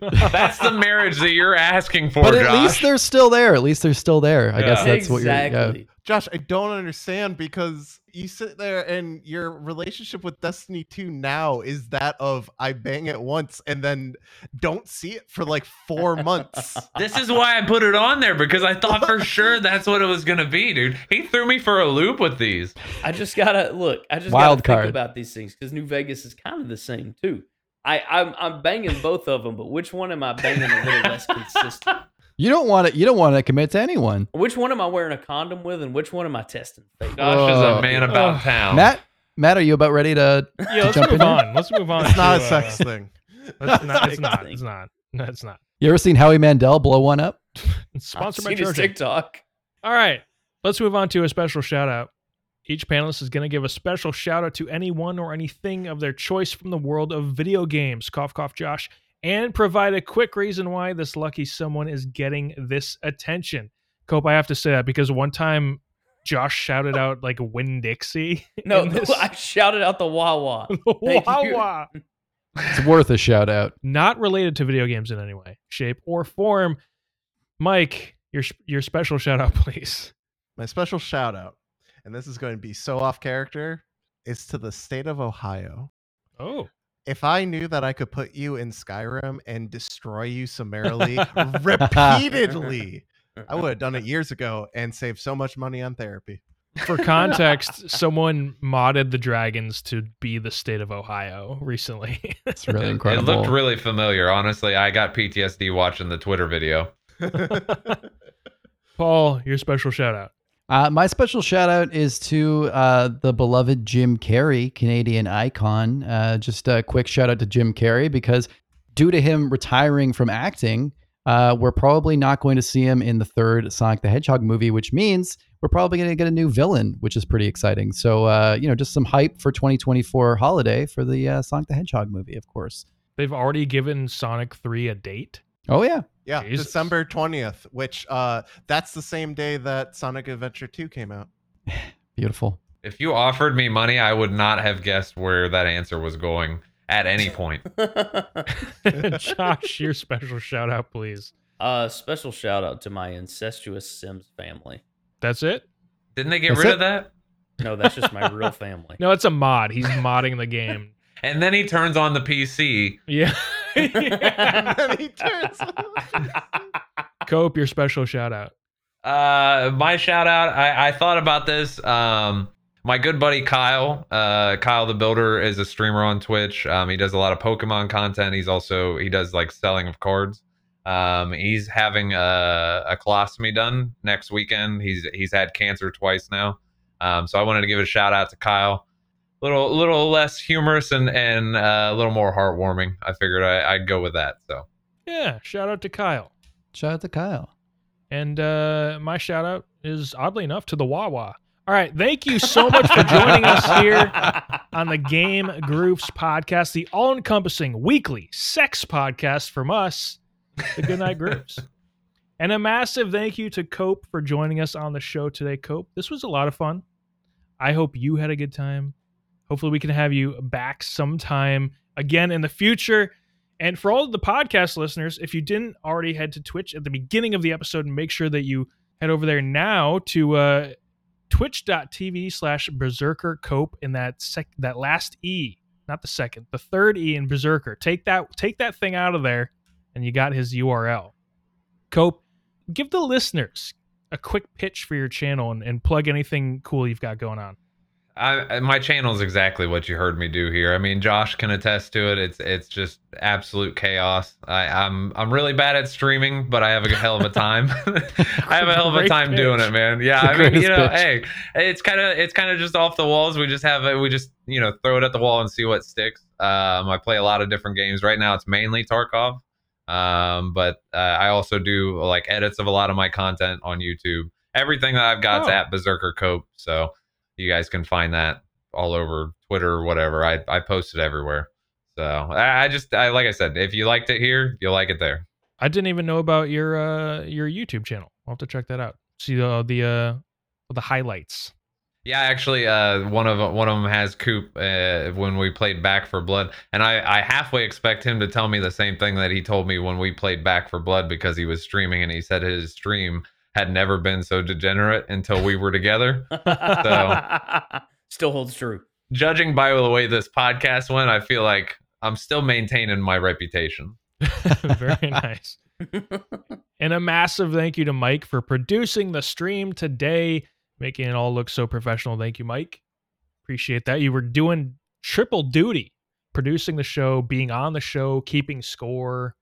that's the marriage that you're asking for, but at Josh. least they're still there. At least they're still there. I Yeah. guess that's what you're. exactly. Yeah. Josh, I don't understand because you sit there and your relationship with Destiny 2 now is that of I bang it once and then don't see it for like four months. This is why I put it on there because I thought for sure that's what it was gonna be, dude. He threw me for a loop with these. I just gotta look. I just Wild gotta card. think about these things because New Vegas is kind of the same too. I I'm, I'm banging both of them, but which one am I banging a little less consistent? You don't want to. You don't want to commit to anyone. Which one am I wearing a condom with, and which one am I testing? fake? Josh is a man about Oh. town. Matt, Matt, are you about ready to? Yeah, let's jump move in there? on. Let's move on. It's not a sex uh, thing. It's not. It's not. It's not. No, it's not. You ever seen Howie Mandel blow one up? It's I've sponsored by seen his Trojan. TikTok. All right, let's move on to a special shout out. Each panelist is going to give a special shout out to anyone or anything of their choice from the world of video games. Cough, cough, Josh. And provide a quick reason why this lucky someone is getting this attention. Cope, I have to say that because one time Josh shouted out like Win Dixie. No, this- I shouted out the Wawa. Thank Wah, you. wah. It's worth a shout out. Not related to video games in any way, shape, or form. Mike, your your special shout out, please. My special shout out, and this is going to be so off character, is to the state of Ohio. Oh, If I knew that I could put you in Skyrim and destroy you summarily repeatedly, I would have done it years ago and saved so much money on therapy. for context, someone modded the dragons to be the state of Ohio recently. It's really incredible. It looked really familiar. Honestly, I got PTSD watching the Twitter video. Paul, your special shout out. Uh, my special shout out is to uh, the beloved Jim Carrey, Canadian icon. Uh, just a quick shout out to Jim Carrey because due to him retiring from acting, uh, we're probably not going to see him in the third Sonic the Hedgehog movie, which means we're probably going to get a new villain, which is pretty exciting. So, uh, you know, just some hype for 2024 holiday for the uh, Sonic the Hedgehog movie, of course. They've already given Sonic 3 a date. Oh, yeah. Yeah, Jesus. December 20th, which uh that's the same day that Sonic Adventure 2 came out. Beautiful. If you offered me money, I would not have guessed where that answer was going at any point. Josh, your special shout out, please. uh, special shout out to my incestuous Sims family. That's it? Didn't they get That's rid it? of that? No, that's just my real family. No, it's a mod. He's modding the game. And then he turns on the PC. Yeah. And then he turns Cope, your special shout out. Uh, my shout out. I, I thought about this. Um, my good buddy Kyle, uh, Kyle the Builder is a streamer on Twitch. Um, he does a lot of Pokemon content. He's also he does like selling of cards. Um, he's having a, a colostomy done next weekend. He's he's had cancer twice now. Um, so I wanted to give a shout out to Kyle. Little little less humorous and and uh, a little more heartwarming. I figured I, I'd go with that. So Yeah, shout out to Kyle. Shout out to Kyle. And uh, my shout out is oddly enough to the Wawa. All right, thank you so much for joining us here on the Game Grooves podcast, the all encompassing weekly sex podcast from us, the Goodnight Grooves. And a massive thank you to Cope for joining us on the show today, Cope. This was a lot of fun. I hope you had a good time. Hopefully, we can have you back sometime again in the future. And for all of the podcast listeners, if you didn't already head to Twitch at the beginning of the episode, and make sure that you head over there now to uh, twitch.tv slash berserker cope in that sec that last E, not the second, the third E in berserker. Take that take that thing out of there, and you got his URL. Cope, give the listeners a quick pitch for your channel and, and plug anything cool you've got going on. I, my channel is exactly what you heard me do here. I mean, Josh can attest to it. It's it's just absolute chaos. I, I'm I'm really bad at streaming, but I have a hell of a time. I have a hell of a time pitch. doing it, man. Yeah, I mean, you know, pitch. hey, it's kind of it's kind of just off the walls. We just have it. We just you know throw it at the wall and see what sticks. Um, I play a lot of different games right now. It's mainly Tarkov, um, but uh, I also do like edits of a lot of my content on YouTube. Everything that I've got is Oh. at Berserker Cope, so you guys can find that all over Twitter or whatever. I I post it everywhere. So I, I just I like I said, if you liked it here, you'll like it there. I didn't even know about your uh your YouTube channel. I'll have to check that out. See the the uh the highlights. Yeah, actually, uh, one of one of them has Coop uh, when we played Back 4 Blood, and I, I halfway expect him to tell me the same thing that he told me when we played Back 4 Blood because he was streaming and he said his stream had never been so degenerate until we were together. so Still holds true. Judging by the way this podcast went, I feel like I'm still maintaining my reputation. Very nice. and a massive thank you to Mike for producing the stream today, making it all look so professional. Thank you, Mike. Appreciate that. You were doing triple duty, producing the show, being on the show, keeping score,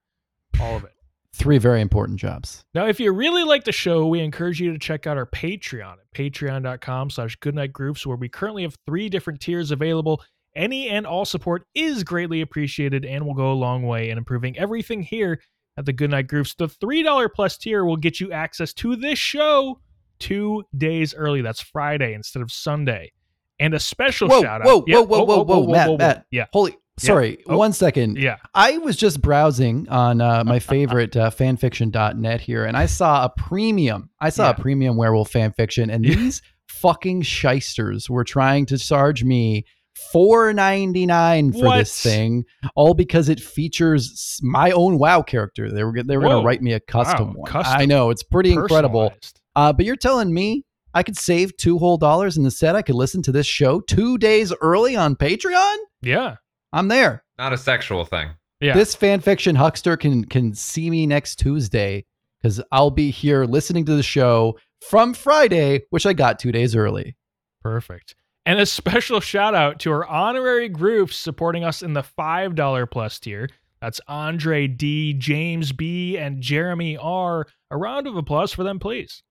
all of it. Three very important jobs. Now, if you really like the show, we encourage you to check out our Patreon at patreon.com slash goodnightgrooves, where we currently have three different tiers available. Any and all support is greatly appreciated and will go a long way in improving everything here at the Goodnight Grooves. The $3 plus tier will get you access to this show two days early. That's Friday instead of Sunday. And a special Whoa, shout out. whoa, Yeah, whoa, whoa, whoa, whoa, Matt, Matt. Yeah. Holy, sorry, Oh. one second. Yeah. I was just browsing on uh, my favorite uh, fanfiction.net here, and I saw a premium. I saw Yeah. a premium werewolf fanfiction, and these fucking shysters were trying to charge me four ninety nine for What? this thing, all because it features my own WoW character. They were they were going to write me a custom Wow, one. custom. I know it's pretty incredible. Uh, but you're telling me I could save two whole dollars and instead I could listen to this show two days early on Patreon? Yeah. I'm there. Not a sexual thing. Yeah. This fanfiction huckster can can see me next Tuesday because I'll be here listening to the show from Friday, which I got two days early. Perfect. And a special shout out to our honorary grooves supporting us in the $5 plus tier. That's Andre D, James B, and Jeremy R. A round of applause for them, please.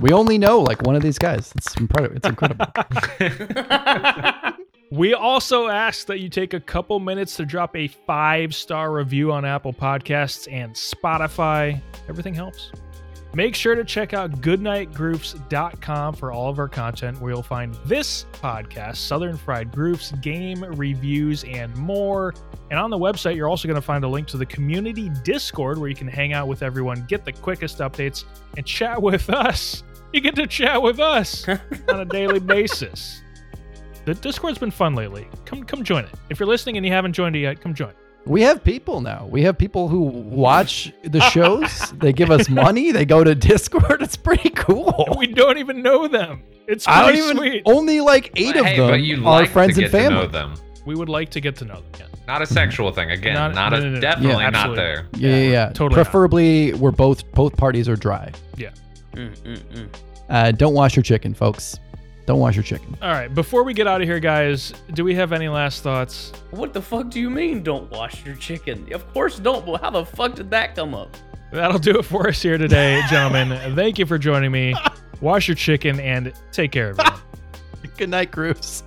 We only know like one of these guys. It's incredible. It's incredible. We also ask that you take a couple minutes to drop a five star review on Apple Podcasts and Spotify. Everything helps. Make sure to check out goodnightgrooves.com for all of our content where you'll find this podcast, Southern Fried Grooves, game reviews, and more. And on the website, you're also going to find a link to the community Discord where you can hang out with everyone, get the quickest updates, and chat with us. You get to chat with us on a daily basis. The Discord's been fun lately. Come come join it. If you're listening and you haven't joined it yet, come join. we have people now. We have people who watch the shows. they give us money. They go to Discord. It's pretty cool. We don't even know them. It's I don't even. sweet. Only like eight of hey, them but you are like friends to and get to know family. them. We would like to get to know them. Yeah. Not a sexual thing. Again, Not- not, no, a no, no. definitely Yeah, not there. Yeah, yeah, yeah. totally not. Preferably, where both both parties are dry. Mm, mm, mm. Uh, don't wash your chicken, folks. Don't wash your chicken. All right. Before we get out of here, guys, do we have any last thoughts? What the fuck do you mean? Don't wash your chicken? Of course, don't. Well, how the fuck did that come up? That'll do it for us here today, gentlemen. Thank you for joining me. Wash your chicken and take care, everyone. Good night, grooves.